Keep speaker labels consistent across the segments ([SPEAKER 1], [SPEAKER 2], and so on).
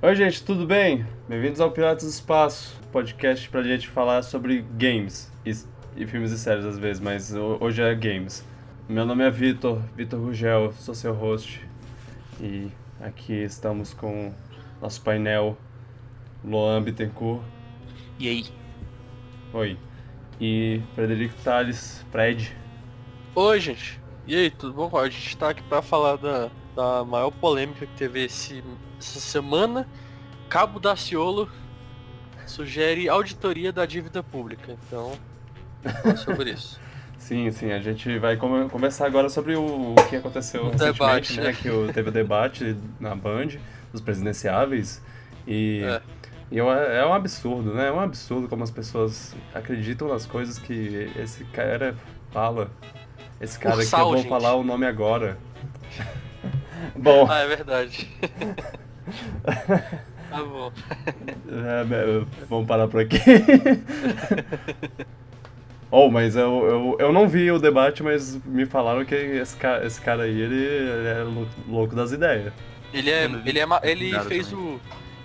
[SPEAKER 1] Oi, gente, tudo bem? Bem-vindos ao Piratas do Espaço, podcast pra gente falar sobre games e, e filmes e séries às vezes, mas hoje é games. Meu nome é Vitor, Vitor Rugel, sou seu host e aqui estamos com nosso painel Loan Bittencourt.
[SPEAKER 2] E aí?
[SPEAKER 1] Oi. E Frederico Tales, Fred.
[SPEAKER 3] Oi, gente. E aí, tudo bom? A gente tá aqui pra falar da, da maior polêmica que teve esse, essa semana. Cabo Daciolo sugere auditoria da dívida pública. Então, sobre isso.
[SPEAKER 1] Sim, sim, a gente vai conversar agora sobre o, que aconteceu o recentemente, debate, né? Que teve o debate na Band dos presidenciáveis e, é. e é, é um absurdo, né? É um absurdo como as pessoas acreditam nas coisas que esse cara fala. Esse cara Ursal, que eu vou gente. falar o nome agora.
[SPEAKER 3] bom. Ah, é verdade. tá bom.
[SPEAKER 1] É, vamos parar por aqui. Oh, mas eu, eu, eu não vi o debate, mas me falaram que esse cara, esse cara aí, ele, ele é louco das ideias.
[SPEAKER 3] Ele é. Ele, é, ele fez também. o.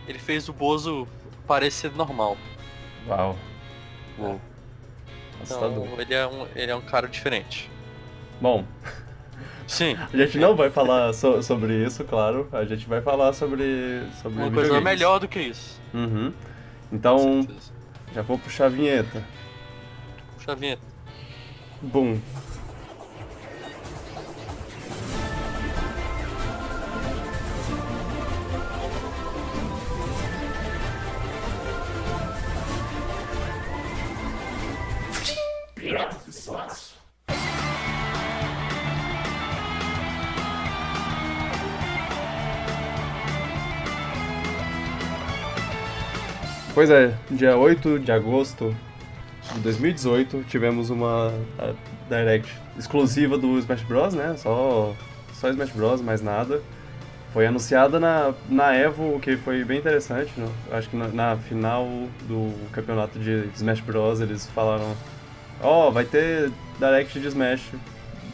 [SPEAKER 3] Ele fez o Bozo parecer normal.
[SPEAKER 1] Uau.
[SPEAKER 3] Uou. Então, ele é, um, ele é um cara diferente.
[SPEAKER 1] Bom.
[SPEAKER 3] Sim.
[SPEAKER 1] A gente não vai falar so, sobre isso, claro. A gente vai falar sobre. sobre
[SPEAKER 3] Uma coisa melhor do que isso.
[SPEAKER 1] Uhum. Então, já vou puxar a vinheta.
[SPEAKER 3] Puxa a vinheta.
[SPEAKER 1] Bom. Pois é, dia 8 de agosto de 2018 tivemos uma Direct exclusiva do Smash Bros, né? Só, só Smash Bros, mais nada. Foi anunciada na, na EVO, o que foi bem interessante. Né? Acho que na, na, final do campeonato de Smash Bros eles falaram: Ó, oh, vai ter Direct de Smash,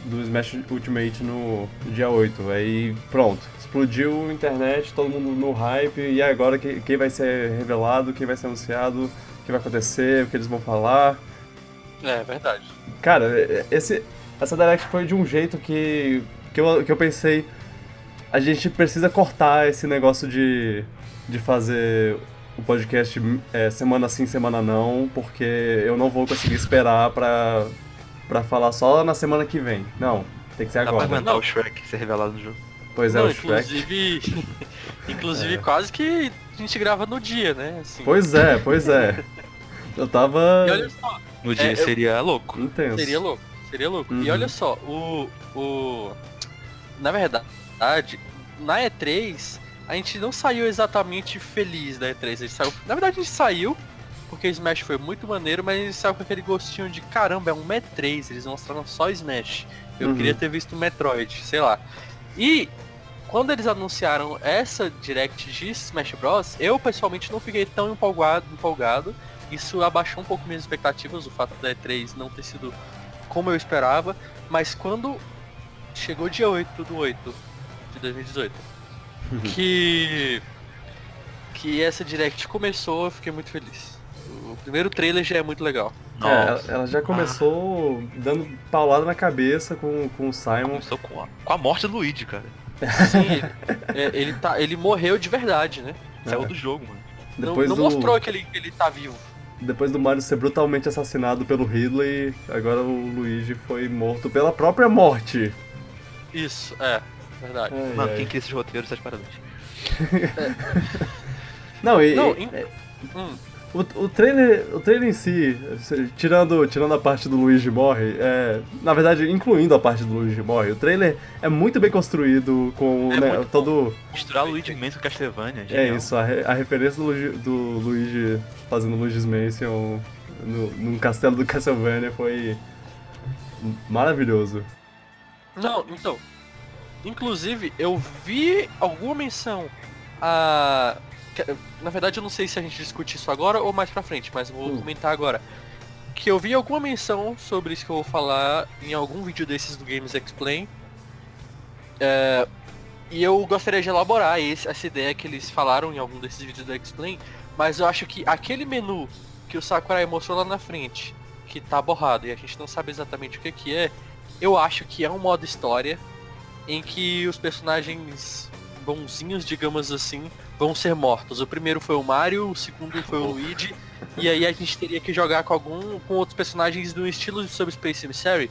[SPEAKER 1] do Smash Ultimate no dia 8. Aí pronto, explodiu a internet, todo mundo no hype. E agora quem vai ser revelado, quem vai ser anunciado? que vai acontecer, o que eles vão falar.
[SPEAKER 3] É, verdade.
[SPEAKER 1] Cara, esse, essa Direct foi de um jeito que, que, eu, que eu pensei. A gente precisa cortar esse negócio de, de fazer o podcast é, semana sim, semana não, porque eu não vou conseguir esperar pra, pra falar só na semana que vem. Não, tem que ser agora.
[SPEAKER 2] Dá pra aguentar o Shrek ser revelado no jogo.
[SPEAKER 1] Pois
[SPEAKER 3] não,
[SPEAKER 1] é, o
[SPEAKER 3] inclusive,
[SPEAKER 1] Shrek.
[SPEAKER 3] inclusive, é. quase que a gente grava no dia, né?
[SPEAKER 1] Assim. Pois é, pois é. Eu tava.
[SPEAKER 3] E olha só.
[SPEAKER 2] No dia é, seria eu... louco.
[SPEAKER 1] Intenso.
[SPEAKER 3] Seria louco. Seria louco. Uhum. E olha só, o. o... Na verdade, na E3, a gente não saiu exatamente feliz da E3. A gente saiu... Na verdade, a gente saiu, porque Smash foi muito maneiro, mas gente saiu com aquele gostinho de caramba, é um E3, eles mostraram só Smash. Eu uhum. queria ter visto Metroid, sei lá. E quando eles anunciaram essa Direct de Smash Bros, eu pessoalmente não fiquei tão empolgado, empolgado isso abaixou um pouco minhas expectativas, o fato da E3 não ter sido como eu esperava, mas quando chegou dia 8 do 8 de 2018, que que essa Direct começou, eu fiquei muito feliz. O primeiro trailer já é muito legal.
[SPEAKER 1] É, ela já começou ah. dando paulada na cabeça com, com o Simon.
[SPEAKER 2] Começou com a, com a morte do Luigi, cara.
[SPEAKER 3] Sim, ele, é, ele, tá, ele morreu de verdade, né?
[SPEAKER 2] Saiu é. do jogo, mano.
[SPEAKER 3] Depois não, não do... mostrou que ele, que ele tá vivo.
[SPEAKER 1] Depois do Mario ser brutalmente assassinado pelo Ridley, agora o Luigi foi morto pela própria morte.
[SPEAKER 3] Isso, é, verdade. Ai,
[SPEAKER 2] Mano, ai. quem cria esses roteiros, essas paradas?
[SPEAKER 1] É. Não, e. Não, é, hum. O, o, trailer, o trailer em si, tirando, tirando a parte do Luigi morre, é, na verdade, incluindo a parte do Luigi morre, o trailer é muito bem construído com é né, todo.
[SPEAKER 2] Misturar Luigi Mansion com Castlevania.
[SPEAKER 1] É isso, a, a referência do Luigi, do Luigi fazendo Luigi's Mansion no, num castelo do Castlevania foi maravilhoso.
[SPEAKER 3] Não, então. Inclusive, eu vi alguma menção a na verdade, eu não sei se a gente discute isso agora ou mais pra frente, mas vou hum. comentar agora. Que eu vi alguma menção sobre isso que eu vou falar em algum vídeo desses do Games Explain. É, E eu gostaria de elaborar esse, essa ideia que eles falaram em algum desses vídeos do Explain, mas eu acho que aquele menu que o Sakurai mostrou lá na frente, que tá borrado e a gente não sabe exatamente o que que é, eu acho que é um modo história em que os personagens bonzinhos, digamos assim, vão ser mortos. O primeiro foi o Mario, o segundo foi o Luigi, e aí a gente teria que jogar com algum com outros personagens do estilo de Subspace Emissary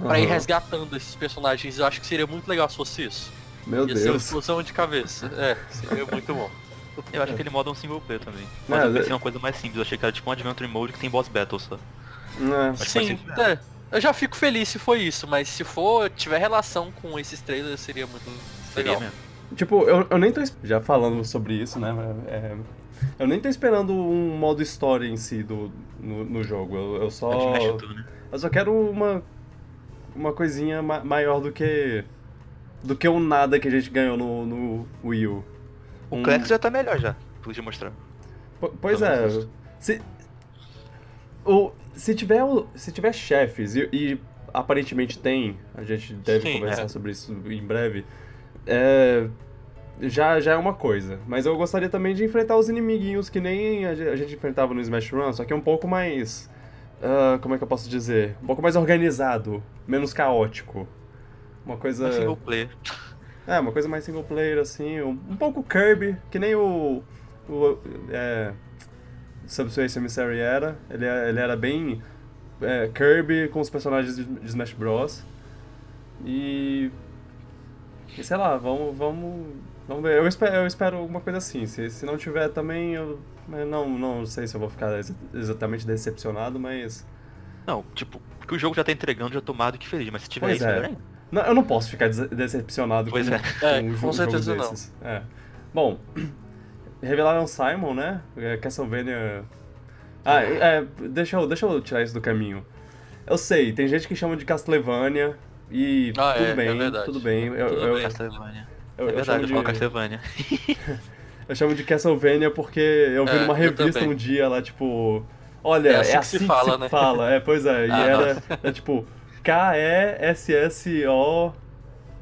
[SPEAKER 3] pra ir
[SPEAKER 1] Aham.
[SPEAKER 3] resgatando esses personagens. Eu acho que seria muito legal se fosse isso.
[SPEAKER 1] Meu
[SPEAKER 3] Ia ser uma
[SPEAKER 1] Deus.
[SPEAKER 3] explosão de cabeça. É, seria muito bom.
[SPEAKER 2] Eu acho que ele moda um single player também.
[SPEAKER 1] É,
[SPEAKER 2] Mas eu
[SPEAKER 1] é-
[SPEAKER 2] pensei uma coisa mais simples, eu achei que era tipo um Adventure Mode que tem boss battle só.
[SPEAKER 1] É.
[SPEAKER 3] Sim, é, eu já fico feliz se for isso, mas se for, tiver relação com esses trailers, seria muito
[SPEAKER 2] Seria
[SPEAKER 3] legal.
[SPEAKER 2] mesmo.
[SPEAKER 1] Tipo, eu, eu nem tô. Já falando sobre isso, né? é, eu nem tô esperando um modo história em si do, no, no jogo. Eu, eu só.
[SPEAKER 2] né?
[SPEAKER 1] Eu só quero uma. Uma coisinha ma- maior do que. Do que o nada que a gente ganhou no, no Wii U.
[SPEAKER 2] O
[SPEAKER 1] Um-
[SPEAKER 2] já tá melhor já, podia mostrar.
[SPEAKER 1] Po- Pois é. Se, o, se tiver, se tiver chefes, e, e aparentemente tem, a gente deve
[SPEAKER 3] Sim,
[SPEAKER 1] conversar
[SPEAKER 3] é.
[SPEAKER 1] sobre isso em breve, é, já, já é uma coisa. Mas eu gostaria também de enfrentar os inimiguinhos que nem a ge- a gente enfrentava no Smash Run, só que é um pouco mais. ah, como é que eu posso dizer? Um pouco mais organizado, menos caótico. Uma coisa.
[SPEAKER 2] Um single player.
[SPEAKER 1] É, uma coisa mais single player, assim, um, um pouco Kirby, que nem o. o é, Subspace Emissary era. Ele, é- ele era bem é, Kirby com os personagens de, de Smash Bros. E. E sei lá, vamos. Vamos, vamos ver. Eu espero, eu espero alguma coisa assim. Se, se não tiver também, eu eu não, não sei se eu vou ficar exa- exatamente decepcionado, mas.
[SPEAKER 2] Não, tipo, porque o jogo já tá entregando, já tô mais do que feliz, mas se tiver
[SPEAKER 1] Pois
[SPEAKER 2] isso,
[SPEAKER 1] é.
[SPEAKER 2] melhor ainda.
[SPEAKER 1] Não, eu não posso ficar decepcionado
[SPEAKER 2] Pois
[SPEAKER 1] com,
[SPEAKER 2] é.
[SPEAKER 3] É,
[SPEAKER 1] um
[SPEAKER 3] com
[SPEAKER 1] jogo
[SPEAKER 3] certeza não.
[SPEAKER 1] desses. É. Bom, revelaram Simon, né? É, Castlevania. Ah, é, deixa eu, deixa eu tirar isso do caminho. Eu sei, tem gente que chama de Castlevania e
[SPEAKER 3] Ah,
[SPEAKER 1] tudo
[SPEAKER 3] é, é
[SPEAKER 1] bem,
[SPEAKER 3] verdade.
[SPEAKER 1] tudo bem. Eu,
[SPEAKER 3] Tudo
[SPEAKER 1] eu,
[SPEAKER 3] bem.
[SPEAKER 2] Castlevania.
[SPEAKER 1] eu-
[SPEAKER 2] é
[SPEAKER 1] eu
[SPEAKER 2] verdade,
[SPEAKER 1] chamo
[SPEAKER 2] eu
[SPEAKER 1] de,
[SPEAKER 2] Castlevania.
[SPEAKER 1] eu chamo de Castlevania porque eu vi
[SPEAKER 3] É,
[SPEAKER 1] numa
[SPEAKER 3] eu
[SPEAKER 1] revista um dia lá, tipo. Olha,
[SPEAKER 3] É assim que se fala, né?
[SPEAKER 1] fala. É, pois é. E
[SPEAKER 3] Ah,
[SPEAKER 1] era, é tipo K-E-S-S-O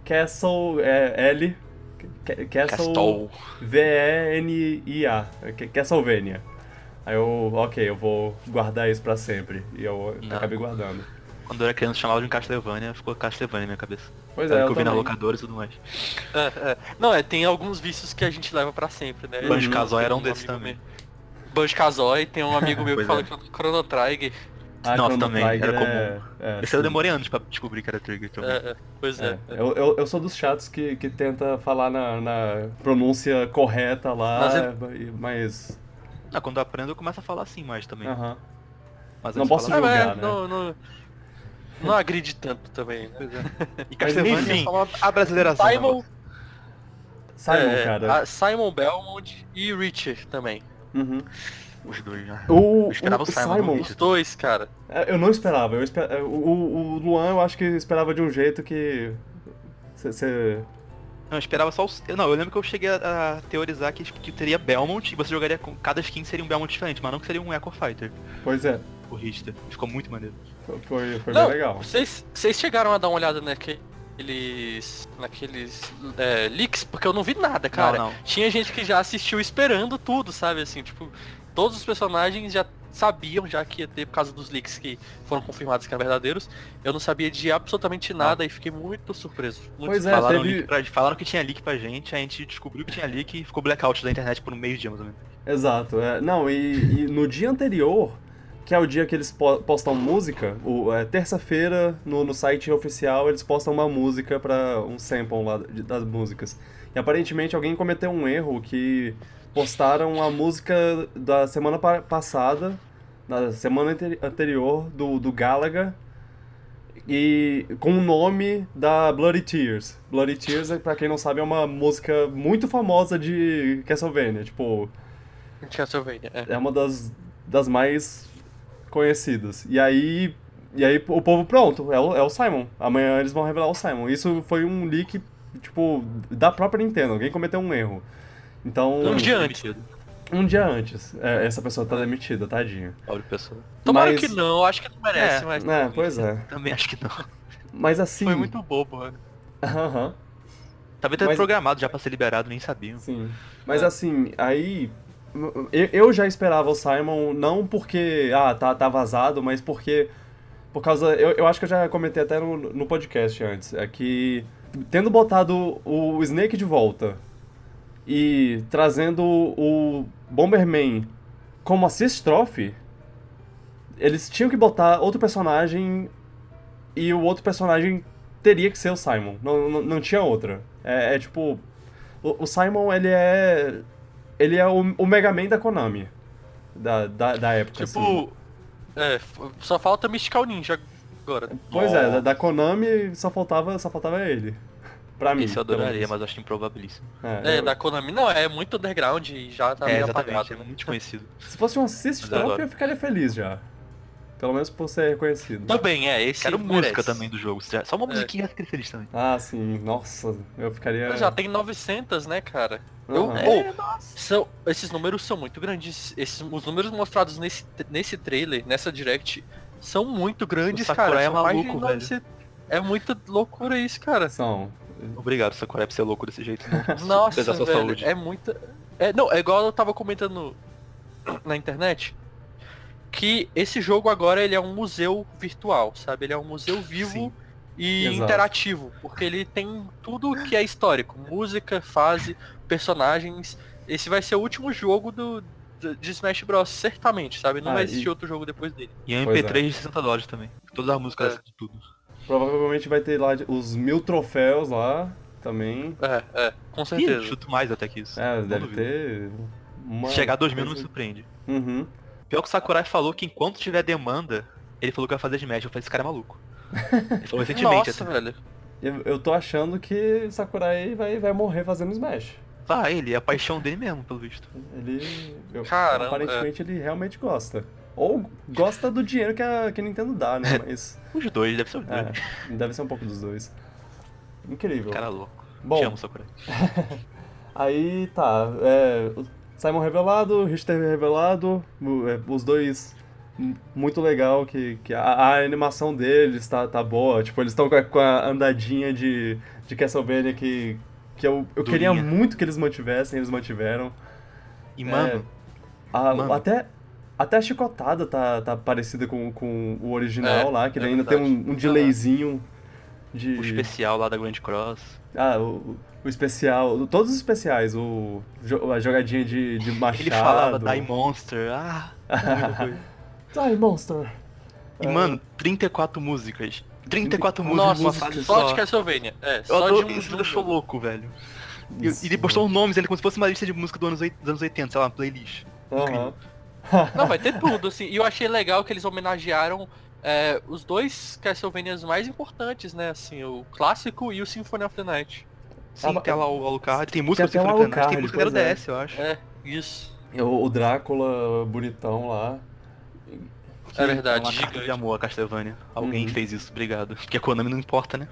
[SPEAKER 1] Castle é, L. Ca- Castle. V-E-N-I-A. Ca- Castlevania. Aí eu, ok, eu vou guardar isso pra sempre. E eu
[SPEAKER 2] Não.
[SPEAKER 1] acabei guardando.
[SPEAKER 2] Quando eu era criança chamava de um Castlevania, ficou Castlevania na minha cabeça.
[SPEAKER 1] Pois é, eu
[SPEAKER 2] eu vi na locadora e tudo mais.
[SPEAKER 3] É, é. Não, é, tem alguns vícios que a gente leva pra sempre, né?
[SPEAKER 2] Banjo
[SPEAKER 3] Eu-
[SPEAKER 2] Kazooie era um
[SPEAKER 3] tem
[SPEAKER 2] desses também.
[SPEAKER 3] Banjo Kazooie, tem um amigo meu que
[SPEAKER 2] Pois
[SPEAKER 3] fala
[SPEAKER 2] é.
[SPEAKER 3] que é Chrono Trigger.
[SPEAKER 1] Ah,
[SPEAKER 2] Nossa, também,
[SPEAKER 1] Trigger
[SPEAKER 2] era
[SPEAKER 1] é- é,
[SPEAKER 2] Esse eu
[SPEAKER 1] sim.
[SPEAKER 2] demorei anos pra descobrir que era Trigger também.
[SPEAKER 3] É, é, pois é.
[SPEAKER 1] É, eu, eu, eu sou dos chatos que, que tenta falar na, na pronúncia correta lá,
[SPEAKER 3] Mas
[SPEAKER 1] mas.
[SPEAKER 2] Ah, quando eu aprendo eu começo a falar assim mais também.
[SPEAKER 1] aham.
[SPEAKER 2] Mas
[SPEAKER 1] Não posso
[SPEAKER 2] eu falava-
[SPEAKER 3] É,
[SPEAKER 1] julgar,
[SPEAKER 3] mas
[SPEAKER 1] né?
[SPEAKER 3] não, não, não agride tanto também. né?
[SPEAKER 2] Pois é. E Castlevania
[SPEAKER 1] enfim.
[SPEAKER 2] é a brasileiração. do
[SPEAKER 3] Simon.
[SPEAKER 1] Simon,
[SPEAKER 3] é,
[SPEAKER 1] cara.
[SPEAKER 3] a Simon Belmont e Richard também.
[SPEAKER 1] Uhum.
[SPEAKER 2] Os dois já.
[SPEAKER 1] O,
[SPEAKER 2] Eu esperava
[SPEAKER 1] o
[SPEAKER 2] o Simon
[SPEAKER 1] Simon,
[SPEAKER 2] no
[SPEAKER 3] Os dois, cara.
[SPEAKER 1] é, eu não esperava. Eu esper... o, o Luan eu acho que esperava de um jeito que. Você.
[SPEAKER 2] Não, eu esperava só os... Não, eu lembro que eu cheguei a, a teorizar que, que teria Belmont e você jogaria com... Cada skin seria um Belmont diferente, mas não que seria um Echo Fighter.
[SPEAKER 1] Pois é,
[SPEAKER 2] O Richter. Ficou muito maneiro.
[SPEAKER 1] Foi, foi
[SPEAKER 3] Não,
[SPEAKER 1] bem legal.
[SPEAKER 3] Vocês vocês chegaram a dar uma olhada naqueles. naqueles é, leaks? Porque eu não vi nada, cara.
[SPEAKER 2] Não, não.
[SPEAKER 3] Tinha gente que já assistiu esperando tudo, sabe? Assim, tipo, todos os personagens já sabiam já que ia ter por causa dos leaks que foram confirmados que eram verdadeiros. Eu não sabia de absolutamente nada e fiquei muito surpreso. Muito
[SPEAKER 1] Pois é,
[SPEAKER 3] surpreso.
[SPEAKER 2] falaram,
[SPEAKER 1] teve-
[SPEAKER 2] pra- falaram que tinha leak pra gente, a gente descobriu que tinha leak e ficou blackout da internet por um meio dia mais ou menos.
[SPEAKER 1] Exato. É, não, e, e no dia anterior, que é o dia que eles po- postam música, o, é, terça-feira, no, no site oficial, eles postam uma música para um sample lá de- das músicas. E aparentemente alguém cometeu um erro que postaram a música da semana pa- passada, na semana ante- anterior, do, do Galaga, e com o nome da Bloody Tears. Bloody Tears, é, pra quem não sabe, é uma música muito famosa de Castlevania. Tipo,
[SPEAKER 3] Castlevania, é.
[SPEAKER 1] é uma das, das mais conhecidas. E aí, e aí o povo, pronto, é o, é o Simon. Amanhã eles vão revelar o Simon. Isso foi um leak, tipo, da própria Nintendo. Alguém cometeu um erro. Então,
[SPEAKER 3] Um dia antes.
[SPEAKER 1] um dia antes, é, essa pessoa tá demitida, tadinha.
[SPEAKER 2] Pobre pessoa.
[SPEAKER 3] Tomara
[SPEAKER 1] Mas-
[SPEAKER 3] que não, acho que não merece,
[SPEAKER 2] É,
[SPEAKER 3] mas.
[SPEAKER 1] É, pois é.
[SPEAKER 2] Também acho que não.
[SPEAKER 1] Mas assim...
[SPEAKER 3] Foi muito bobo, né?
[SPEAKER 1] Aham.
[SPEAKER 2] Talvez tenha
[SPEAKER 1] Mas-
[SPEAKER 2] programado já pra ser liberado, nem sabiam.
[SPEAKER 1] Sim. Mas
[SPEAKER 3] É.
[SPEAKER 1] assim, aí. Eu- já esperava o Simon, não porque. Ah, tá, tá vazado, mas porque. Por causa. Eu, eu acho que eu já comentei até no, no podcast antes. É que. Tendo botado o Snake de volta e trazendo o Bomberman como assist trophy, eles tinham que botar outro personagem e o outro personagem teria que ser o Simon. Não, não, não tinha outra. É, é tipo. O, o Simon, ele é. Ele é o, o Mega Man da Konami. Da, da, da época, assim.
[SPEAKER 3] Tipo, é, f- só falta Mystical Ninja agora.
[SPEAKER 1] Pois é, da, da Konami só faltava, só faltava ele. Pra mim.
[SPEAKER 2] Esse eu adoraria, mas acho improbabilíssimo.
[SPEAKER 1] É,
[SPEAKER 3] É,
[SPEAKER 1] eu-
[SPEAKER 3] da Konami. Não, é muito underground e já tá
[SPEAKER 2] é,
[SPEAKER 3] meio apagado.
[SPEAKER 2] é muito conhecido.
[SPEAKER 1] Se fosse um assist trophy, eu ficaria feliz já. Pelo menos por ser reconhecido.
[SPEAKER 3] Também, é, esse
[SPEAKER 2] Quero
[SPEAKER 3] merece.
[SPEAKER 2] música também do jogo. Só uma
[SPEAKER 3] É.
[SPEAKER 2] musiquinha ficaria feliz também.
[SPEAKER 1] Ah, sim. Nossa, eu ficaria.
[SPEAKER 3] Já tem 900, né, cara? Eu,
[SPEAKER 1] Aham.
[SPEAKER 3] oh, são, esses números são muito grandes. Esses, os números mostrados nesse, nesse trailer, nessa direct, são muito grandes, cara.
[SPEAKER 2] é
[SPEAKER 3] São mais de
[SPEAKER 2] maluco, velho.
[SPEAKER 3] 900 É muita loucura isso, cara.
[SPEAKER 1] São.
[SPEAKER 2] Obrigado, Sakurai, por ser louco desse jeito. Não,
[SPEAKER 3] Nossa, velho,
[SPEAKER 2] saúde.
[SPEAKER 3] é muita... É, não, é igual eu tava comentando na internet, que esse jogo agora ele é um museu virtual, sabe? Ele é um museu vivo
[SPEAKER 2] Sim.
[SPEAKER 3] e
[SPEAKER 1] Exato.
[SPEAKER 3] interativo, porque ele tem tudo que é histórico, música, fase, personagens. Esse vai ser o último jogo do, de Smash Bros, certamente, sabe? Não
[SPEAKER 1] Ah,
[SPEAKER 3] vai
[SPEAKER 1] e-
[SPEAKER 3] existir outro jogo depois dele.
[SPEAKER 2] E um
[SPEAKER 1] Pois
[SPEAKER 2] MP3 de 60 dólares também. Todas as músicas
[SPEAKER 3] É.
[SPEAKER 2] de tudo.
[SPEAKER 1] Provavelmente vai ter lá os mil troféus lá também.
[SPEAKER 3] É, é, com
[SPEAKER 2] Ih,
[SPEAKER 3] certeza.
[SPEAKER 2] chuto mais até que isso.
[SPEAKER 1] É, deve
[SPEAKER 2] duvido.
[SPEAKER 1] ter. Uma
[SPEAKER 2] Se chegar a 2000 não me surpreende.
[SPEAKER 1] Uhum.
[SPEAKER 2] Pior que o Sakurai falou que enquanto tiver demanda, ele falou que vai fazer Smash. Eu falei, esse cara é maluco. Ele falou recentemente,
[SPEAKER 3] Nossa,
[SPEAKER 2] assim.
[SPEAKER 3] velho.
[SPEAKER 1] Eu, eu tô achando que o Sakurai vai, vai morrer fazendo Smash.
[SPEAKER 2] Vai, ele é a paixão dele mesmo, pelo visto.
[SPEAKER 1] Ele. eu-
[SPEAKER 3] Caramba,
[SPEAKER 1] aparentemente ele realmente gosta. Ou gosta do dinheiro que a, que a Nintendo dá, né? Mas.
[SPEAKER 2] Os dois, deve ser os dois.
[SPEAKER 1] É, deve ser um pouco dos dois. Incrível.
[SPEAKER 2] Cara louco.
[SPEAKER 1] Bom,
[SPEAKER 2] Te amo, Sakurai.
[SPEAKER 1] Aí tá. É, Simon revelado, Richter revelado, é, os dois muito legal que, que a, a animação deles tá, tá boa. Tipo, eles estão com, a- com a andadinha de, de Castlevania que, que eu, eu queria muito que eles mantivessem, eles mantiveram.
[SPEAKER 2] E, mano,
[SPEAKER 1] A-
[SPEAKER 2] Mano.
[SPEAKER 1] Até, até a chicotada tá, tá parecida com, com o original
[SPEAKER 3] É,
[SPEAKER 1] lá, que
[SPEAKER 3] é
[SPEAKER 1] ainda tem
[SPEAKER 3] verdade.
[SPEAKER 1] um, um delayzinho de.
[SPEAKER 2] o especial lá da Grand Cross.
[SPEAKER 1] Ah, o, o especial. Todos os especiais, o, a jogadinha de, de machado.
[SPEAKER 2] Ele falava Die Monster. Ah.
[SPEAKER 1] Die Monster.
[SPEAKER 2] E,
[SPEAKER 1] É.
[SPEAKER 2] mano, 34 músicas. 34
[SPEAKER 3] Nossa,
[SPEAKER 2] músicas numa fase
[SPEAKER 3] só
[SPEAKER 2] só.
[SPEAKER 3] de Castlevania. É,
[SPEAKER 2] Eu
[SPEAKER 3] só
[SPEAKER 2] adoro,
[SPEAKER 3] de um
[SPEAKER 2] isso me deixou louco, velho. E,
[SPEAKER 1] Isso.
[SPEAKER 2] ele postou os nomes, ele como se fosse uma lista de música do anos, dos anos 80, sei lá, uma playlist.
[SPEAKER 1] Aham.
[SPEAKER 3] Não, vai ter tudo, assim. E eu achei legal que eles homenagearam é, os dois Castlevanias mais importantes, né? Assim, o clássico e o Symphony of the Night.
[SPEAKER 2] Sim,
[SPEAKER 1] Ah,
[SPEAKER 2] tem lá o Alucard, tem música
[SPEAKER 1] tem
[SPEAKER 2] do
[SPEAKER 1] até o
[SPEAKER 2] Symphony of the Night, tem música do
[SPEAKER 1] é.
[SPEAKER 2] DS, eu acho.
[SPEAKER 3] É, isso.
[SPEAKER 1] o, o Drácula bonitão lá.
[SPEAKER 3] É verdade,
[SPEAKER 2] uma carta de
[SPEAKER 3] gigante.
[SPEAKER 2] amor a Castlevania. Alguém
[SPEAKER 1] Uhum.
[SPEAKER 2] fez isso, obrigado. Porque a Konami não importa, né?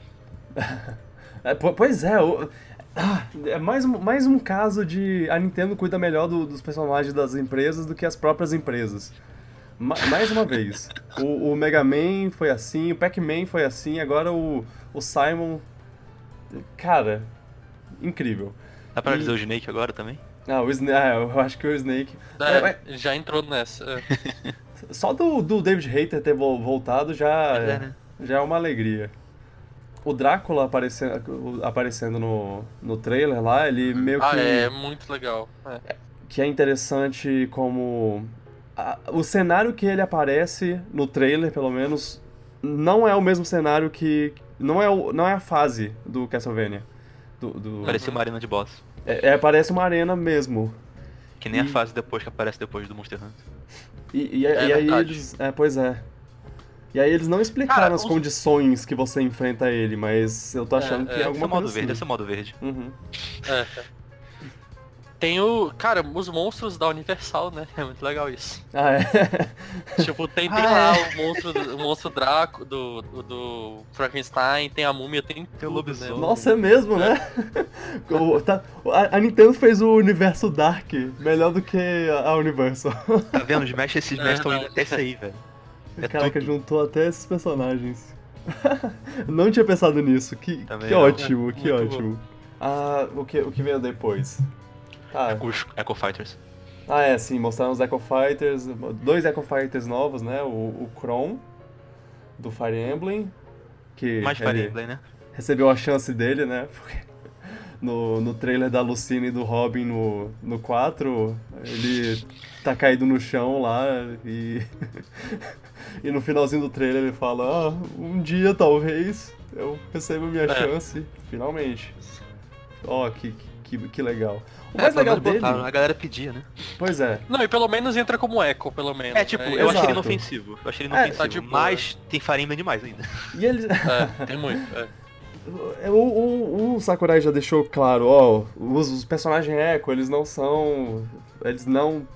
[SPEAKER 1] É, po- pois é, o- ah, é mais, um- mais um caso de a Nintendo cuida melhor do- dos personagens das empresas do que as próprias empresas. Ma- mais uma vez. O, o Mega Man foi assim, o Pac-Man foi assim, agora o, o Simon. Cara, incrível.
[SPEAKER 2] Dá pra
[SPEAKER 1] E-
[SPEAKER 2] dizer o Snake agora também?
[SPEAKER 1] Ah, o Snake, ah, eu acho que o Snake.
[SPEAKER 3] É,
[SPEAKER 1] É,
[SPEAKER 3] Já entrou nessa. é.
[SPEAKER 1] Só do, do David Hayter ter vo- voltado já,
[SPEAKER 2] Pois é, né?
[SPEAKER 1] já é uma alegria. O Drácula aparecendo, aparecendo no, no trailer lá, ele meio que.
[SPEAKER 3] Ah, é muito legal. É.
[SPEAKER 1] que é interessante como a- o cenário que ele aparece no trailer, pelo menos, não é o mesmo cenário que não é o, não é a fase do Castlevania. Do, do-
[SPEAKER 2] Parecia uma arena de boss.
[SPEAKER 1] é, é, parece uma arena mesmo.
[SPEAKER 2] Que nem a
[SPEAKER 1] E-
[SPEAKER 2] fase depois que aparece depois do Monster Hunter.
[SPEAKER 1] E, e-
[SPEAKER 3] É
[SPEAKER 1] e aí
[SPEAKER 3] verdade.
[SPEAKER 1] eles, é, pois é. E aí eles não explicaram
[SPEAKER 3] Cara,
[SPEAKER 1] as
[SPEAKER 3] os-
[SPEAKER 1] condições que você enfrenta ele, mas eu tô
[SPEAKER 3] É,
[SPEAKER 1] achando
[SPEAKER 3] é,
[SPEAKER 1] que é
[SPEAKER 2] ser
[SPEAKER 1] alguma
[SPEAKER 2] modo
[SPEAKER 1] coisa
[SPEAKER 2] verde,
[SPEAKER 1] assim.
[SPEAKER 2] ser modo verde.
[SPEAKER 1] Uhum.
[SPEAKER 3] É, é. Tem o. Cara, os monstros da Universal, né? É muito legal isso.
[SPEAKER 1] Ah, é.
[SPEAKER 3] Tipo, tem, tem
[SPEAKER 2] Ah,
[SPEAKER 3] lá
[SPEAKER 2] é.
[SPEAKER 3] o monstro, do- o monstro Draco do, do, do Frankenstein, tem a múmia, tem
[SPEAKER 2] Tem o
[SPEAKER 3] tudo,
[SPEAKER 2] lobisomem.
[SPEAKER 3] né?
[SPEAKER 1] Nossa, é mesmo, né? O- tá- a, a Nintendo fez o universo Dark melhor do que a, a Universal.
[SPEAKER 2] Tá vendo? Os Smash, esses Smash estão indo até isso aí, velho. É
[SPEAKER 1] Caraca,
[SPEAKER 2] tudo.
[SPEAKER 1] juntou até esses personagens. Não tinha pensado nisso. Que, que ótimo, que ótimo. Ah, o que, o que veio depois? Tá.
[SPEAKER 2] Os Echo Fighters.
[SPEAKER 1] Ah, é, sim, mostraram os Echo Fighters, dois Echo Fighters novos, né? O, o Kron, do Fire Emblem, que
[SPEAKER 2] Mais Fire Emblem, né?
[SPEAKER 1] recebeu a chance dele, né? Porque no, no trailer da Lucina e do Robin no, no 4, ele tá caído no chão lá e. e no finalzinho do trailer ele fala: Ah, um dia talvez eu receba minha
[SPEAKER 3] É.
[SPEAKER 1] chance, finalmente. Ó, que, que, que legal. O
[SPEAKER 2] É,
[SPEAKER 1] mais
[SPEAKER 2] pelo
[SPEAKER 1] legal dele.
[SPEAKER 2] botaram, A galera pedia, né?
[SPEAKER 1] Pois é.
[SPEAKER 3] Não, e pelo menos entra como eco, pelo menos.
[SPEAKER 2] É, tipo,
[SPEAKER 3] né?
[SPEAKER 2] eu achei ele
[SPEAKER 1] Exato.
[SPEAKER 2] inofensivo. Eu achei ele
[SPEAKER 1] É,
[SPEAKER 2] inofensivo.
[SPEAKER 3] de boa.
[SPEAKER 2] mas tem Emblem demais ainda.
[SPEAKER 1] E eles.
[SPEAKER 3] É, tem muito. é.
[SPEAKER 1] O, o, o Sakurai já deixou claro, ó, os, os personagens Echo, eles não são. Eles não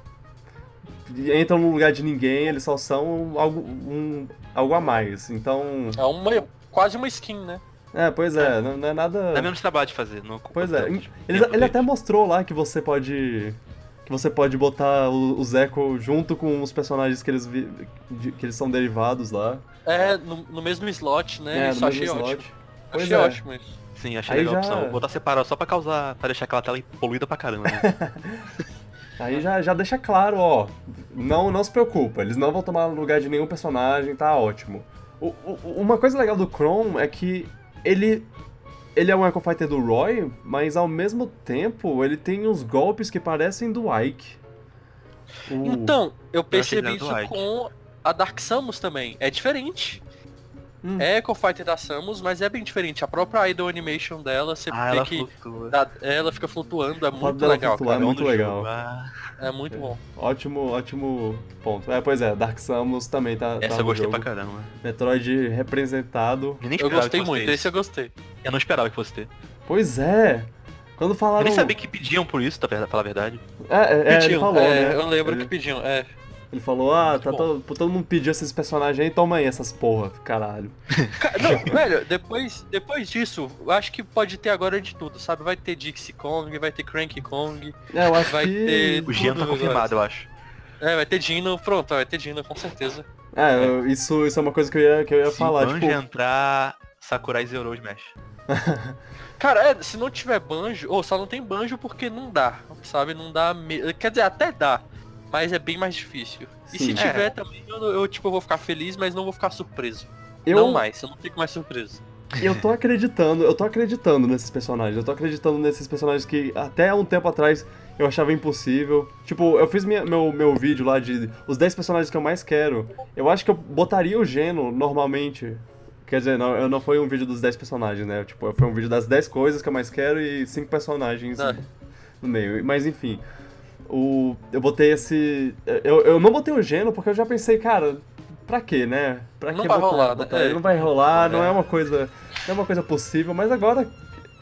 [SPEAKER 1] entram no lugar de ninguém, eles só são algo, um, algo a mais. Então.
[SPEAKER 3] É uma, quase uma skin, né?
[SPEAKER 1] É, pois é, não, não é nada.
[SPEAKER 2] Dá menos trabalho de fazer. Não
[SPEAKER 1] Pois é, ele, ele até mostrou lá que você pode. Que você pode botar o- os Echo junto com os personagens que eles, vi- de- que eles são derivados lá.
[SPEAKER 3] É, no, no mesmo slot, né?
[SPEAKER 1] é,
[SPEAKER 3] Isso
[SPEAKER 1] no
[SPEAKER 3] achei
[SPEAKER 1] mesmo
[SPEAKER 3] ótimo.
[SPEAKER 1] slot. Pois
[SPEAKER 3] Achei
[SPEAKER 1] é.
[SPEAKER 3] ótimo isso.
[SPEAKER 2] Sim, achei
[SPEAKER 1] Aí
[SPEAKER 2] legal a
[SPEAKER 1] já-
[SPEAKER 2] opção. Vou botar separado só pra causar. pra deixar aquela tela poluída pra caramba, né?
[SPEAKER 1] Aí já, já deixa claro, ó. Não, não se preocupa, eles não vão tomar lugar de nenhum personagem, tá ótimo. O- o- uma coisa legal do Chrome é que ele. Ele é um Echo Fighter do Roy, mas ao mesmo tempo ele tem uns golpes que parecem do Ike. O-
[SPEAKER 3] Então, eu percebi
[SPEAKER 2] do
[SPEAKER 3] isso com a Dark Samus também. É diferente.
[SPEAKER 1] Hum.
[SPEAKER 3] É Echo Fighter da Samus, mas é bem diferente. A própria Idol Animation dela, você
[SPEAKER 2] ah,
[SPEAKER 3] vê
[SPEAKER 2] ela
[SPEAKER 3] que dá- ela fica flutuando, é muito legal,
[SPEAKER 1] flutuar
[SPEAKER 3] cara.
[SPEAKER 1] é muito legal.
[SPEAKER 2] Ah,
[SPEAKER 3] É muito bom.
[SPEAKER 1] Ótimo, ótimo ponto. É, pois é, Dark Samus também tá, tá
[SPEAKER 2] essa eu
[SPEAKER 1] no
[SPEAKER 2] gostei
[SPEAKER 1] jogo.
[SPEAKER 2] pra caramba.
[SPEAKER 1] Metroid representado.
[SPEAKER 2] Eu nem
[SPEAKER 3] Eu gostei muito, esse eu gostei.
[SPEAKER 2] Eu não esperava que fosse ter.
[SPEAKER 1] Pois é. Quando
[SPEAKER 2] Eu
[SPEAKER 1] falaram.
[SPEAKER 2] nem sabia que pediam por isso, tá, pra falar a verdade.
[SPEAKER 1] É, é, é, ele
[SPEAKER 3] Pediam,
[SPEAKER 1] falou,
[SPEAKER 3] é,
[SPEAKER 1] né?
[SPEAKER 3] Eu lembro
[SPEAKER 1] ele,
[SPEAKER 3] que pediam, é.
[SPEAKER 1] Ele falou, ah, tá todo, todo mundo pediu esses personagens aí, toma aí essas porra, caralho.
[SPEAKER 3] Ca- Não, velho, depois, depois disso, eu acho que pode ter agora de tudo, sabe? Vai ter Dixie Kong, vai ter Cranky Kong,
[SPEAKER 1] É, eu acho
[SPEAKER 3] Vai
[SPEAKER 1] que.
[SPEAKER 3] ter-
[SPEAKER 2] O Gian tá confirmado, eu acho.
[SPEAKER 3] é, vai ter Dino, pronto, vai ter Dino com certeza.
[SPEAKER 1] É, eu- isso, isso é uma coisa que eu ia, que eu ia
[SPEAKER 2] Se
[SPEAKER 1] falar, tipo.
[SPEAKER 2] entrar, Sakurai zerou o Smash.
[SPEAKER 3] Cara, é, se não tiver banjo, ou só não tem banjo porque não dá, sabe? Não dá. me- Quer dizer, até dá, mas é bem mais difícil. E
[SPEAKER 1] Sim.
[SPEAKER 3] se
[SPEAKER 2] É.
[SPEAKER 3] tiver também, eu, eu, tipo, eu vou ficar feliz, mas não vou ficar surpreso.
[SPEAKER 1] Eu,
[SPEAKER 3] Não mais, eu não fico mais surpreso.
[SPEAKER 1] eu tô acreditando, eu tô acreditando nesses personagens. Eu tô acreditando nesses personagens que até um tempo atrás eu achava impossível. Tipo, eu fiz minha- meu, meu vídeo lá de os 10 personagens que eu mais quero. Eu acho que eu botaria o Geno normalmente. Quer dizer, não, eu não foi um vídeo dos 10 personagens, né? Tipo, foi um vídeo das 10 coisas que eu mais quero e 5 personagens
[SPEAKER 3] É.
[SPEAKER 1] no meio. Mas enfim. O, eu botei esse. Eu, eu não botei o Geno porque eu já pensei, cara, pra quê, né? Pra
[SPEAKER 3] Não
[SPEAKER 1] que
[SPEAKER 3] vai
[SPEAKER 1] botar-
[SPEAKER 3] rolar, né?
[SPEAKER 1] botar
[SPEAKER 3] É.
[SPEAKER 1] ele? Não vai rolar, não
[SPEAKER 3] É.
[SPEAKER 1] é uma coisa. Não é uma coisa possível, mas agora.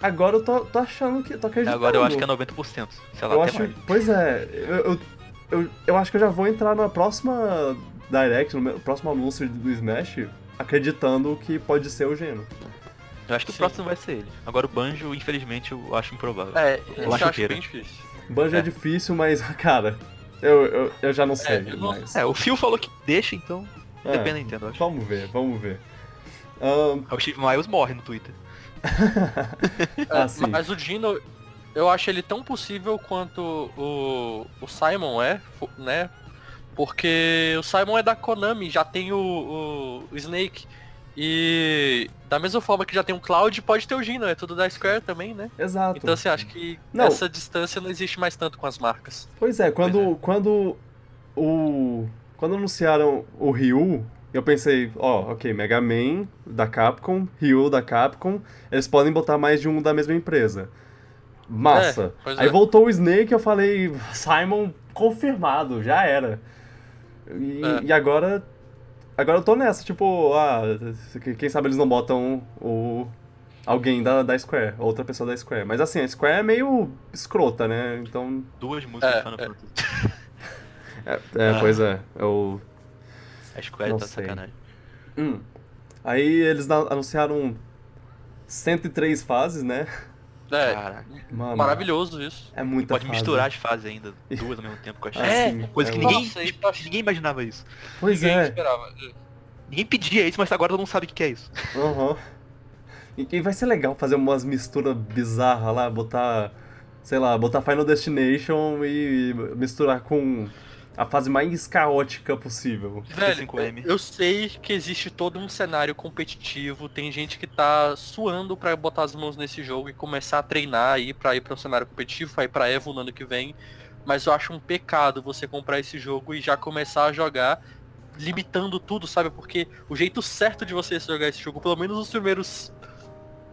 [SPEAKER 1] Agora eu tô, tô achando que. tô acreditando.
[SPEAKER 2] Agora eu acho que é 90%. Sei lá,
[SPEAKER 1] Eu
[SPEAKER 2] até
[SPEAKER 1] acho.
[SPEAKER 2] mais.
[SPEAKER 1] Pois é, eu, eu, eu, eu acho que eu já vou entrar na próxima Direct, no meu- próximo anúncio do Smash, acreditando que pode ser o Geno.
[SPEAKER 2] Eu acho que o
[SPEAKER 3] Sim.
[SPEAKER 2] próximo vai ser ele. Agora o Banjo, infelizmente, eu acho improvável.
[SPEAKER 3] É,
[SPEAKER 2] Eu acho
[SPEAKER 3] acho bem difícil.
[SPEAKER 1] Banjo é.
[SPEAKER 2] É.
[SPEAKER 1] difícil, mas, cara, eu, eu, eu já não sei
[SPEAKER 3] não-
[SPEAKER 1] mais.
[SPEAKER 2] É, o Phil falou que deixa, então
[SPEAKER 1] É,
[SPEAKER 2] depende da Nintendo, eu acho.
[SPEAKER 1] Vamos ver, vamos ver. Ahn,
[SPEAKER 2] Aí o Steve Miles morre no Twitter.
[SPEAKER 1] Ah,
[SPEAKER 3] É. Mas o Dino, eu acho ele tão possível quanto o, o Simon é, né? Porque o Simon é da Konami, já tem o, o, o Snake. E da mesma forma que já tem o Cloud, pode ter o Gino, é tudo da Square também, né?
[SPEAKER 1] exato.
[SPEAKER 3] Então você acha que
[SPEAKER 1] Não.
[SPEAKER 3] essa distância não existe mais tanto com as marcas.
[SPEAKER 1] Pois é, quando, quando o. Quando anunciaram o Ryu, eu pensei, ó, ok, Mega Man da Capcom, Ryu da Capcom, eles podem botar mais de um da mesma empresa. Massa.
[SPEAKER 3] É, pois
[SPEAKER 1] Aí
[SPEAKER 3] é.
[SPEAKER 1] voltou o Snake eu falei, Simon confirmado, já era. E,
[SPEAKER 3] É.
[SPEAKER 1] e agora. Agora eu tô nessa, tipo, ah, quem sabe eles não botam o. Alguém da, da Square, outra pessoa da Square. Mas assim, a Square é meio escrota, né? Então.
[SPEAKER 2] Duas músicas
[SPEAKER 3] É,
[SPEAKER 2] Final
[SPEAKER 3] é.
[SPEAKER 2] Fantasy.
[SPEAKER 1] É, é,
[SPEAKER 2] Ah.
[SPEAKER 1] pois é. Eu.
[SPEAKER 2] A Square
[SPEAKER 1] Não
[SPEAKER 2] tá
[SPEAKER 1] sei.
[SPEAKER 2] sacanagem.
[SPEAKER 1] Hum. Aí eles anunciaram 103 fases, né?
[SPEAKER 3] É,
[SPEAKER 2] Caraca.
[SPEAKER 1] Mano,
[SPEAKER 3] maravilhoso isso.
[SPEAKER 1] É muita
[SPEAKER 2] Pode
[SPEAKER 1] fase.
[SPEAKER 2] misturar as fases ainda, duas ao mesmo tempo achei.
[SPEAKER 1] Ah,
[SPEAKER 3] É,
[SPEAKER 1] sim,
[SPEAKER 2] Coisa
[SPEAKER 1] é
[SPEAKER 2] que
[SPEAKER 1] muito-
[SPEAKER 2] ninguém,
[SPEAKER 3] Nossa, acho-
[SPEAKER 2] ninguém imaginava isso.
[SPEAKER 1] Pois
[SPEAKER 3] Ninguém
[SPEAKER 1] é.
[SPEAKER 3] esperava.
[SPEAKER 2] Ninguém pedia isso, mas agora todo mundo sabe o que é isso.
[SPEAKER 1] Aham. E, e vai ser legal fazer umas misturas bizarras lá, botar, sei lá, botar Final Destination e misturar com a fase mais caótica possível.
[SPEAKER 3] Velho, eu sei que existe todo um cenário competitivo, tem gente que tá suando para botar as mãos nesse jogo e começar a treinar aí para ir para um cenário competitivo, para ir para Evo no ano que vem, mas eu acho um pecado você comprar esse jogo e já começar a jogar limitando tudo, sabe? Porque o jeito certo de você jogar esse jogo, pelo menos os primeiros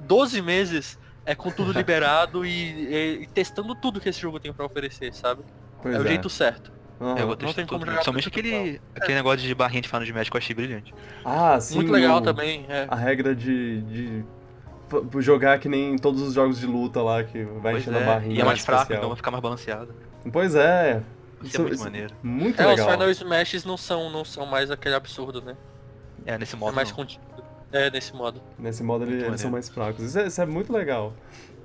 [SPEAKER 3] 12 meses, é com tudo liberado e, e, e, testando tudo que esse jogo tem para oferecer, sabe? Pois é, é o jeito certo.
[SPEAKER 2] Uhum. Eu vou testar tudo. Somente aquele, aquele negócio de barrinha de Final de Magic eu achei brilhante.
[SPEAKER 1] Ah, sim.
[SPEAKER 3] Muito legal o, também. É.
[SPEAKER 1] A regra de, de jogar que nem todos os jogos de luta lá, que vai pois enchendo
[SPEAKER 2] é.
[SPEAKER 1] a barrinha.
[SPEAKER 2] E é mais fraco, então vai ficar mais balanceado.
[SPEAKER 1] Pois é.
[SPEAKER 2] Isso, é muito maneiro.
[SPEAKER 1] Muito é, legal.
[SPEAKER 3] os Final Smashes não são, não são mais aquele absurdo, né?
[SPEAKER 2] É, nesse modo.
[SPEAKER 3] É mais contido. É, nesse modo.
[SPEAKER 1] Nesse modo ele, eles são mais fracos. Isso é, isso é muito legal.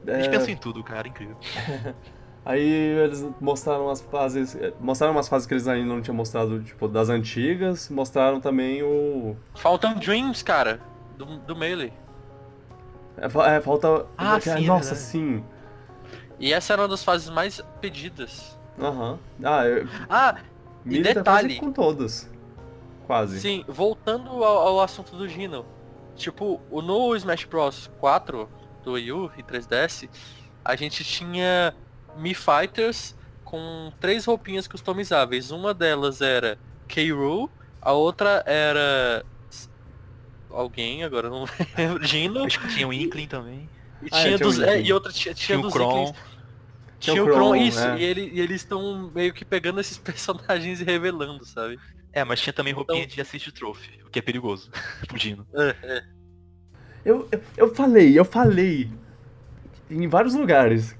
[SPEAKER 2] Eles é... pensam em tudo, cara, incrível.
[SPEAKER 1] Aí eles mostraram as fases. Mostraram umas fases que eles ainda não tinham mostrado, tipo, das antigas. Mostraram também o.
[SPEAKER 3] Faltam Dreams, cara. Do, do Melee.
[SPEAKER 1] É, é falta.
[SPEAKER 2] Ah,
[SPEAKER 1] é,
[SPEAKER 2] sim,
[SPEAKER 1] Nossa,
[SPEAKER 2] é
[SPEAKER 1] sim.
[SPEAKER 3] E essa era uma das fases mais pedidas.
[SPEAKER 1] Aham. Uhum. Ah, eu...
[SPEAKER 3] ah e tá detalhe.
[SPEAKER 1] com todas. Quase.
[SPEAKER 3] Sim, voltando ao, ao assunto do Gino. Tipo, no Smash Bros 4 do Wii U e 3DS, a gente tinha Mi Fighters com três roupinhas customizáveis. Uma delas era K. a outra era alguém, agora não lembro, Gino.
[SPEAKER 2] Acho que tinha o Inkling também.
[SPEAKER 3] E, ah, tinha dos, é, e outra tinha, tinha, tinha dos
[SPEAKER 2] Kron.
[SPEAKER 3] Tinha o Kron, isso, é. e, ele, e eles estão meio que pegando esses personagens e revelando, sabe?
[SPEAKER 2] É, mas tinha também roupinha então... de assist trophy, o que é perigoso pro Gino.
[SPEAKER 3] É, é.
[SPEAKER 1] Eu, eu, eu falei, eu falei em vários lugares.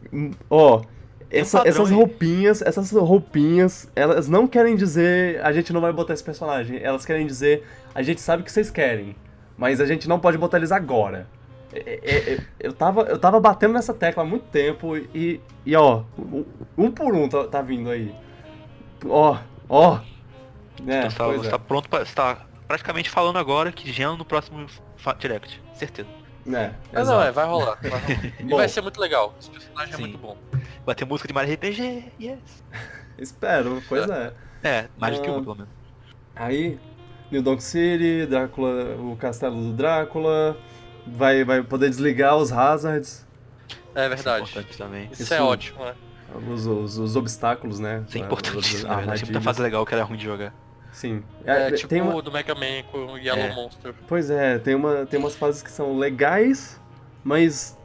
[SPEAKER 1] Ó, essa, um essas roupinhas, essas roupinhas, elas não querem dizer a gente não vai botar esse personagem. Elas querem dizer a gente sabe o que vocês querem, mas a gente não pode botar eles agora. É, é, é, eu, tava, eu tava batendo nessa tecla há muito tempo e, e ó, um por um tá, tá vindo aí. Ó, ó.
[SPEAKER 2] É, você tá, você tá pronto pra. Você tá praticamente falando agora que Geno no próximo Direct, certeza.
[SPEAKER 1] É,
[SPEAKER 3] Mas não, é, vai rolar. Vai rolar. e vai ser muito legal. Esse personagem é sim. é muito bom.
[SPEAKER 2] Vai ter música de Mario RPG, yes.
[SPEAKER 1] Espero, pois é.
[SPEAKER 2] É, mais do que uma, pelo menos.
[SPEAKER 1] Aí, New Donk City, Drácula, o castelo do Drácula, vai, vai poder desligar os hazards.
[SPEAKER 3] É verdade.
[SPEAKER 2] Isso é também.
[SPEAKER 3] Isso, Isso é ótimo, né?
[SPEAKER 1] Os, os, os, obstáculos, né?
[SPEAKER 2] Isso é importante, na verdade. Sempre fase legal que era ruim de jogar.
[SPEAKER 1] Sim.
[SPEAKER 3] É, é tipo tem uma... do Mega Man com o Yellow é. Monster.
[SPEAKER 1] Pois é, tem, uma, tem umas fases que são legais, mas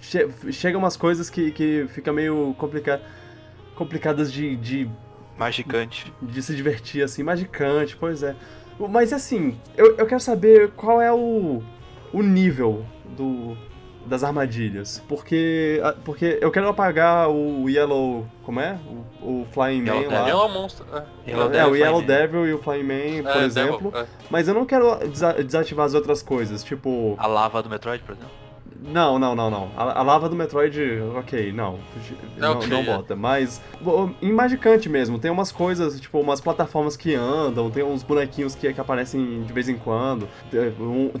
[SPEAKER 1] che chega umas coisas que, que fica meio complica complicadas de, de.
[SPEAKER 2] Magicante.
[SPEAKER 1] De se divertir, assim, magicante, pois é. Mas assim, eu, eu quero saber qual é o, o nível do, das armadilhas. Porque, porque eu quero apagar o Yellow. Como é? O, o Flying Man lá.
[SPEAKER 3] Yellow Monster.
[SPEAKER 1] É, Yellow é o Yellow Devil e o Flying Man, por é, exemplo. Devil, é. Mas eu não quero desativar as outras coisas, tipo.
[SPEAKER 2] A lava do Metroid, por exemplo?
[SPEAKER 1] Não, não, não, não. A, a, lava do Metroid, ok, não. Não, okay, não bota. Mas em Magicante mesmo, tem umas coisas, tipo, umas plataformas que andam, tem uns bonequinhos que, que aparecem de vez em quando.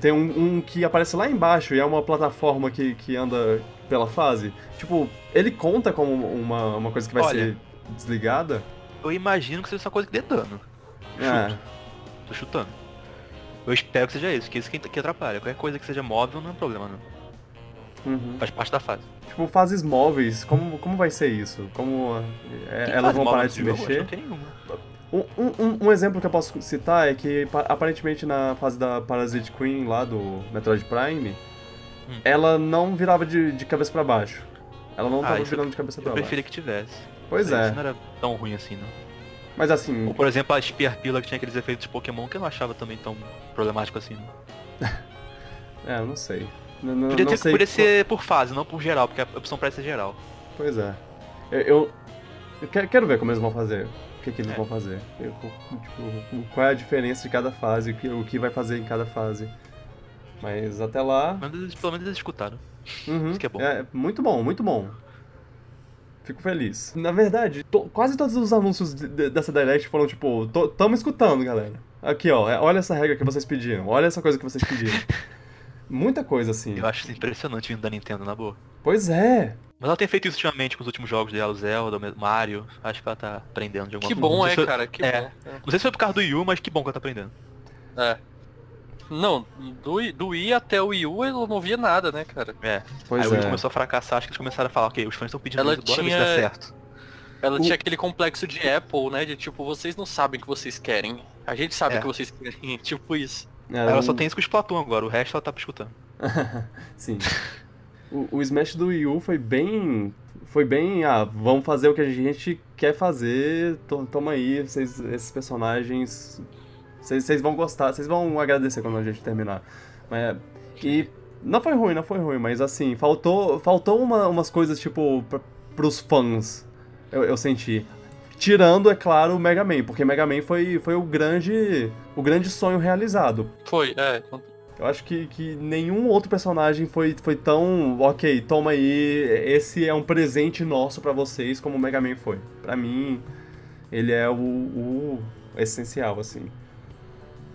[SPEAKER 1] Tem um, um, que aparece lá embaixo e é uma plataforma que, que anda pela fase. Tipo, ele conta como uma, uma coisa que vai Olha, ser desligada?
[SPEAKER 2] Eu imagino que seja uma coisa que dê dano. É. Tô chutando. Eu espero que seja isso, que isso que, que atrapalha. Qualquer coisa que seja móvel não é problema, não.
[SPEAKER 1] Uhum.
[SPEAKER 2] Faz parte da fase.
[SPEAKER 1] Tipo, fases móveis, como, como vai ser isso? Como é, elas vão parar de se mexer?
[SPEAKER 2] Não tem nenhuma.
[SPEAKER 1] Um, um, um, exemplo que eu posso citar é que aparentemente na fase da Parasite Queen lá do Metroid Prime, hum. ela não virava de, de cabeça para baixo. Ela não ah, tava virando de cabeça pra baixo.
[SPEAKER 2] Eu preferia que tivesse.
[SPEAKER 1] Pois é.
[SPEAKER 2] Isso não era tão ruim assim, não.
[SPEAKER 1] Mas assim.
[SPEAKER 2] Ou por exemplo a Spear Pila que tinha aqueles efeitos de Pokémon que eu não achava também tão problemático assim, não.
[SPEAKER 1] é, eu não sei. Não,
[SPEAKER 2] podia,
[SPEAKER 1] não
[SPEAKER 2] ter, podia ser por fase, não por geral, porque a opção parece ser geral.
[SPEAKER 1] Pois é. Eu, eu, eu quero ver como eles vão fazer. O que, que eles é. vão fazer. Eu, tipo, qual é a diferença de cada fase, o que, o que vai fazer em cada fase. Mas até lá.
[SPEAKER 2] Mas pelo menos eles escutaram.
[SPEAKER 1] Uhum.
[SPEAKER 2] Isso que é bom.
[SPEAKER 1] É, muito bom, muito bom. Fico feliz. Na verdade, to, quase todos os anúncios de, de, dessa Direct foram tipo, tamo escutando, galera. Aqui, ó, é, olha essa regra que vocês pediram, olha essa coisa que vocês pediram. Muita coisa assim.
[SPEAKER 2] Eu acho isso impressionante vindo da Nintendo, na boa.
[SPEAKER 1] Pois é.
[SPEAKER 2] Mas ela tem feito isso ultimamente com os últimos jogos dela, o Zelda, o Mario. Acho que ela tá aprendendo de alguma
[SPEAKER 3] Que
[SPEAKER 2] forma.
[SPEAKER 3] bom,
[SPEAKER 2] Não sei
[SPEAKER 3] é,
[SPEAKER 2] foi-
[SPEAKER 3] cara, que
[SPEAKER 2] é.
[SPEAKER 3] bom.
[SPEAKER 2] Não sei se foi por causa do Wii U, mas que bom que ela tá aprendendo.
[SPEAKER 3] É. Não, do, do Wii até o Wii U eu não via nada, né, cara?
[SPEAKER 2] É.
[SPEAKER 1] Pois
[SPEAKER 2] Aí o Wii
[SPEAKER 1] é.
[SPEAKER 2] começou a fracassar, acho que eles começaram a falar, ok, os fãs estão pedindo
[SPEAKER 3] Ela
[SPEAKER 2] isso, bora ver se
[SPEAKER 3] tinha-
[SPEAKER 2] dá certo.
[SPEAKER 3] Ela
[SPEAKER 1] O-
[SPEAKER 3] tinha aquele complexo de Apple, né? De tipo, vocês não sabem o que vocês querem. A gente sabe
[SPEAKER 2] É.
[SPEAKER 3] o que vocês querem. Tipo isso.
[SPEAKER 1] Era
[SPEAKER 2] Ela só tem isso com o Splatoon agora, o resto ela tá escutando.
[SPEAKER 1] Sim. O, o Smash do Wii U foi bem. Foi bem. Ah, vamos fazer o que a gente quer fazer. to- Toma aí, vocês, esses personagens. Vocês, vocês vão gostar, vocês vão agradecer quando a gente terminar. Mas, e não foi ruim, não foi ruim, mas assim, faltou, faltou uma- umas coisas tipo pra, pros fãs. Eu, eu senti. Tirando, é claro, o Mega Man, porque Mega Man foi, foi o grande. o grande sonho realizado.
[SPEAKER 3] Foi, é.
[SPEAKER 1] Eu acho que, que nenhum outro personagem foi, foi tão. Ok, toma aí, esse é um presente nosso pra vocês, como o Mega Man foi. Pra mim, ele é o, o essencial, assim.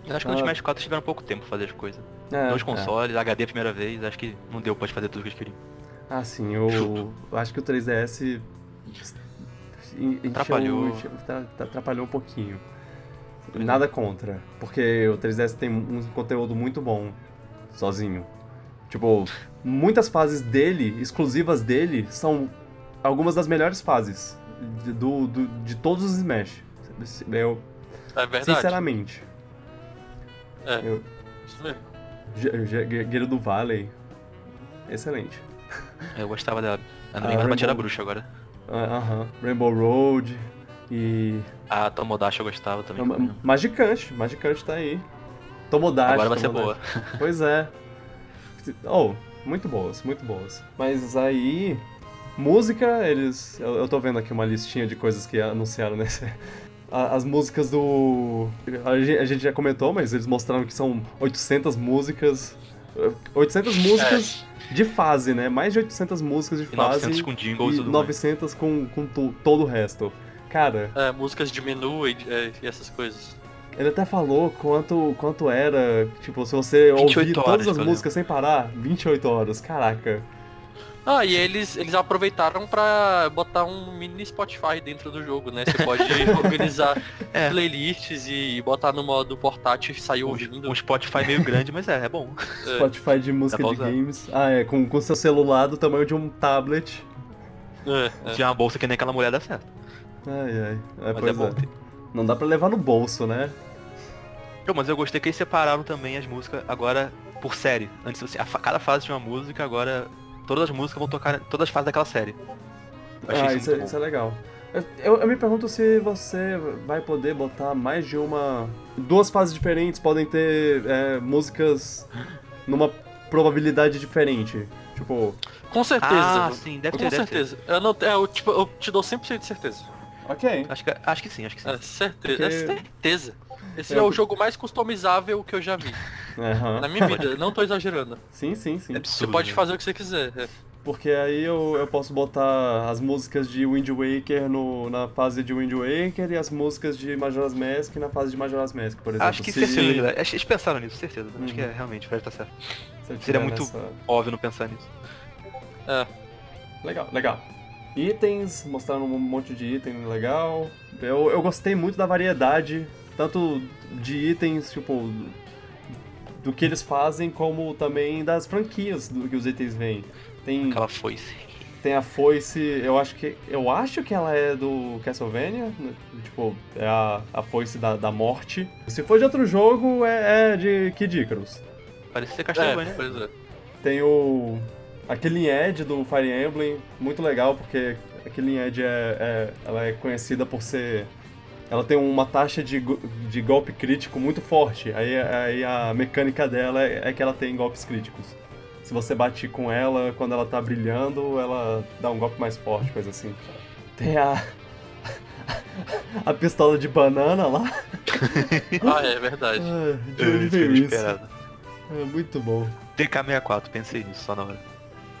[SPEAKER 2] Eu acho que no
[SPEAKER 1] Ah.
[SPEAKER 2] Smash 4 eles tiveram pouco tempo pra fazer as coisas.
[SPEAKER 1] É,
[SPEAKER 2] Dois
[SPEAKER 1] é.
[SPEAKER 2] consoles, HD a primeira vez, acho que não deu pra fazer tudo que eles queriam.
[SPEAKER 1] Ah, sim, eu, eu acho que o 3DS.
[SPEAKER 2] Atrapalhou.
[SPEAKER 1] encheu- tra- tra- atrapalhou um pouquinho. Nada contra, porque o 3DS tem um conteúdo muito bom sozinho. Tipo, muitas fases dele, exclusivas dele, são algumas das melhores fases de, do, do- de todos os Smash. Eu,
[SPEAKER 3] É verdade.
[SPEAKER 1] sinceramente.
[SPEAKER 3] É.
[SPEAKER 1] Eu,
[SPEAKER 3] Isso mesmo.
[SPEAKER 1] Guerreiro do Valley, excelente.
[SPEAKER 2] Eu gostava dela. Não
[SPEAKER 1] Ah,
[SPEAKER 2] mais batia
[SPEAKER 1] Rainbow-
[SPEAKER 2] bruxa agora.
[SPEAKER 1] Ah, Aham. Rainbow Road e.
[SPEAKER 2] A Tomodachi eu gostava também.
[SPEAKER 1] Ma- Magicante, Magicante tá aí. Tomodachi.
[SPEAKER 2] Agora vai ser boa.
[SPEAKER 1] Pois é. Oh, muito boas, muito boas. Mas aí. Música, eles. Eu, eu tô vendo aqui uma listinha de coisas que anunciaram nesse. As músicas do. A gente, a gente já comentou, mas eles mostraram que são 800 músicas. 800 músicas de fase, né? Mais de 800 músicas de
[SPEAKER 2] E
[SPEAKER 1] fase.
[SPEAKER 2] 900 com jingles e tudo mais.
[SPEAKER 1] 900 com, com tu- todo o resto. Cara,
[SPEAKER 3] É, músicas de menu e, é, e essas coisas.
[SPEAKER 1] ele até falou quanto, quanto era, tipo, se você
[SPEAKER 2] 28
[SPEAKER 1] ouvir todas as
[SPEAKER 2] por
[SPEAKER 1] músicas sem parar, 28 horas, caraca.
[SPEAKER 3] Ah, e eles, eles aproveitaram pra botar um mini Spotify dentro do jogo, né? Você pode organizar
[SPEAKER 2] É.
[SPEAKER 3] playlists e botar no modo portátil e sair
[SPEAKER 2] Um,
[SPEAKER 3] ouvindo.
[SPEAKER 2] um Spotify meio grande, mas é, é bom.
[SPEAKER 3] É.
[SPEAKER 1] Spotify de música
[SPEAKER 2] pra
[SPEAKER 1] de games. Ah, é, com, com seu celular do tamanho de um tablet.
[SPEAKER 3] É,
[SPEAKER 2] Se
[SPEAKER 3] é.
[SPEAKER 2] uma bolsa que nem aquela mulher dá certo.
[SPEAKER 1] Ai, ai. É,
[SPEAKER 2] Mas é bom
[SPEAKER 1] é.
[SPEAKER 2] ter.
[SPEAKER 1] Não dá pra levar no bolso, né?
[SPEAKER 2] Não, mas eu gostei que eles separaram também as músicas agora por série. Antes você, a cada fase tinha uma música, agora todas as músicas vão tocar em todas as fases daquela série.
[SPEAKER 1] Ah,
[SPEAKER 2] isso
[SPEAKER 1] isso, é, isso é legal. Eu, eu, me pergunto se você vai poder botar mais de uma. Duas fases diferentes podem ter é, músicas numa probabilidade diferente. Tipo,
[SPEAKER 3] Com certeza.
[SPEAKER 2] Ah, sim, deve ter,
[SPEAKER 3] Com
[SPEAKER 2] deve ter.
[SPEAKER 3] certeza. Eu, não, é, eu, tipo, eu te dou 100% de certeza.
[SPEAKER 1] ok.
[SPEAKER 2] Acho que, acho que sim, acho que sim.
[SPEAKER 3] É, certeza.
[SPEAKER 1] Porque-
[SPEAKER 3] É certeza. Esse
[SPEAKER 1] É,
[SPEAKER 3] é, o jogo mais customizável que eu já vi.
[SPEAKER 1] Aham.
[SPEAKER 3] Na minha vida. não tô exagerando.
[SPEAKER 1] Sim, sim, sim.
[SPEAKER 2] É
[SPEAKER 3] Você pode
[SPEAKER 2] né?
[SPEAKER 3] fazer o que você quiser. é.
[SPEAKER 1] Porque aí eu, eu posso botar as músicas de Wind Waker no, na fase de Wind Waker e as músicas de Majora's Mask na fase de Majora's Mask, por exemplo.
[SPEAKER 2] Acho que
[SPEAKER 1] Se-
[SPEAKER 2] certeza. Acho que eles pensaram nisso, certeza. Acho
[SPEAKER 1] Uhum.
[SPEAKER 2] que é, realmente, vai estar certo.
[SPEAKER 1] se
[SPEAKER 2] Seria muito-
[SPEAKER 1] nessa-
[SPEAKER 2] Óbvio não pensar nisso.
[SPEAKER 3] É.
[SPEAKER 1] Legal, legal. Itens, mostraram um monte de item legal. Eu, eu gostei muito da variedade, tanto de itens, tipo, do que eles fazem, como também das franquias do que os itens vêm. Tem,
[SPEAKER 2] Aquela foice.
[SPEAKER 1] tem a foice, eu acho que. Eu acho que ela é do Castlevania. né? Tipo, é a, a foice da, da morte. Se for de outro jogo, é, é de Kid Icarus.
[SPEAKER 2] Parece ser
[SPEAKER 3] É,
[SPEAKER 2] Castlevania.
[SPEAKER 3] pois é.
[SPEAKER 1] Tem o. A Killing Edge do Fire Emblem, muito legal, porque a Killing Edge é, é- ela é conhecida por ser. Ela tem uma taxa de, de golpe crítico muito forte. Aí, aí a mecânica dela é, é que ela tem golpes críticos. Se você bate com ela quando ela tá brilhando, ela dá um golpe mais forte, coisa assim. Tem a. A pistola de banana lá.
[SPEAKER 3] Ah, é verdade.
[SPEAKER 1] Ah, de
[SPEAKER 2] É,
[SPEAKER 1] onde veio isso?
[SPEAKER 2] esperava.
[SPEAKER 1] É muito bom.
[SPEAKER 2] DK64, pensei nisso só na hora.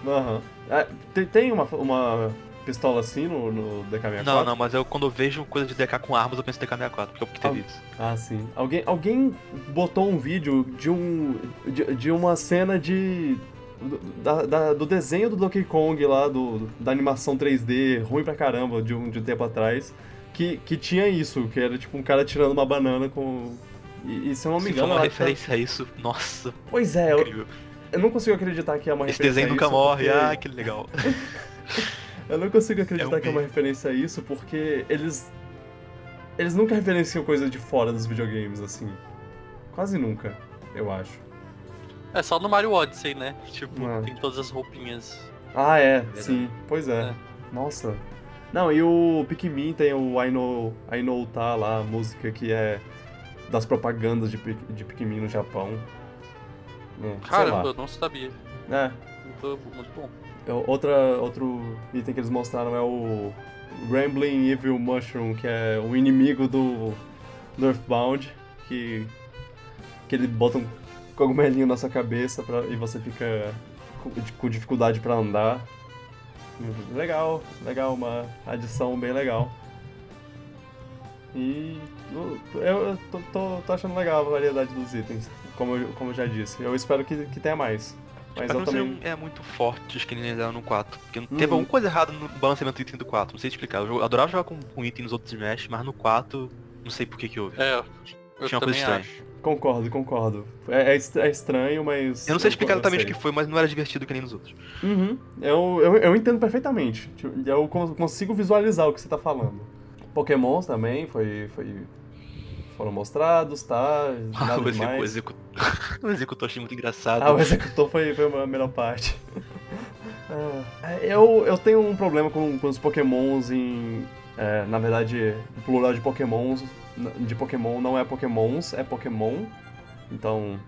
[SPEAKER 1] Aham. Ah, tem, tem uma, uma pistola assim no, no DK64?
[SPEAKER 2] Não, não, mas eu quando eu vejo coisa de DK com armas, eu penso em DK64, porque eu teve
[SPEAKER 1] Ah.
[SPEAKER 2] isso.
[SPEAKER 1] Ah, sim. Alguém, alguém botou um vídeo de um. de, de uma cena de. do- da- da- do desenho do Donkey Kong lá, do, da animação 3D, ruim pra caramba, de um, de um tempo atrás, que, que tinha isso, que era tipo um cara tirando uma banana com. E, e se eu não me
[SPEAKER 2] Se for uma
[SPEAKER 1] tá-
[SPEAKER 2] referência a isso, nossa,
[SPEAKER 1] Pois é, eu,
[SPEAKER 2] incrível.
[SPEAKER 1] eu não consigo acreditar que é uma
[SPEAKER 2] Esse
[SPEAKER 1] referência
[SPEAKER 2] desenho
[SPEAKER 1] a
[SPEAKER 2] nunca
[SPEAKER 1] isso,
[SPEAKER 2] morre,
[SPEAKER 1] porque-
[SPEAKER 2] ah, que legal.
[SPEAKER 1] Eu não consigo acreditar
[SPEAKER 2] É um
[SPEAKER 1] que é uma referência a isso, porque eles. Eles nunca referenciam coisa de fora dos videogames, assim. Quase nunca, eu acho.
[SPEAKER 3] É só no Mario Odyssey, né? Tipo,
[SPEAKER 1] Ah.
[SPEAKER 3] tem todas as roupinhas.
[SPEAKER 1] Ah, é, sim, pois é.
[SPEAKER 3] É.
[SPEAKER 1] Nossa. Não, e o Pikmin tem o I Know, I Know Tá lá, a música que é das propagandas de, de Pikmin no Japão.
[SPEAKER 3] Caramba,
[SPEAKER 1] lá.
[SPEAKER 3] eu não sabia.
[SPEAKER 1] É,
[SPEAKER 3] Muito, muito bom.
[SPEAKER 1] É, outra, outro item que eles mostraram é o Rambling Evil Mushroom, que é o inimigo do, do Earthbound, que, que ele bota um cogumelinho na sua cabeça pra, e você fica com, com dificuldade pra andar. Legal, legal, uma adição bem legal. E eu tô, tô- tô achando legal a variedade dos itens, como eu, como eu já disse. Eu espero que, que tenha mais. Mas eu
[SPEAKER 2] não
[SPEAKER 1] também.
[SPEAKER 2] sejam é, muito fortes que nem eles eram no 4. Porque
[SPEAKER 1] Uhum.
[SPEAKER 2] teve alguma coisa errada no balanceamento do item do 4, não sei explicar. Eu adorava jogar com, com item nos outros Smash, mas no 4, não sei por que que houve.
[SPEAKER 3] É, eu
[SPEAKER 2] Tinha uma coisa
[SPEAKER 3] também
[SPEAKER 2] estranha.
[SPEAKER 3] acho.
[SPEAKER 1] Concordo, concordo. É, é é estranho, mas.
[SPEAKER 2] Eu não sei explicar exatamente o que foi, mas não era divertido que nem nos outros.
[SPEAKER 1] Uhum. Eu, eu, eu entendo perfeitamente. Tipo, Eu con- consigo visualizar o que você tá falando. Pokémons também foi, foi, foram mostrados, tá? Nada
[SPEAKER 2] o, execu-
[SPEAKER 1] demais.
[SPEAKER 2] execu- o executor achei muito engraçado.
[SPEAKER 1] Ah, o executor foi, foi a melhor parte. Ah, eu, eu tenho um problema com, com os pokémons em... é, na verdade, o plural de pokémons de Pokémon não é pokémons, é Pokémon. Então,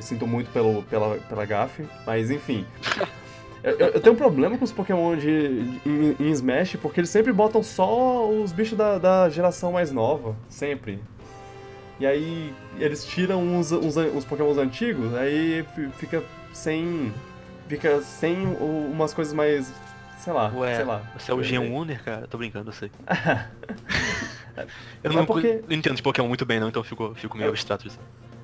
[SPEAKER 1] sinto muito pelo, pela, pela gafe. Mas, enfim. Eu, eu- eu tenho um problema com os Pokémon de, de- em, em Smash, porque eles sempre botam só os bichos da, da geração mais nova. Sempre. E aí eles tiram uns, uns, uns Pokémons antigos, aí fi- fica sem. Fica sem umas coisas mais. Sei lá,
[SPEAKER 2] Ué,
[SPEAKER 1] sei lá.
[SPEAKER 2] Você é o Gen Wunder, cara? Tô brincando, eu sei. Eu
[SPEAKER 1] É
[SPEAKER 2] não,
[SPEAKER 1] porque-
[SPEAKER 2] não entendo de Pokémon muito bem não, então fico, fico meio
[SPEAKER 1] Eu-
[SPEAKER 2] abstrato disso.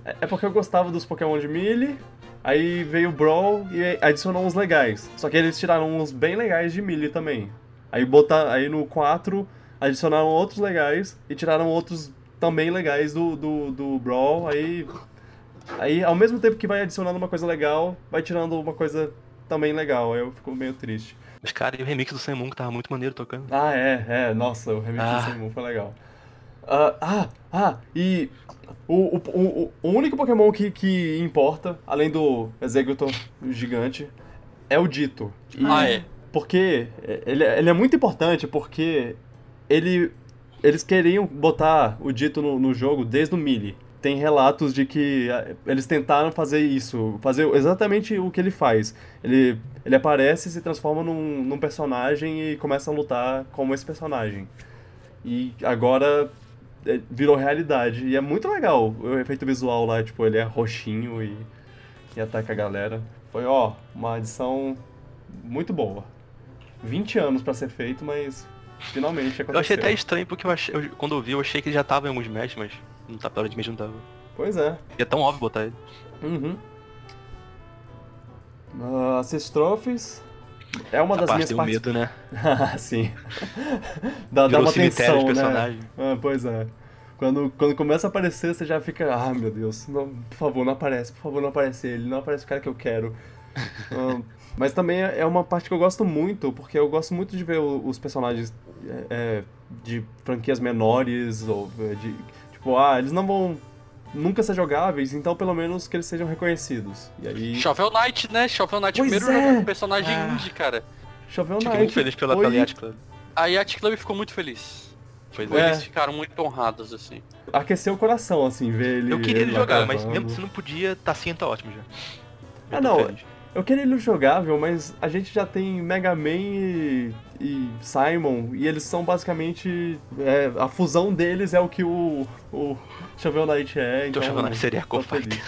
[SPEAKER 1] É é porque eu gostava dos Pokémon de Melee, aí veio o Brawl e adicionou uns legais. Só que eles tiraram uns bem legais de Melee também. Aí botar, aí no 4 adicionaram outros legais e tiraram outros também legais do, do, do Brawl. Aí, aí ao mesmo tempo que vai adicionando uma coisa legal, vai tirando uma coisa também legal. Aí eu fico meio triste.
[SPEAKER 2] Mas cara, e o remix do Moon que tava muito maneiro tocando.
[SPEAKER 1] Ah, é, é, nossa, o remix
[SPEAKER 2] Ah.
[SPEAKER 1] do Moon foi legal. Ah, ah, ah, e o, o, o, o único Pokémon que, que importa, além do Executor gigante, é o Dito. E-
[SPEAKER 3] Ah, é.
[SPEAKER 1] Porque ele, é- ele é muito importante porque ele, eles queriam botar o Dito no, no jogo desde o Melee. Tem relatos de que ah, eles tentaram fazer isso, fazer exatamente o que ele faz. Ele, ele aparece, se transforma num, num personagem e começa a lutar como esse personagem. E agora é, virou realidade. E é muito legal o efeito visual lá, tipo, ele é roxinho e, e ataca a galera. Foi, ó, uma adição muito boa. 20 anos pra ser feito, mas finalmente aconteceu.
[SPEAKER 2] Eu achei até estranho porque eu achei, eu- quando eu vi, eu achei que ele já tava em alguns Smash, mas não tá, pela de mesmo não tava.
[SPEAKER 1] Pois é.
[SPEAKER 2] E é tão óbvio botar ele.
[SPEAKER 1] Uhum. Uh, Assist Trophies é uma
[SPEAKER 2] Essa
[SPEAKER 1] das minhas
[SPEAKER 2] parte deu
[SPEAKER 1] partes...
[SPEAKER 2] medo, né?
[SPEAKER 1] Ah, sim. dá, dá uma tensão, né?
[SPEAKER 2] personagem.
[SPEAKER 1] Ah, pois é. Quando, quando começa a aparecer, você já fica, ah, meu Deus, não, por favor, não aparece, por favor, não aparece ele, não aparece o cara que eu quero. Ah, mas também é é uma parte que eu gosto muito, porque eu gosto muito de ver os personagens é, é, de franquias menores, ou é, de, tipo, ah, eles não vão nunca ser jogáveis, então pelo menos que eles sejam reconhecidos. E aí,
[SPEAKER 3] Shovel Knight, né? Shovel Knight,
[SPEAKER 1] Pois
[SPEAKER 3] primeiro
[SPEAKER 1] é.
[SPEAKER 3] personagem
[SPEAKER 2] Ah.
[SPEAKER 3] indie, cara.
[SPEAKER 1] Shovel
[SPEAKER 2] Fiquei
[SPEAKER 1] Knight
[SPEAKER 2] muito feliz pela
[SPEAKER 1] foi-
[SPEAKER 2] Club.
[SPEAKER 3] A Yacht Club ficou muito feliz.
[SPEAKER 2] Pois
[SPEAKER 3] Tipo,
[SPEAKER 2] é.
[SPEAKER 3] Eles ficaram muito honrados, assim.
[SPEAKER 1] aqueceu o coração, assim, ver ele
[SPEAKER 2] Eu queria ele jogar, mas mesmo se não podia, tá assim, tá ótimo já.
[SPEAKER 1] Ah,
[SPEAKER 2] Eu tô
[SPEAKER 1] não,
[SPEAKER 2] feliz.
[SPEAKER 1] Eu queria ele jogável, mas a gente já tem Mega Man e, e Simon, e eles são basicamente. é, a fusão deles é o que o, o Shovel Knight é, então.
[SPEAKER 2] Então Shovel Knight seria
[SPEAKER 1] feliz.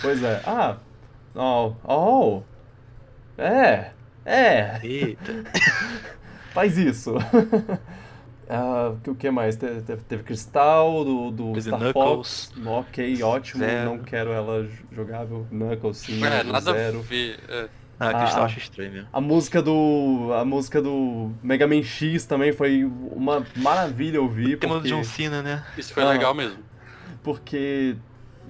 [SPEAKER 1] Pois é. Ah! Oh! Oh! É! É!
[SPEAKER 2] Eita.
[SPEAKER 1] Faz isso. Ah, o que mais? Teve, teve, teve Cristal, do, do Star
[SPEAKER 2] Knuckles.
[SPEAKER 1] Fox. Ok, ótimo.
[SPEAKER 2] Zero.
[SPEAKER 1] Não quero ela jogável. Knuckles, sim.
[SPEAKER 3] É, nada
[SPEAKER 1] zero.
[SPEAKER 3] a ver. é.
[SPEAKER 2] Ah,
[SPEAKER 1] Ah,
[SPEAKER 2] Cristal acho estranho mesmo.
[SPEAKER 1] A música do. A música do Mega Man X também foi uma maravilha ouvir.
[SPEAKER 2] O tema do
[SPEAKER 1] porque,
[SPEAKER 2] John Cena, né?
[SPEAKER 3] Isso foi
[SPEAKER 1] Ah.
[SPEAKER 3] legal mesmo.
[SPEAKER 1] porque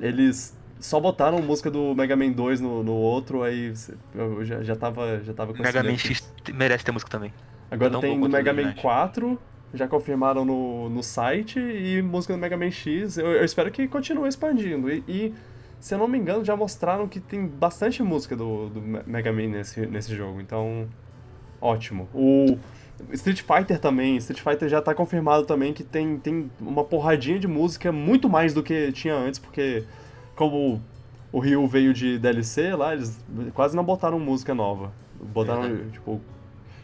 [SPEAKER 1] eles só botaram música do Mega Man 2 no, no outro, aí eu já, já tava. Já tava com
[SPEAKER 2] Mega Man. X merece ter música também.
[SPEAKER 1] Agora tem
[SPEAKER 2] contra
[SPEAKER 1] Mega Man
[SPEAKER 2] originais.
[SPEAKER 1] 4, já confirmaram no, no site, e música do Mega Man X. Eu, eu espero que continue expandindo. E, e, se eu não me engano, já mostraram que tem bastante música do, do Me- Mega Man nesse, nesse jogo. Então, ótimo. O Street Fighter também, Street Fighter já tá confirmado também que tem, tem uma porradinha de música, muito mais do que tinha antes, porque como o Ryu veio de DLC lá, eles quase não botaram música nova. Botaram,
[SPEAKER 3] Uhum.
[SPEAKER 1] tipo,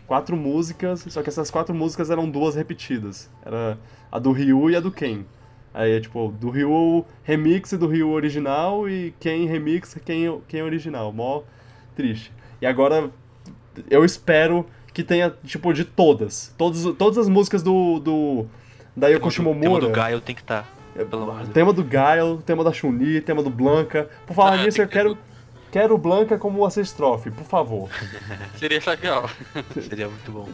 [SPEAKER 1] quatro músicas, só que essas quatro músicas eram duas repetidas. Era a do Ryu e a do Ken. Aí é tipo, do Ryu remix e do Ryu original e Ken remix e Ken, Ken original. Mó triste. E agora eu espero que tenha, tipo, de todas. Todas, todas as músicas do. do da Yoko
[SPEAKER 2] O tema
[SPEAKER 1] Shimomura.
[SPEAKER 2] do Gaio tem que estar. Pelo amor de
[SPEAKER 1] O
[SPEAKER 2] Deus.
[SPEAKER 1] tema do Gaio, tema da Chun-Li, tema do Blanca. Por falar
[SPEAKER 3] Ah,
[SPEAKER 1] nisso, eu
[SPEAKER 3] que ter
[SPEAKER 1] quero, Blanca como assist-trophy, por favor.
[SPEAKER 3] Seria legal.
[SPEAKER 2] Seria muito bom.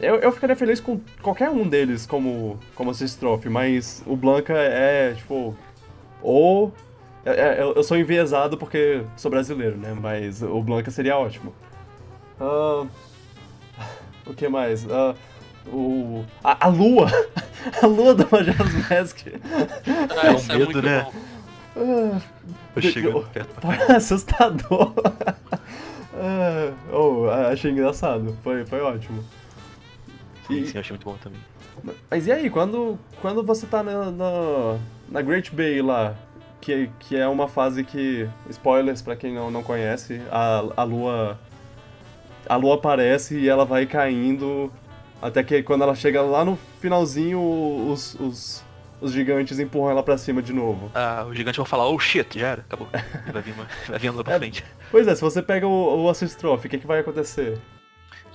[SPEAKER 1] Eu, eu ficaria feliz com qualquer um deles como, como assist-trophy, mas o Blanca é, tipo, ou... é- é- eu, sou enviesado porque sou brasileiro, né? Mas o Blanca seria ótimo. Ah, o que mais? Ah, o, a, a lua! A lua do Majora's Mask!
[SPEAKER 3] Ah,
[SPEAKER 2] um
[SPEAKER 3] isso é
[SPEAKER 2] medo,
[SPEAKER 3] muito bom.
[SPEAKER 2] Eu chegando perto pra
[SPEAKER 1] Foi assustador. Ah, oh, achei engraçado. Foi, foi ótimo.
[SPEAKER 2] Sim,
[SPEAKER 1] E-
[SPEAKER 2] sim, achei muito bom também.
[SPEAKER 1] Mas e aí, quando, quando você tá na, na, na Great Bay lá, que, que é uma fase que, spoilers pra quem não, não conhece, a, a lua a lua aparece e ela vai caindo, até que quando ela chega lá no finalzinho, os, os, os gigantes empurram ela pra cima de novo.
[SPEAKER 2] Ah, os gigantes vão falar, oh shit, já era, acabou. Vai vir, uma, vai vir lá pra
[SPEAKER 1] É.
[SPEAKER 2] frente.
[SPEAKER 1] Pois é, se você pega o, o Assist Trophy, o que, que vai acontecer?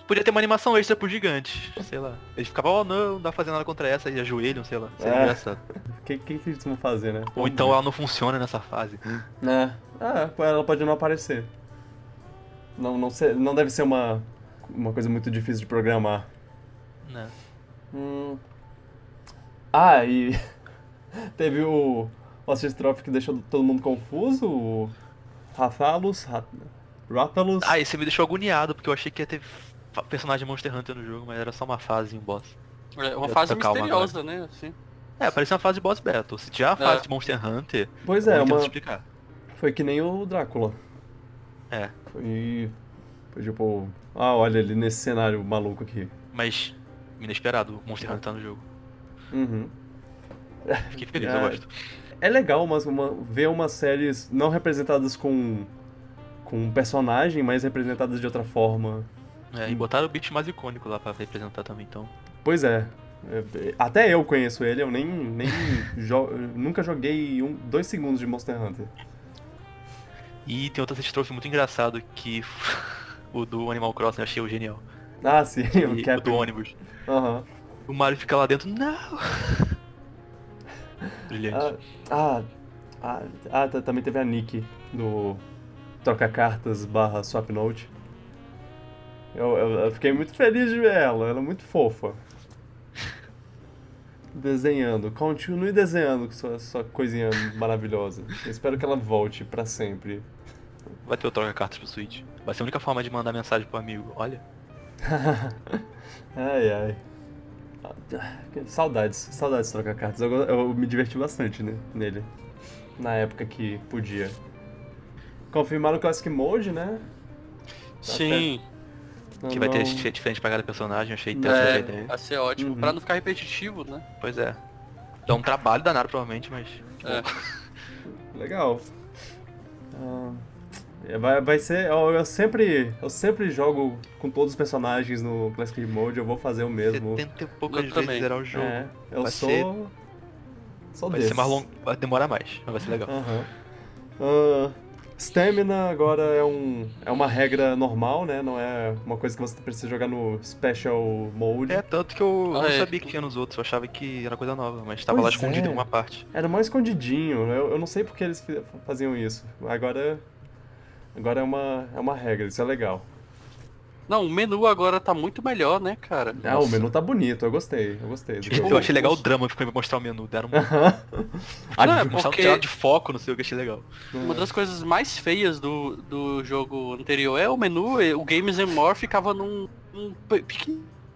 [SPEAKER 2] Podia ter uma animação extra pros gigantes, sei lá. Eles ficavam, oh não, não dá pra fazer nada contra essa, e ajoelham, sei lá. Seria
[SPEAKER 1] É.
[SPEAKER 2] engraçado.
[SPEAKER 1] O que, que, que eles vão fazer, né?
[SPEAKER 2] Ou então ela não funciona nessa fase.
[SPEAKER 1] É, ah, ela pode não aparecer. Não, não, ser, não deve ser uma, uma coisa muito difícil de programar.
[SPEAKER 2] Né?
[SPEAKER 1] Hum. Ah, e teve o, o Assist Trophy que deixou todo mundo confuso, o Rathalos, Rat- Rathalos.
[SPEAKER 2] Ah, esse me deixou agoniado, porque eu achei que ia ter personagem Monster Hunter no jogo, mas era só uma fase em boss.
[SPEAKER 3] É uma
[SPEAKER 2] Já
[SPEAKER 3] fase misteriosa, né? Assim.
[SPEAKER 2] É, parecia uma fase de boss battle. Se tiver fase
[SPEAKER 3] É.
[SPEAKER 2] de Monster Hunter,
[SPEAKER 1] Pois
[SPEAKER 2] eu
[SPEAKER 1] é, uma,
[SPEAKER 2] explicar.
[SPEAKER 1] foi que nem o Drácula.
[SPEAKER 2] É,
[SPEAKER 1] Foi, foi tipo, ah, olha ele nesse cenário maluco aqui.
[SPEAKER 2] mas inesperado, o Monster Hunter tá no jogo.
[SPEAKER 1] Uhum.
[SPEAKER 2] Fiquei feliz,
[SPEAKER 1] É.
[SPEAKER 2] eu gosto.
[SPEAKER 1] É legal mas uma, ver umas séries não representadas com, com um personagem, mas representadas de outra forma.
[SPEAKER 2] É, e botaram o beat mais icônico lá pra representar também, então.
[SPEAKER 1] Pois é. É, Até eu conheço ele, eu nem, nem jo- nunca joguei um, dois segundos de Monster Hunter.
[SPEAKER 2] E tem outro assist muito engraçado que o do Animal Crossing eu achei o genial.
[SPEAKER 1] Ah, sim,
[SPEAKER 2] E
[SPEAKER 1] o Cap.
[SPEAKER 2] do ônibus.
[SPEAKER 1] Aham.
[SPEAKER 2] O Mario fica lá dentro, não! Brilhante.
[SPEAKER 1] Ah, ah, ah, tá- também teve a Nick do Troca Cartas barra Swap Note. Eu, eu, eu fiquei muito feliz de ver ela, ela é muito fofa. Desenhando, continue desenhando com sua, sua coisinha maravilhosa. Eu espero que ela volte pra sempre.
[SPEAKER 2] Vai ter o troca cartas pro Switch. Vai ser a única forma de mandar mensagem pro amigo. Olha.
[SPEAKER 1] ai ai. Saudades, saudades de trocar cartas. Eu, eu me diverti bastante né, nele. Na época que podia. Confirmaram o Classic Mode, né?
[SPEAKER 3] Sim.
[SPEAKER 1] Não-
[SPEAKER 2] Que vai ter
[SPEAKER 1] não-
[SPEAKER 2] esse diferente pra cada personagem, achei
[SPEAKER 3] É,
[SPEAKER 2] ideia.
[SPEAKER 3] vai ser ótimo.
[SPEAKER 1] Uhum.
[SPEAKER 3] Pra não ficar repetitivo, né?
[SPEAKER 2] Pois é. Dá um trabalho danado provavelmente, mas.
[SPEAKER 3] É.
[SPEAKER 1] Legal. Ah, vai, vai ser. Eu, eu sempre. Eu sempre jogo com todos os personagens no Classic Mode, eu vou fazer o mesmo.
[SPEAKER 2] 70 e poucas
[SPEAKER 3] Eu
[SPEAKER 2] vezes
[SPEAKER 3] também.
[SPEAKER 2] zerar o jogo.
[SPEAKER 1] É, eu
[SPEAKER 2] Vai
[SPEAKER 1] sou.
[SPEAKER 2] ser-
[SPEAKER 1] Sou
[SPEAKER 2] Vai
[SPEAKER 1] desses.
[SPEAKER 2] ser mais longo, vai demorar mais, mas vai ser legal.
[SPEAKER 1] Ah, Stamina agora é, um, é uma regra normal, né? Não é uma coisa que você precisa jogar no Special Mode.
[SPEAKER 2] É, tanto que eu
[SPEAKER 3] Ah,
[SPEAKER 2] não
[SPEAKER 3] é.
[SPEAKER 2] sabia que tinha nos outros, eu achava que era coisa nova, mas tava lá
[SPEAKER 1] Pois
[SPEAKER 2] escondido
[SPEAKER 1] é.
[SPEAKER 2] em alguma parte.
[SPEAKER 1] Era mais escondidinho. Eu, eu não sei porque eles faziam isso. Agora, agora é, uma, é uma regra, isso é legal.
[SPEAKER 3] Não, o menu agora tá muito melhor, né, cara?
[SPEAKER 1] Ah, o menu tá bonito, eu gostei, eu gostei.
[SPEAKER 3] Tipo.
[SPEAKER 2] Eu achei legal o drama que foi me mostrar o menu, deram um.
[SPEAKER 1] Ah,
[SPEAKER 3] Não, é porque-
[SPEAKER 2] de foco, não sei o que achei legal.
[SPEAKER 3] Uma das coisas mais feias do, do jogo anterior é o menu, e o Games and More ficava num, num pe-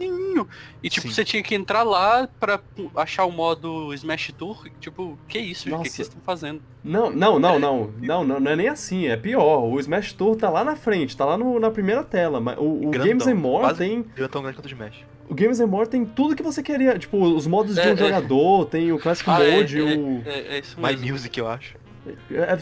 [SPEAKER 3] pequenininho. E tipo,
[SPEAKER 2] Sim.
[SPEAKER 3] você tinha que entrar lá pra achar o modo Smash Tour. Tipo, que isso? O que, que vocês estão fazendo?
[SPEAKER 1] Não, não, não, não, não, não, não é nem assim, é pior. O Smash Tour tá lá na frente, tá lá no- na primeira tela. Mas o, o Games and More
[SPEAKER 2] quase-
[SPEAKER 1] tem.
[SPEAKER 2] Deu tão grande quanto o Smash.
[SPEAKER 1] O Games and More tem tudo que você queria. Tipo, os modos de
[SPEAKER 3] É,
[SPEAKER 1] um
[SPEAKER 3] é.
[SPEAKER 1] jogador, tem o Classic
[SPEAKER 3] Ah, é,
[SPEAKER 1] Mode,
[SPEAKER 3] é,
[SPEAKER 1] o.
[SPEAKER 3] É, é isso
[SPEAKER 2] My
[SPEAKER 3] mesmo.
[SPEAKER 2] Music, eu acho.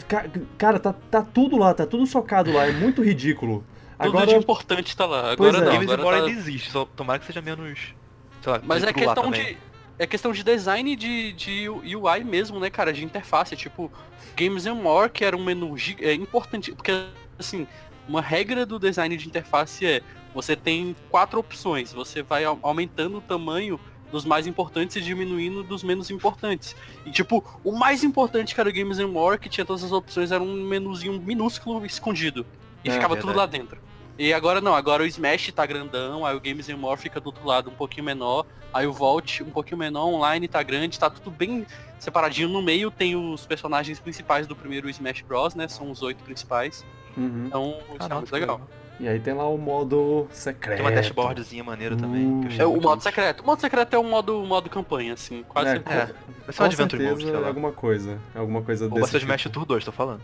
[SPEAKER 1] ca- cara, tá, tá tudo lá, tá tudo socado lá, é muito ridículo.
[SPEAKER 3] Tudo
[SPEAKER 1] Agora,
[SPEAKER 3] de importante tá lá.
[SPEAKER 1] Pois
[SPEAKER 3] Agora
[SPEAKER 1] é.
[SPEAKER 3] não,
[SPEAKER 2] Games
[SPEAKER 3] agora
[SPEAKER 2] Agora
[SPEAKER 3] tá...
[SPEAKER 2] ainda existe, só tomara que seja menos. Sei lá,
[SPEAKER 3] Mas é
[SPEAKER 2] tudo
[SPEAKER 3] questão de. É questão de design de, de UI mesmo, né, cara? De interface. Tipo, Games and More, que era um menu gi- é, importante. Porque, assim, uma regra do design de interface é você tem quatro opções. Você vai au- aumentando o tamanho dos mais importantes e diminuindo dos menos importantes. E tipo, o mais importante que era o Games and More, que tinha todas as opções, era um menuzinho minúsculo escondido. E
[SPEAKER 1] É,
[SPEAKER 3] ficava tudo
[SPEAKER 2] verdade.
[SPEAKER 3] lá dentro. E agora não, agora o Smash tá grandão, aí o Games and More fica do outro lado um pouquinho menor, aí o Vault um pouquinho menor, online tá grande, tá tudo bem separadinho. No meio tem os personagens principais do primeiro Smash Bros, né? São os oito principais.
[SPEAKER 1] Uhum.
[SPEAKER 3] Então, isso
[SPEAKER 2] Ah,
[SPEAKER 3] é muito legal.
[SPEAKER 1] E aí tem lá o modo secreto.
[SPEAKER 2] Tem uma dashboardzinha maneira também. que eu achei
[SPEAKER 3] É o modo secreto. O modo secreto é um modo, modo campanha, assim, quase
[SPEAKER 1] É,
[SPEAKER 3] sempre.
[SPEAKER 2] É, vai ser um Adventure Mode, sei
[SPEAKER 1] é
[SPEAKER 2] lá.
[SPEAKER 1] alguma coisa. Alguma coisa
[SPEAKER 2] Ou
[SPEAKER 1] desse
[SPEAKER 2] ser o
[SPEAKER 1] tipo.
[SPEAKER 2] Smash Tour 2, tô falando.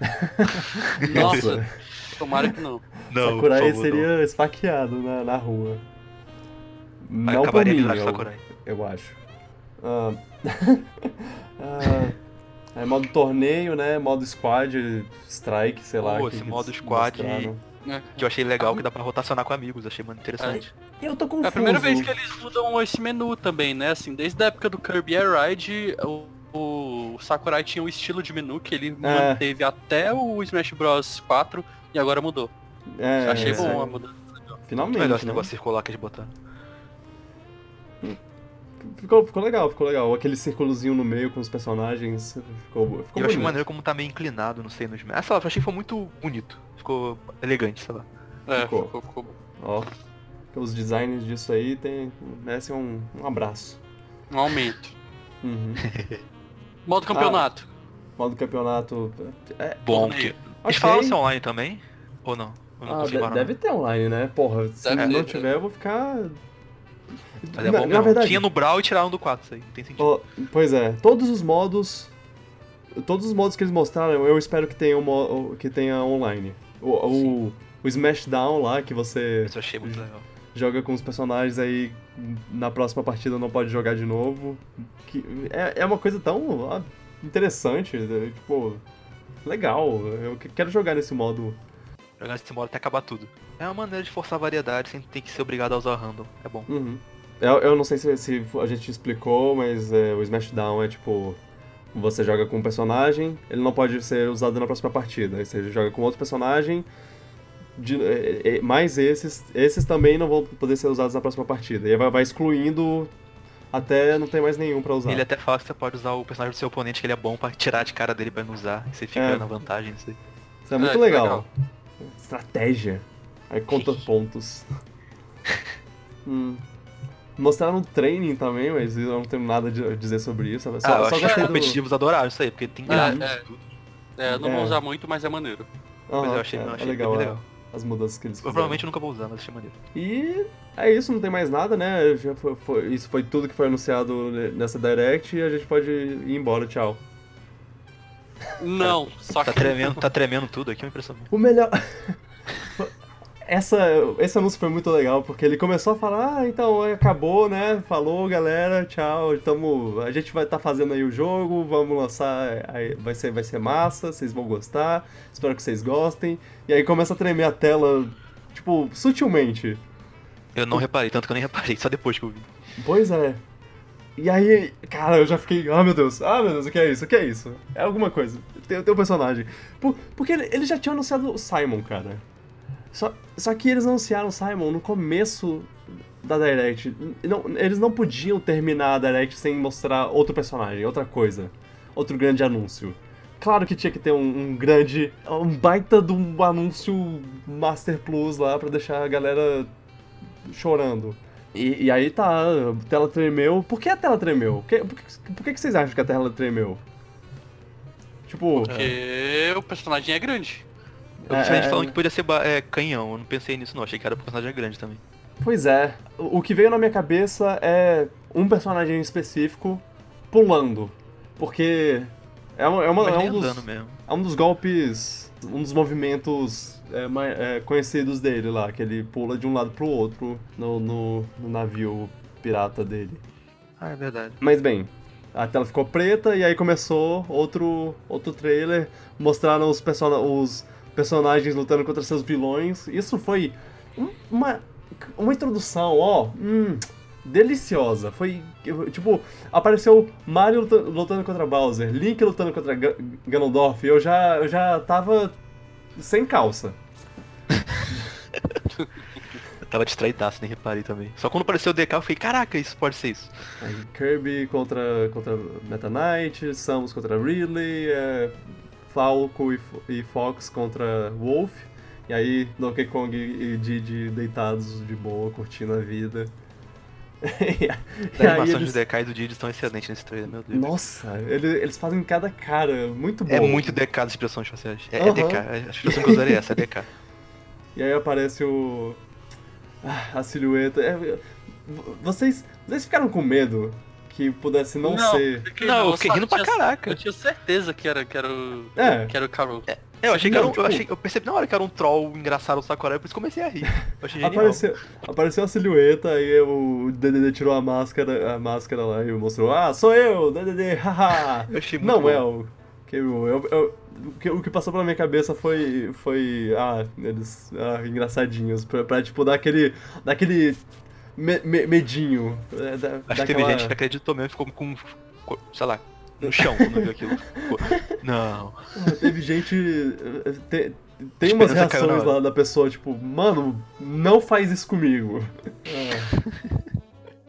[SPEAKER 3] Nossa, tomara que não.
[SPEAKER 1] Sakurai
[SPEAKER 2] por favor,
[SPEAKER 1] seria esfaqueado na, na rua.
[SPEAKER 2] não.
[SPEAKER 1] Não por
[SPEAKER 2] Acabaria
[SPEAKER 1] mim, eu,
[SPEAKER 2] Sakurai.
[SPEAKER 1] eu acho. Ah, ah, é modo torneio, né? Modo squad, strike, sei lá.
[SPEAKER 2] Pô,
[SPEAKER 1] que
[SPEAKER 2] esse modo squad-
[SPEAKER 1] mostraram.
[SPEAKER 2] Que eu achei legal, que dá pra rotacionar com amigos, achei muito interessante.
[SPEAKER 1] Eu tô confuso.
[SPEAKER 3] É a primeira vez que eles mudam esse menu também, né? Assim, desde a época do Kirby Air Ride, o, o Sakurai tinha um estilo de menu que ele
[SPEAKER 1] É.
[SPEAKER 3] manteve até o Smash Bros 4 e agora mudou.
[SPEAKER 1] É,
[SPEAKER 3] Achei
[SPEAKER 1] é,
[SPEAKER 3] bom a mudança.
[SPEAKER 1] Finalmente,
[SPEAKER 2] Melhor esse
[SPEAKER 1] né?
[SPEAKER 2] negócio circular que eles botaram.
[SPEAKER 1] Ficou, ficou legal, ficou legal. Aquele círculozinho no meio com os personagens. Ficou, ficou
[SPEAKER 2] eu achei maneiro como tá meio inclinado, não sei, no Smash. Ah, sei lá, achei que foi muito bonito. Ficou elegante, sei lá.
[SPEAKER 3] É,
[SPEAKER 1] Ficou.
[SPEAKER 3] ficou, ficou bom.
[SPEAKER 1] Ó, os designs disso aí tem, merecem um, um abraço.
[SPEAKER 3] Um aumento.
[SPEAKER 1] Uhum.
[SPEAKER 3] Modo campeonato.
[SPEAKER 1] Modo campeonato. É,
[SPEAKER 2] Bom,
[SPEAKER 3] Torneio.
[SPEAKER 2] que... Eles falaram se é online também? Ou não? Eu não
[SPEAKER 1] Ah, de- deve ter online, né? Porra, se
[SPEAKER 3] Deve
[SPEAKER 1] não
[SPEAKER 3] ter.
[SPEAKER 1] tiver, eu vou ficar.
[SPEAKER 2] Mas é
[SPEAKER 1] na,
[SPEAKER 2] bom
[SPEAKER 1] na verdade,
[SPEAKER 2] Tinha no Brawl e tiraram do 4, isso aí. Não tem sentido.
[SPEAKER 1] ó, pois é, todos os modos. Todos os modos que eles mostraram, eu espero que tenha, um que tenha online. O, o, o Smashdown lá, que você
[SPEAKER 2] Isso eu achei muito legal.
[SPEAKER 1] joga com os personagens aí na próxima partida não pode jogar de novo. Que é, é uma coisa tão ah, interessante, né? tipo, legal. Eu que- quero jogar nesse modo.
[SPEAKER 2] Jogar esse modo até acabar tudo. É uma maneira de forçar a variedade sem ter que ser obrigado a usar random. É bom.
[SPEAKER 1] Uhum. Eu, eu não sei se, se a gente explicou, mas é, o Smashdown é tipo. Você joga com um personagem, ele não pode ser usado na próxima partida. Aí você joga com outro personagem, de- é, é, mais esses. Esses também não vão poder ser usados na próxima partida. E vai, vai excluindo até não ter mais nenhum pra usar.
[SPEAKER 2] Ele até fala que você pode usar o personagem do seu oponente, que ele é bom pra tirar de cara dele pra não usar. E você fica
[SPEAKER 1] É.
[SPEAKER 2] na vantagem, não sei.
[SPEAKER 1] Isso é muito
[SPEAKER 3] que
[SPEAKER 1] legal.
[SPEAKER 3] legal.
[SPEAKER 1] Estratégia. Aí conta pontos. Hum. Mostraram um training também, mas eu não tenho nada de- a dizer sobre isso. Só,
[SPEAKER 2] ah, eu
[SPEAKER 1] só
[SPEAKER 2] acho que os
[SPEAKER 1] gostei do...
[SPEAKER 2] competitivos adoraram isso aí, porque tem
[SPEAKER 3] É,
[SPEAKER 2] gráficos
[SPEAKER 3] é.
[SPEAKER 2] e tudo.
[SPEAKER 3] É, não
[SPEAKER 1] É.
[SPEAKER 3] vou usar muito, mas é maneiro.
[SPEAKER 2] Mas
[SPEAKER 1] Aham,
[SPEAKER 2] eu achei,
[SPEAKER 1] é,
[SPEAKER 2] eu
[SPEAKER 1] é
[SPEAKER 2] achei
[SPEAKER 1] legal, é,
[SPEAKER 2] legal.
[SPEAKER 1] as mudanças que eles
[SPEAKER 2] Eu
[SPEAKER 1] fizeram.
[SPEAKER 2] provavelmente nunca vou usar, mas achei maneiro.
[SPEAKER 1] E é isso, não tem mais nada, né? Já foi- foi- isso foi tudo que foi anunciado nessa Direct e a gente pode ir embora, tchau.
[SPEAKER 3] Não, só
[SPEAKER 2] Tá
[SPEAKER 3] que
[SPEAKER 2] tremendo, tá tremendo tudo aqui, é uma impressão.
[SPEAKER 1] O melhor. Essa, esse anúncio foi muito legal, porque ele começou a falar, ah, então acabou, né? Falou, galera, tchau. Tamo, a gente vai estar fazendo aí o jogo, vamos lançar, aí vai ser, vai ser massa, vocês vão gostar, espero que vocês gostem. E aí começa a tremer a tela, tipo, sutilmente.
[SPEAKER 2] Eu não reparei, tanto que eu nem reparei, só depois que eu vi.
[SPEAKER 1] Pois é. E aí, cara, eu já fiquei, ah meu Deus, ah meu Deus, o que é isso? O que é isso? É alguma coisa. tem, tem um personagem. Por, porque eles já tinham anunciado o Simon, cara. Só, só que eles anunciaram o Simon no começo da Direct. Não, eles não podiam terminar a Direct sem mostrar outro personagem, outra coisa. Outro grande anúncio. Claro que tinha que ter um, um grande. um baita de um anúncio Master Plus lá pra deixar a galera chorando. E, e aí tá, a tela tremeu. Por que a tela tremeu? Por que, por que, que vocês acham que a tela tremeu? Tipo.
[SPEAKER 3] Porque o personagem é grande.
[SPEAKER 2] Eu vi gente falando que podia ser é, canhão, eu não pensei nisso não, achei que era porque o personagem grande também.
[SPEAKER 1] Pois é, o que veio na minha cabeça é um personagem específico pulando. Porque é, uma, é, uma, é um, dos, é um dos golpes, um dos movimentos é, é, conhecidos dele lá, que ele pula de um lado pro outro no, no, no navio pirata dele.
[SPEAKER 2] Ah, é verdade.
[SPEAKER 1] Mas bem, a tela ficou preta e aí começou outro, outro trailer, mostraram os, person os personagens lutando contra seus vilões. Isso foi uma, uma introdução, ó, hum, deliciosa. Foi, tipo, apareceu Mario lutando contra Bowser, Link lutando contra Ganondorf, eu já, eu já tava sem calça.
[SPEAKER 2] eu tava distraídaço, nem reparei também. Só quando apareceu o DK eu fiquei, caraca, isso pode ser isso.
[SPEAKER 1] Aí, Kirby contra, contra Meta Knight, Samus contra Ridley, é, Falco e, e Fox contra Wolf. E aí Donkey Kong e Didi deitados de boa, curtindo a vida.
[SPEAKER 2] e, a animação eles... de DK e do Didi estão excelentes nesse trailer, meu Deus.
[SPEAKER 1] Nossa, eles, eles fazem cada cara muito bom.
[SPEAKER 2] É muito DK das expressões faciais. É, uhum. é DK, a expressão que eu usaria é essa, é DK.
[SPEAKER 1] E aí aparece o. Ah, a silhueta. É... Vocês, vocês ficaram com medo que pudesse não,
[SPEAKER 3] não
[SPEAKER 1] ser.
[SPEAKER 2] Não, eu fiquei rindo pra caraca.
[SPEAKER 3] Eu tinha certeza que era, que era o. É. Que era o Carol.
[SPEAKER 2] É. Eu achei que era um, tipo... eu, achei, eu percebi na hora que era um troll engraçado o Sakurai, por isso comecei a rir.
[SPEAKER 1] apareceu, apareceu a silhueta, aí o DDD tirou a máscara, a máscara lá e mostrou, ah, sou eu, DDD, haha. Eu achei muito Não bom. é o que eu, eu, eu, o, que, o que passou pela minha cabeça foi, foi ah, eles, ah, engraçadinhos, pra, pra tipo dar aquele, dar aquele me, me, medinho.
[SPEAKER 2] É, da, Acho que teve gente que acreditou mesmo, ficou com, sei lá, no chão quando viu aquilo. Não.
[SPEAKER 1] Teve gente. Te, tem umas reações lá da pessoa, tipo, mano, não faz isso comigo.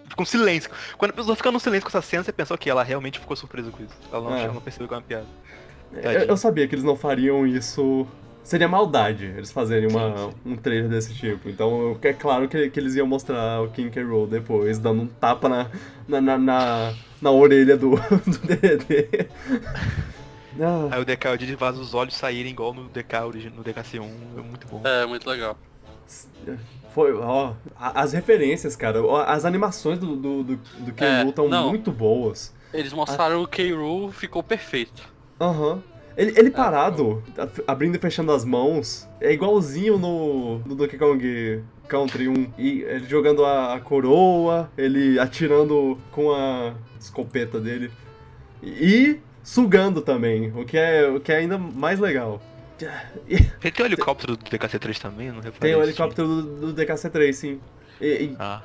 [SPEAKER 2] Fica um silêncio. Quando a pessoa fica no silêncio com essa cena, você pensou que ela realmente ficou surpresa com isso. Ela não, é. ela não percebeu que é uma piada.
[SPEAKER 1] Eu, eu sabia que eles não fariam isso seria maldade eles fazerem uma, um trailer desse tipo. Então é claro que, que eles iam mostrar o King K. Rool depois, dando um tapa na, na, na, na, na orelha do, do DD.
[SPEAKER 2] Ah. Aí o DK o Didi faz os olhos saírem igual no DK no DKC1, é muito bom.
[SPEAKER 3] É, muito legal.
[SPEAKER 1] Foi, ó, as referências, cara, as animações do, do, do, do K. estão é, muito boas.
[SPEAKER 3] Eles mostraram a... o K. Rool ficou perfeito.
[SPEAKER 1] Aham. Uhum. Ele, ele parado, abrindo e fechando as mãos, é igualzinho no, no Donkey Kong Country 1. E ele jogando a, a ele ele atirando com a escopeta dele. E sugando também, o que é, o que é ainda mais legal.
[SPEAKER 2] Tem, tem o helicóptero do DKC3 também? Não
[SPEAKER 1] tem o helicóptero do, do DKC3, sim. E, e ah.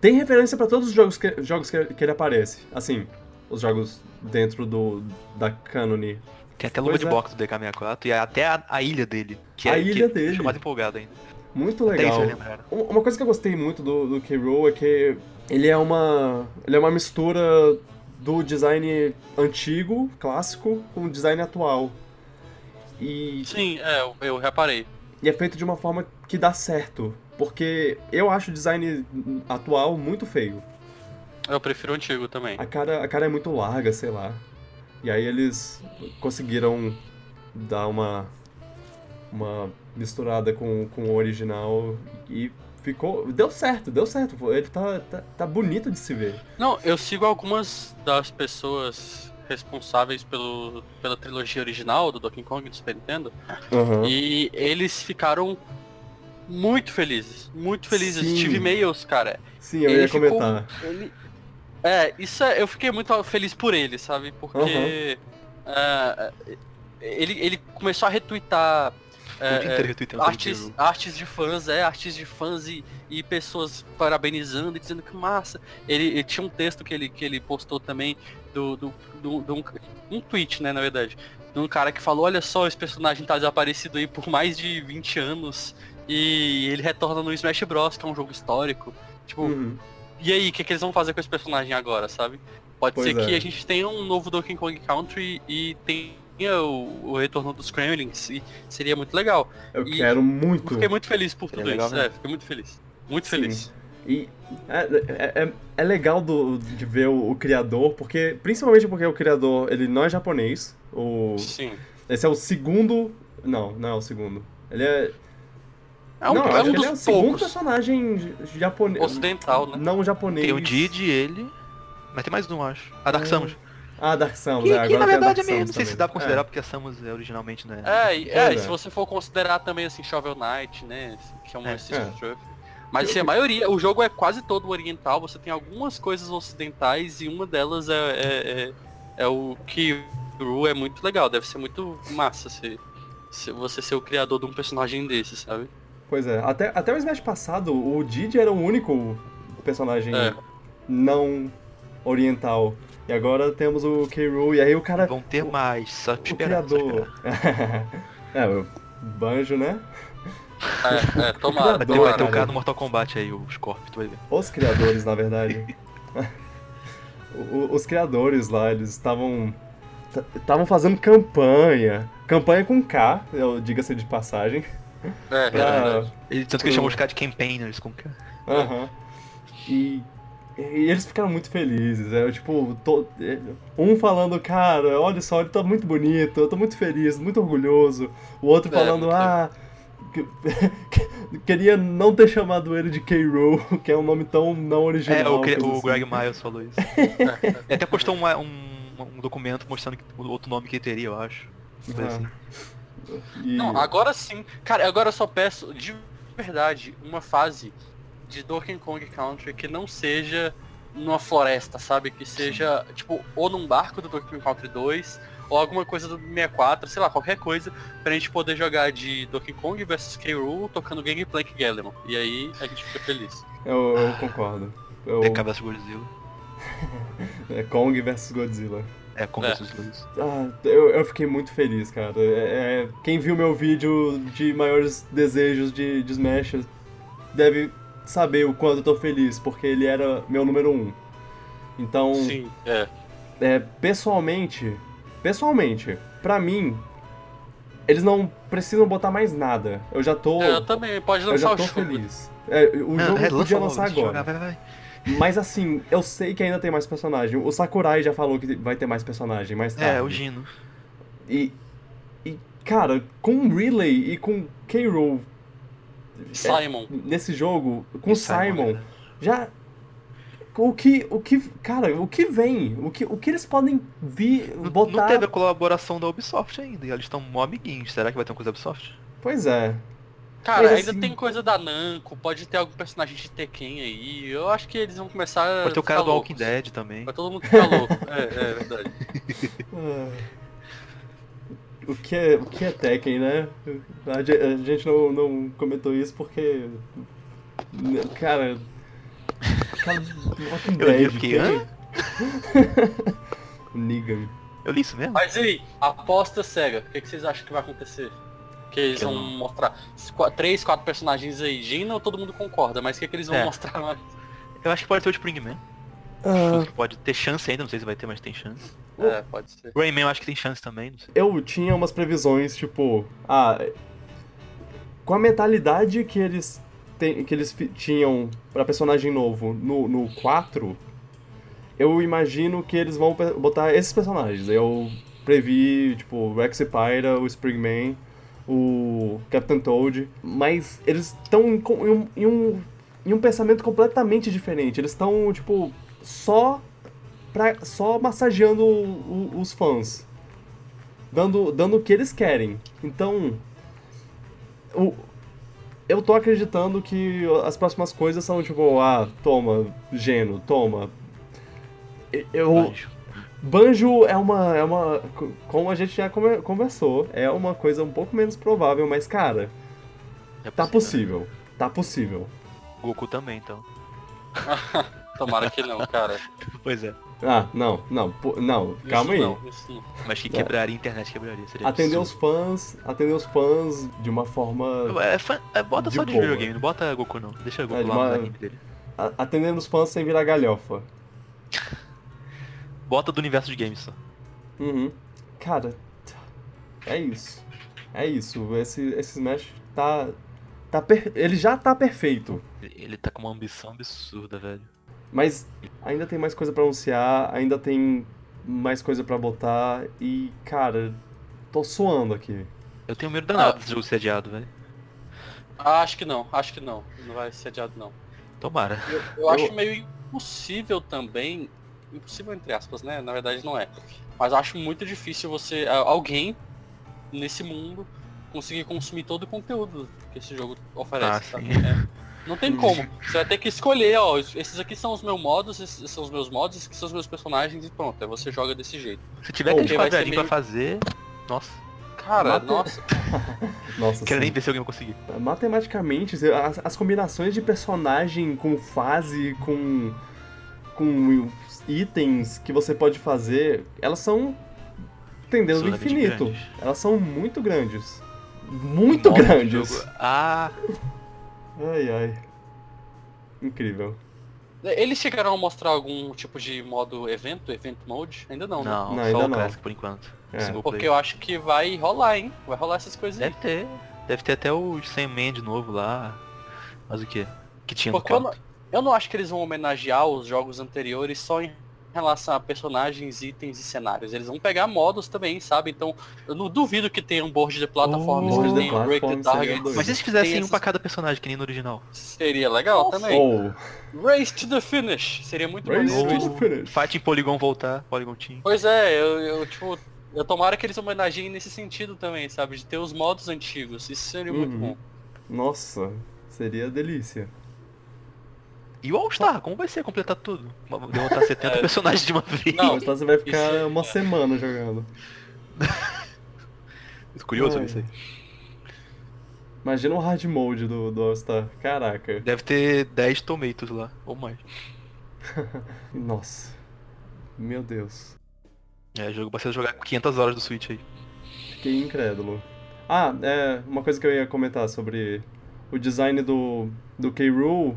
[SPEAKER 1] Tem referência para todos os jogos, que, jogos que, que ele aparece. Assim, os jogos dentro do da Canone
[SPEAKER 2] tem até luva de é. boxe do DK64 e até a, a ilha dele. Que
[SPEAKER 1] a
[SPEAKER 2] é,
[SPEAKER 1] ilha que dele.
[SPEAKER 2] mais empolgado ainda.
[SPEAKER 1] Muito legal. Uma coisa que eu gostei muito do, do K-Rool é que ele é uma. Ele é uma mistura do design antigo, clássico, com o design atual. E.
[SPEAKER 3] Sim, é, eu, eu reparei.
[SPEAKER 1] E é feito de uma forma que dá certo. Porque eu acho o design atual muito feio.
[SPEAKER 3] Eu prefiro o antigo também.
[SPEAKER 1] A cara, a cara é muito larga, sei lá. E aí eles conseguiram dar uma uma misturada com, com o original e ficou. Deu certo, deu certo. Ele tá, tá, tá, bonito de se ver.
[SPEAKER 3] Não, eu sigo algumas das pessoas responsáveis pelo, pela trilogia original do Donkey Kong do Super Nintendo. Uhum. E eles ficaram muito felizes. Muito felizes. Sim. Tive e-mails, cara.
[SPEAKER 1] Sim, eu ele ia ficou, comentar.
[SPEAKER 3] Ele, é, isso é, eu fiquei muito feliz por ele, sabe? Porque uhum. uh, ele, ele começou a retweetar É, é, artes, artes de fãs, é, artes de fãs e, e pessoas parabenizando e dizendo que massa. Ele, ele tinha um texto que ele, que ele postou também do, do, do, do um, um tweet, né, na verdade. De um cara que falou, olha só, esse personagem tá desaparecido aí por mais de 20 anos. E ele retorna no Smash Bros, que é um jogo histórico. Tipo,
[SPEAKER 1] Uhum.
[SPEAKER 3] E aí, o que, que eles vão fazer com esse personagem agora, sabe? Pode
[SPEAKER 1] Pois
[SPEAKER 3] ser
[SPEAKER 1] é.
[SPEAKER 3] que a gente tenha um novo Donkey Kong Country e tenha o, o retorno dos Kremlins, e seria muito legal.
[SPEAKER 1] Eu
[SPEAKER 3] E-
[SPEAKER 1] quero muito.
[SPEAKER 3] Eu fiquei muito feliz por tudo
[SPEAKER 2] legal
[SPEAKER 3] isso.
[SPEAKER 2] mesmo.
[SPEAKER 3] É, fiquei muito feliz. Muito
[SPEAKER 1] Sim.
[SPEAKER 3] feliz.
[SPEAKER 1] E é, é, é- é legal do, de ver o, o criador, porque. Principalmente porque o criador ele não é japonês. O,
[SPEAKER 3] Sim.
[SPEAKER 1] esse é o segundo. Não, não é o segundo. Ele é.
[SPEAKER 3] É um,
[SPEAKER 1] não,
[SPEAKER 3] é um
[SPEAKER 1] que ele é o
[SPEAKER 3] dos
[SPEAKER 1] segundo
[SPEAKER 3] poucos.
[SPEAKER 1] personagem japonês.
[SPEAKER 3] Ocidental, né?
[SPEAKER 1] Não japonês.
[SPEAKER 2] Tem o Didi, ele. Mas tem mais um, acho. A Dark
[SPEAKER 1] É,
[SPEAKER 2] Samus.
[SPEAKER 1] Ah, Dark Samus,
[SPEAKER 2] Que,
[SPEAKER 1] é,
[SPEAKER 2] que,
[SPEAKER 1] agora
[SPEAKER 2] na
[SPEAKER 1] tem a
[SPEAKER 2] verdade é meio.
[SPEAKER 1] Samus
[SPEAKER 2] Não sei se dá pra considerar
[SPEAKER 1] É.
[SPEAKER 2] porque a Samus é originalmente, né?
[SPEAKER 3] É, e, é,
[SPEAKER 1] é.
[SPEAKER 3] e se você for considerar também assim, Shovel Knight, né? Que é um
[SPEAKER 2] É.
[SPEAKER 3] System
[SPEAKER 1] É.
[SPEAKER 3] Mas assim, a maioria, o jogo é quase todo oriental, você tem algumas coisas ocidentais e uma delas é, é, é, é o Kiru, é muito legal, deve ser muito massa se, se você ser o criador de um personagem desse, sabe?
[SPEAKER 1] Pois é, até, até o Smash passado, o Didi era o único personagem
[SPEAKER 3] É.
[SPEAKER 1] não oriental. E agora temos o K. Rool, e aí o cara.
[SPEAKER 2] Vão ter
[SPEAKER 1] o,
[SPEAKER 2] mais, só
[SPEAKER 1] o
[SPEAKER 2] esperar. só
[SPEAKER 1] criador. é, o Banjo, né?
[SPEAKER 3] É, é, tomara.
[SPEAKER 2] Vai ter, vai ter o
[SPEAKER 1] Adoro.
[SPEAKER 2] cara do Mortal Kombat aí, o Scorpio, tu vai ver.
[SPEAKER 1] Os criadores, na verdade. O- o- Os criadores lá, eles estavam. Estavam fazendo campanha. Campanha com K, eu- diga-se de passagem.
[SPEAKER 3] É, é
[SPEAKER 1] Pra,
[SPEAKER 3] verdade.
[SPEAKER 2] Ele, tanto que ele chamou os caras de campaigners, como que é?
[SPEAKER 1] Aham. E, e eles ficaram muito felizes. É, tipo, é, um falando, cara, olha só, ele tá muito bonito, eu tô muito feliz, muito orgulhoso. O outro
[SPEAKER 3] É,
[SPEAKER 1] falando, ah. que- Queria não ter chamado ele de K-Rool, que é um nome tão não original.
[SPEAKER 2] É, o, o
[SPEAKER 1] assim.
[SPEAKER 2] Greg Miles falou isso.
[SPEAKER 3] É,
[SPEAKER 2] Ele até postou uma- um, um documento mostrando outro nome que ele teria, eu acho.
[SPEAKER 1] Ah.
[SPEAKER 2] assim.
[SPEAKER 1] E-
[SPEAKER 3] Não, agora sim. Cara, agora eu só peço, de verdade, uma fase de Donkey Kong Country que não seja numa floresta, sabe? Que seja, tipo, ou num barco do Donkey Kong Country 2, ou alguma coisa do 64, sei lá, qualquer coisa, pra gente poder jogar de Donkey Kong vs K. Rool tocando Gangplank Galleon. E aí a gente fica feliz.
[SPEAKER 1] Eu, eu concordo. Eu,
[SPEAKER 2] É cabeça Godzilla.
[SPEAKER 1] é Kong versus Godzilla.
[SPEAKER 2] É, com
[SPEAKER 3] É.
[SPEAKER 1] Ah, eu, eu fiquei muito feliz, cara. É, é- quem viu meu vídeo de maiores desejos de, de Smash deve saber o quanto eu tô feliz, porque ele era meu número um. Então,
[SPEAKER 3] Sim, é.
[SPEAKER 1] é, pessoalmente, pessoalmente, pra mim, eles não precisam botar mais nada. Eu já tô,
[SPEAKER 3] É, Eu também, pode
[SPEAKER 1] eu
[SPEAKER 3] lançar
[SPEAKER 1] já
[SPEAKER 3] o
[SPEAKER 1] tô
[SPEAKER 3] jogo.
[SPEAKER 1] feliz. É, o
[SPEAKER 2] Não,
[SPEAKER 1] jogo
[SPEAKER 2] é,
[SPEAKER 1] podia lançar
[SPEAKER 2] eu
[SPEAKER 1] agora.
[SPEAKER 2] jogar, vai, vai.
[SPEAKER 1] Mas assim, eu sei que ainda tem mais personagem. O Sakurai já falou que vai ter mais personagem mais tarde.
[SPEAKER 2] É, o Gino.
[SPEAKER 1] E, e cara, com Relay e com K-Rool
[SPEAKER 3] Simon.
[SPEAKER 1] nesse jogo, com
[SPEAKER 2] E
[SPEAKER 1] Simon,
[SPEAKER 2] né?
[SPEAKER 1] já o que o que, cara, o que vem? O que o que eles podem vir
[SPEAKER 2] Não,
[SPEAKER 1] botar?
[SPEAKER 2] não teve a colaboração da Ubisoft ainda, e eles estão mó amiguinhos. Será que vai ter uma coisa da Ubisoft?
[SPEAKER 1] Pois é.
[SPEAKER 3] Cara, ainda
[SPEAKER 1] assim-
[SPEAKER 3] tem coisa da Namco, pode ter algum personagem de Tekken aí. Eu acho que eles vão começar a
[SPEAKER 2] Pode ter o cara do
[SPEAKER 3] loucos.
[SPEAKER 2] Walking Dead também.
[SPEAKER 3] Vai todo mundo ficar louco. É, é verdade.
[SPEAKER 1] Ah, O que é, o que é Tekken, né? A ge- a gente não, não comentou isso porque. Cara. Cara, Walking
[SPEAKER 2] Eu li,
[SPEAKER 1] Dead.
[SPEAKER 2] eu fiquei, hã?
[SPEAKER 1] Negan.
[SPEAKER 2] Eu li isso mesmo?
[SPEAKER 3] Mas e aí, aposta cega. O que, que vocês acham que vai acontecer? Que eles
[SPEAKER 2] Que
[SPEAKER 3] vão
[SPEAKER 2] não.
[SPEAKER 3] mostrar três, quatro personagens aí. Gina, todo mundo concorda, mas o que, que eles vão
[SPEAKER 2] É.
[SPEAKER 3] mostrar mais?
[SPEAKER 2] Eu acho que pode ter o Springman.
[SPEAKER 1] Ah,
[SPEAKER 2] Pode ter chance ainda, não sei se vai ter, mas tem chance.
[SPEAKER 3] É, pode ser.
[SPEAKER 2] Rayman eu acho que tem chance também, não sei.
[SPEAKER 1] eu tinha umas previsões, tipo, ah, com a mentalidade que eles tem, que eles tinham pra personagem novo no, no 4, eu imagino que eles vão botar esses personagens. Eu previ, tipo, o Rex Pyra, o Springman, o Captain Toad, mas eles estão em, um, em, um, em um pensamento completamente diferente. Eles estão, tipo, só pra, só massageando o- o- os fãs. Dando, dando o que eles querem. Então, o, eu tô acreditando que as próximas coisas são tipo, ah, toma, Geno, toma. Eu,
[SPEAKER 2] Anjo.
[SPEAKER 1] Banjo é uma, é uma. Como a gente já conversou, é uma coisa um pouco menos provável, mas cara,
[SPEAKER 2] É
[SPEAKER 1] tá
[SPEAKER 2] né?
[SPEAKER 1] possível. Tá possível.
[SPEAKER 2] Goku também, então.
[SPEAKER 3] Tomara que não, cara.
[SPEAKER 2] Pois é.
[SPEAKER 1] Ah, não, não, pô, não, calma aí.
[SPEAKER 3] Isso não, isso.
[SPEAKER 2] Mas que
[SPEAKER 1] Tá.
[SPEAKER 2] quebraria a internet, quebraria. Seria
[SPEAKER 1] Atender os fãs, atender os fãs de uma forma.
[SPEAKER 2] É, fã- é, bota
[SPEAKER 1] De
[SPEAKER 2] só de
[SPEAKER 1] boa.
[SPEAKER 2] videogame, não bota Goku não. Deixa Goku
[SPEAKER 1] É, de
[SPEAKER 2] lá
[SPEAKER 1] uma-
[SPEAKER 2] no anime dele.
[SPEAKER 1] Atendendo os fãs sem virar galhofa.
[SPEAKER 2] Bota do universo de games só.
[SPEAKER 1] Uhum. Cara, é isso. É isso. Esse, esse Smash tá. tá per- Ele já tá perfeito.
[SPEAKER 2] Ele tá com uma ambição absurda, velho.
[SPEAKER 1] Mas ainda tem mais coisa pra anunciar, ainda tem mais coisa pra botar e, cara, tô suando aqui.
[SPEAKER 2] Eu tenho medo danado
[SPEAKER 3] Ah.
[SPEAKER 2] desse jogo ser adiado, velho.
[SPEAKER 3] Ah, acho que não, acho que não. Não vai ser adiado não.
[SPEAKER 2] Tomara.
[SPEAKER 3] Eu, eu acho meio impossível também. Impossível entre aspas, né? Na verdade não é. Mas eu acho muito difícil você. Alguém nesse mundo conseguir consumir todo o conteúdo que esse jogo oferece.
[SPEAKER 2] Ah.
[SPEAKER 3] É. Não tem como. Você vai ter que escolher, ó, esses aqui são os meus modos, esses são os meus modos, esses aqui são os meus personagens e pronto. Aí você joga desse jeito.
[SPEAKER 2] Se tiver
[SPEAKER 3] vai ser
[SPEAKER 2] quadradinhos pra
[SPEAKER 3] meio-
[SPEAKER 2] fazer. Nossa,
[SPEAKER 3] Cara,
[SPEAKER 1] Mate-
[SPEAKER 3] nossa.
[SPEAKER 1] Nossa,
[SPEAKER 2] quero nem ver se alguém vai conseguir.
[SPEAKER 1] Matematicamente, as, as combinações de personagem com fase, com. Com itens que você pode fazer, elas são. tendendo ao infinito.
[SPEAKER 2] grandes.
[SPEAKER 1] Elas são muito grandes. Muito
[SPEAKER 2] Modo
[SPEAKER 1] grandes.
[SPEAKER 2] Ah,
[SPEAKER 1] Ai, ai. Incrível.
[SPEAKER 3] Eles chegaram a mostrar algum tipo de modo evento, event mode? Ainda não, né?
[SPEAKER 2] não,
[SPEAKER 1] Não,
[SPEAKER 2] só
[SPEAKER 1] ainda
[SPEAKER 2] o
[SPEAKER 1] não.
[SPEAKER 2] Classic por enquanto.
[SPEAKER 1] É.
[SPEAKER 3] Porque eu acho que vai rolar, hein? Vai rolar essas coisas aí.
[SPEAKER 2] Deve ter. Deve ter até o Sandman de novo lá. Mas o que? Que tinha no
[SPEAKER 3] Porque eu não,
[SPEAKER 2] 4.
[SPEAKER 3] Eu não acho que eles vão homenagear os jogos anteriores só em relação a personagens, itens e cenários. Eles vão pegar modos também, sabe? Então, eu não duvido que tenha um board de plataformas,
[SPEAKER 2] Oh,
[SPEAKER 3] tenha um break the target.
[SPEAKER 2] Mas se fizessem
[SPEAKER 3] Tem
[SPEAKER 2] um
[SPEAKER 3] essas-
[SPEAKER 2] pra cada personagem, que nem no original?
[SPEAKER 3] Seria legal também.
[SPEAKER 1] Ou.
[SPEAKER 3] Race to the finish. Seria muito
[SPEAKER 1] Race
[SPEAKER 3] maneiro
[SPEAKER 1] to
[SPEAKER 3] isso.
[SPEAKER 1] the finish.
[SPEAKER 2] Fight em Polygon voltar, Polygon Team.
[SPEAKER 3] Pois é, eu, eu, tipo, eu tomara que eles homenageiem nesse sentido também, sabe? De ter os modos antigos. Isso seria muito
[SPEAKER 1] Uhum.
[SPEAKER 3] bom.
[SPEAKER 1] Nossa, seria delícia.
[SPEAKER 2] E o All-Star, como vai ser completar tudo? Derrotar 70
[SPEAKER 3] É.
[SPEAKER 2] personagens de uma vez.
[SPEAKER 3] Não,
[SPEAKER 1] então você vai ficar
[SPEAKER 3] isso é-
[SPEAKER 1] uma semana jogando.
[SPEAKER 2] Curioso isso aí.
[SPEAKER 1] Imagina o hard mode do, do All-Star. Caraca.
[SPEAKER 2] Deve ter 10 tomatoes lá, ou mais.
[SPEAKER 1] Nossa. Meu Deus.
[SPEAKER 2] É, jogo pra você jogar 500 horas do Switch aí.
[SPEAKER 1] Fiquei incrédulo. Ah, é, uma coisa que eu ia comentar sobre o design do, do K-Rool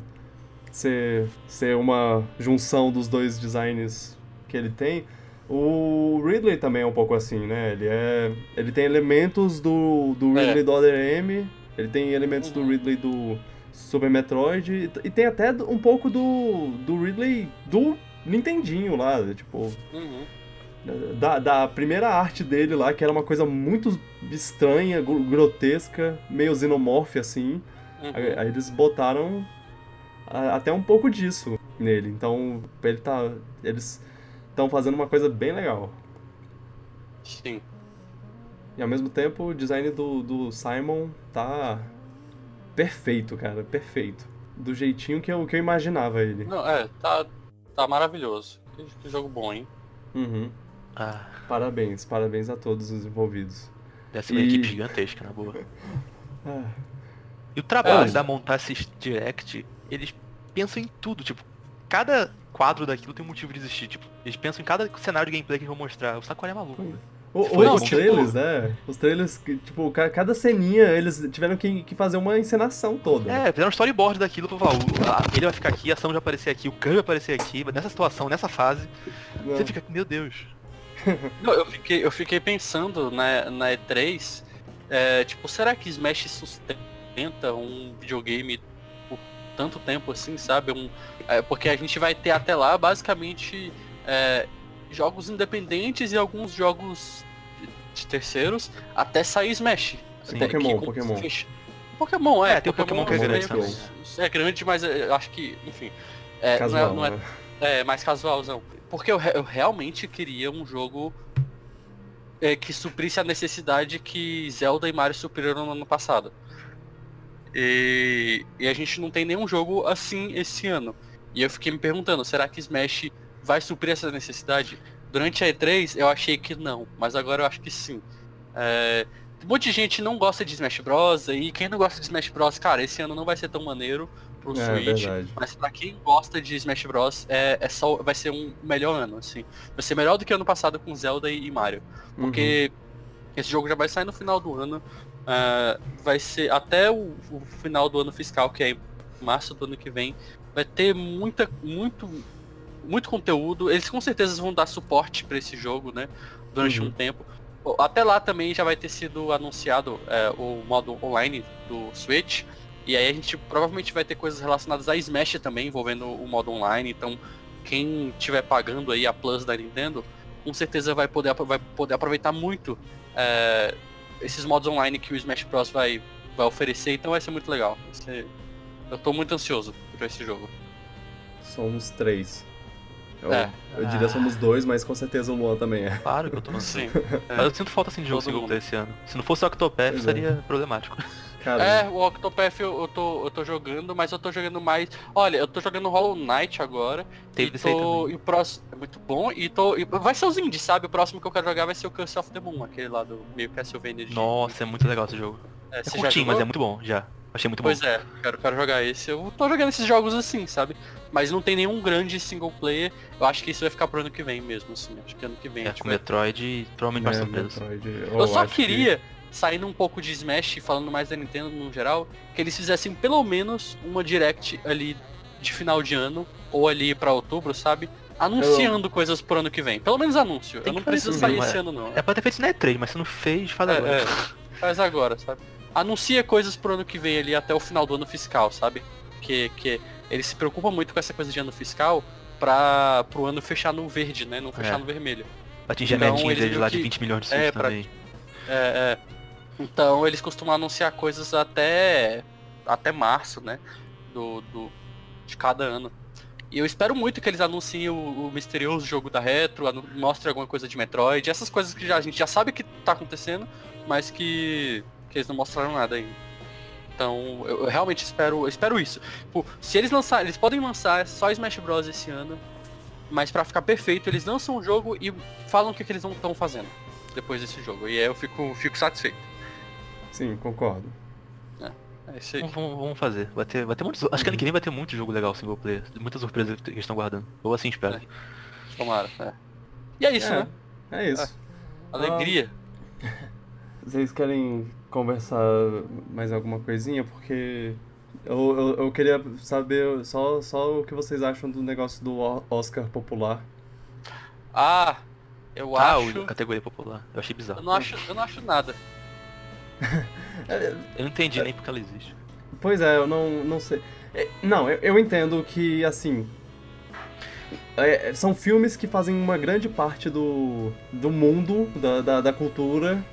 [SPEAKER 1] ser, ser uma junção dos dois designs que ele tem. O Ridley também é um pouco assim, né? Ele é. Ele tem elementos do, do
[SPEAKER 3] É.
[SPEAKER 1] Ridley do Other M, ele tem elementos do
[SPEAKER 3] Uhum.
[SPEAKER 1] Ridley do Super Metroid, e, e tem até um pouco do, do Ridley do Nintendinho lá, tipo.
[SPEAKER 3] Uhum.
[SPEAKER 1] Da, da primeira arte dele lá, que era uma coisa muito estranha, gr- grotesca, meio xenomorph assim.
[SPEAKER 3] Uhum.
[SPEAKER 1] Aí, aí eles botaram a- até um pouco disso nele. Então, ele tá. Eles estão fazendo uma coisa bem legal.
[SPEAKER 3] Sim.
[SPEAKER 1] E ao mesmo tempo, o design do, do Simon tá perfeito, cara, perfeito. Do jeitinho que eu, que eu imaginava ele.
[SPEAKER 3] Não, é, tá, tá maravilhoso. Que, que jogo bom, hein?
[SPEAKER 1] Uhum.
[SPEAKER 2] Ah,
[SPEAKER 1] Parabéns, parabéns a todos os envolvidos.
[SPEAKER 2] deve ser uma
[SPEAKER 1] E-
[SPEAKER 2] equipe gigantesca, na boa.
[SPEAKER 1] Ah,
[SPEAKER 2] E o trabalho
[SPEAKER 1] É.
[SPEAKER 2] da montar esses direct, eles pensam em tudo, tipo, cada quadro daquilo tem um motivo de existir, tipo, eles pensam em cada cenário de gameplay que eles vão mostrar. O Sakura é maluco, velho.
[SPEAKER 1] O-
[SPEAKER 2] Foi
[SPEAKER 1] os
[SPEAKER 2] bom.
[SPEAKER 1] trailers, né? Os trailers, tipo, ca- cada ceninha eles tiveram que, que fazer uma encenação toda.
[SPEAKER 2] É, fizeram um storyboard daquilo pra falar, o- a- ele vai ficar aqui, a ação vai aparecer aqui, o Kirby vai aparecer aqui, nessa situação, nessa fase.
[SPEAKER 1] Não.
[SPEAKER 2] Você fica, meu Deus.
[SPEAKER 3] Não, eu fiquei, eu fiquei pensando na, na E3, é, tipo, será que Smash sustenta um videogame tanto tempo assim, sabe? Um, é, porque a gente vai ter até lá basicamente é, jogos independentes e alguns jogos de, de terceiros até sair Smash.
[SPEAKER 2] Sim.
[SPEAKER 3] Até
[SPEAKER 1] Pokémon,
[SPEAKER 3] que-
[SPEAKER 1] Pokémon.
[SPEAKER 3] fecha- Pokémon, é.
[SPEAKER 2] É, tem o Pokémon que é
[SPEAKER 1] grande
[SPEAKER 3] também, É grande, mas é, eu acho que, enfim. é, não é-
[SPEAKER 1] Casual,
[SPEAKER 3] não é
[SPEAKER 1] né?
[SPEAKER 3] é, mais casualzão. Porque eu, eu realmente queria um jogo é, que suprisse a necessidade que Zelda e Mario supriram no ano passado. E, e a gente não tem nenhum jogo assim esse ano. E eu fiquei me perguntando, será que Smash vai suprir essa necessidade? Durante a E3 eu achei que não, mas agora eu acho que sim. É, um monte de gente não gosta de Smash Bros. E quem não gosta de Smash Bros, cara, esse ano não vai ser tão maneiro pro
[SPEAKER 1] É,
[SPEAKER 3] Switch.
[SPEAKER 1] verdade.
[SPEAKER 3] Mas pra quem gosta de Smash Bros, é, é só, vai ser um melhor ano, assim. Vai ser melhor do que ano passado com Zelda e, e Mario. Porque esse jogo já vai sair no final do ano. Ah, vai ser até o, o final do ano fiscal, que é em março do ano que vem. Vai ter muita, muito, muito conteúdo. Eles com certeza vão dar suporte pra esse jogo, né? Durante
[SPEAKER 1] Uhum.
[SPEAKER 3] um tempo. Até lá também já vai ter sido anunciado é, o modo online do Switch. E aí a gente provavelmente vai ter coisas relacionadas a Smash também, envolvendo o modo online. Então, quem estiver pagando aí a Plus da Nintendo, com certeza vai poder, vai poder aproveitar muito é, esses modos online que o Smash Bros vai, vai oferecer. Então vai ser muito legal. Ser- Eu tô muito ansioso por esse jogo.
[SPEAKER 1] Somos três. Eu,
[SPEAKER 3] É.
[SPEAKER 1] eu diria somos dois, mas com certeza o Luan também é.
[SPEAKER 2] Claro que eu tô no
[SPEAKER 3] Sim.
[SPEAKER 2] Mas eu sinto falta assim de jogo single player esse ano. Se não fosse o Octopath,
[SPEAKER 1] Pois é.
[SPEAKER 2] seria problemático.
[SPEAKER 1] Cara,
[SPEAKER 3] É, o Octopath eu, eu, tô, eu tô jogando, mas eu tô jogando mais. Olha, eu tô jogando Hollow Knight agora.
[SPEAKER 2] Teve
[SPEAKER 3] e tô, e o próximo. É muito bom. E tô. e vai ser os indies, sabe? O próximo que eu quero jogar vai ser o Curse of the Moon, aquele lá do meio Castlevania de.
[SPEAKER 2] Nossa, é muito legal esse jogo.
[SPEAKER 3] é,
[SPEAKER 2] É curtinho, mas é muito bom, já. Achei muito
[SPEAKER 3] Pois
[SPEAKER 2] bom.
[SPEAKER 3] é, quero, quero jogar esse. Eu tô jogando esses jogos assim, sabe? Mas não tem nenhum grande single player. Eu acho que isso vai ficar pro ano que vem mesmo, assim. Acho que ano que vem
[SPEAKER 2] É, com
[SPEAKER 3] vai
[SPEAKER 2] Metroid, provavelmente mais
[SPEAKER 1] é,
[SPEAKER 2] surpresas.
[SPEAKER 1] Metroid,
[SPEAKER 3] Eu só
[SPEAKER 1] acho que-
[SPEAKER 3] queria, saindo um pouco de Smash e falando mais da Nintendo no geral, que eles fizessem pelo menos uma direct ali de final de ano, ou ali pra outubro, sabe? Anunciando coisas pro ano que vem. Pelo menos anúncio.
[SPEAKER 2] Tem
[SPEAKER 3] Eu não
[SPEAKER 2] que
[SPEAKER 3] preciso sair
[SPEAKER 2] mesmo,
[SPEAKER 3] esse
[SPEAKER 2] é.
[SPEAKER 3] ano não.
[SPEAKER 2] É pra ter feito na E3, mas se não fez, faz
[SPEAKER 3] É,
[SPEAKER 2] agora.
[SPEAKER 3] é, faz agora, sabe? Anuncia coisas pro ano que vem ali até o final do ano fiscal, sabe? Que, que eles se preocupam muito com essa coisa de ano fiscal pra pro ano fechar no verde, né? Não fechar
[SPEAKER 2] É.
[SPEAKER 3] no vermelho.
[SPEAKER 2] Pra atingir a
[SPEAKER 3] Então,
[SPEAKER 2] metinha
[SPEAKER 3] eles
[SPEAKER 2] deles lá
[SPEAKER 3] meio
[SPEAKER 2] de
[SPEAKER 3] que-
[SPEAKER 2] 20 milhões de
[SPEAKER 3] é,
[SPEAKER 2] subs
[SPEAKER 3] pra-
[SPEAKER 2] também.
[SPEAKER 3] É, é. Então eles costumam anunciar coisas até até março, né? Do, do de cada ano. E eu espero muito que eles anunciem o, o misterioso jogo da Retro, mostrem alguma coisa de Metroid, essas coisas que já, a gente já sabe que tá acontecendo, mas que, que eles não mostraram nada ainda. Então eu, eu realmente espero, eu espero isso. Tipo, se eles lançarem, eles podem lançar só Smash Bros esse ano, mas pra ficar perfeito, eles lançam o jogo e falam o que, que eles estão fazendo depois desse jogo. E aí eu fico, fico satisfeito.
[SPEAKER 1] Sim, concordo.
[SPEAKER 3] É isso aí.
[SPEAKER 2] Vamos, vamos- vamos fazer. Vai ter, vai ter muitos. Acho que ano que vem vai ter muito jogo legal single player. Muita surpresa que eles estão guardando. Ou assim espero.
[SPEAKER 3] É. Tomara. É. E é isso,
[SPEAKER 1] é,
[SPEAKER 3] né?
[SPEAKER 1] é isso.
[SPEAKER 3] Alegria.
[SPEAKER 1] Vocês querem conversar mais alguma coisinha? Porque eu, eu, eu queria saber só, só o que vocês acham do negócio do Oscar popular.
[SPEAKER 3] Ah, eu
[SPEAKER 2] Ah,
[SPEAKER 3] acho.
[SPEAKER 2] categoria popular. Eu achei
[SPEAKER 3] Eu
[SPEAKER 2] bizarro.
[SPEAKER 3] não acho, eu não acho nada.
[SPEAKER 2] Eu não entendi nem porque ela existe.
[SPEAKER 1] Pois é, eu não, não sei. É, Não, eu, eu entendo que, assim. é, são filmes que fazem uma grande parte do, do mundo, da, da, da cultura,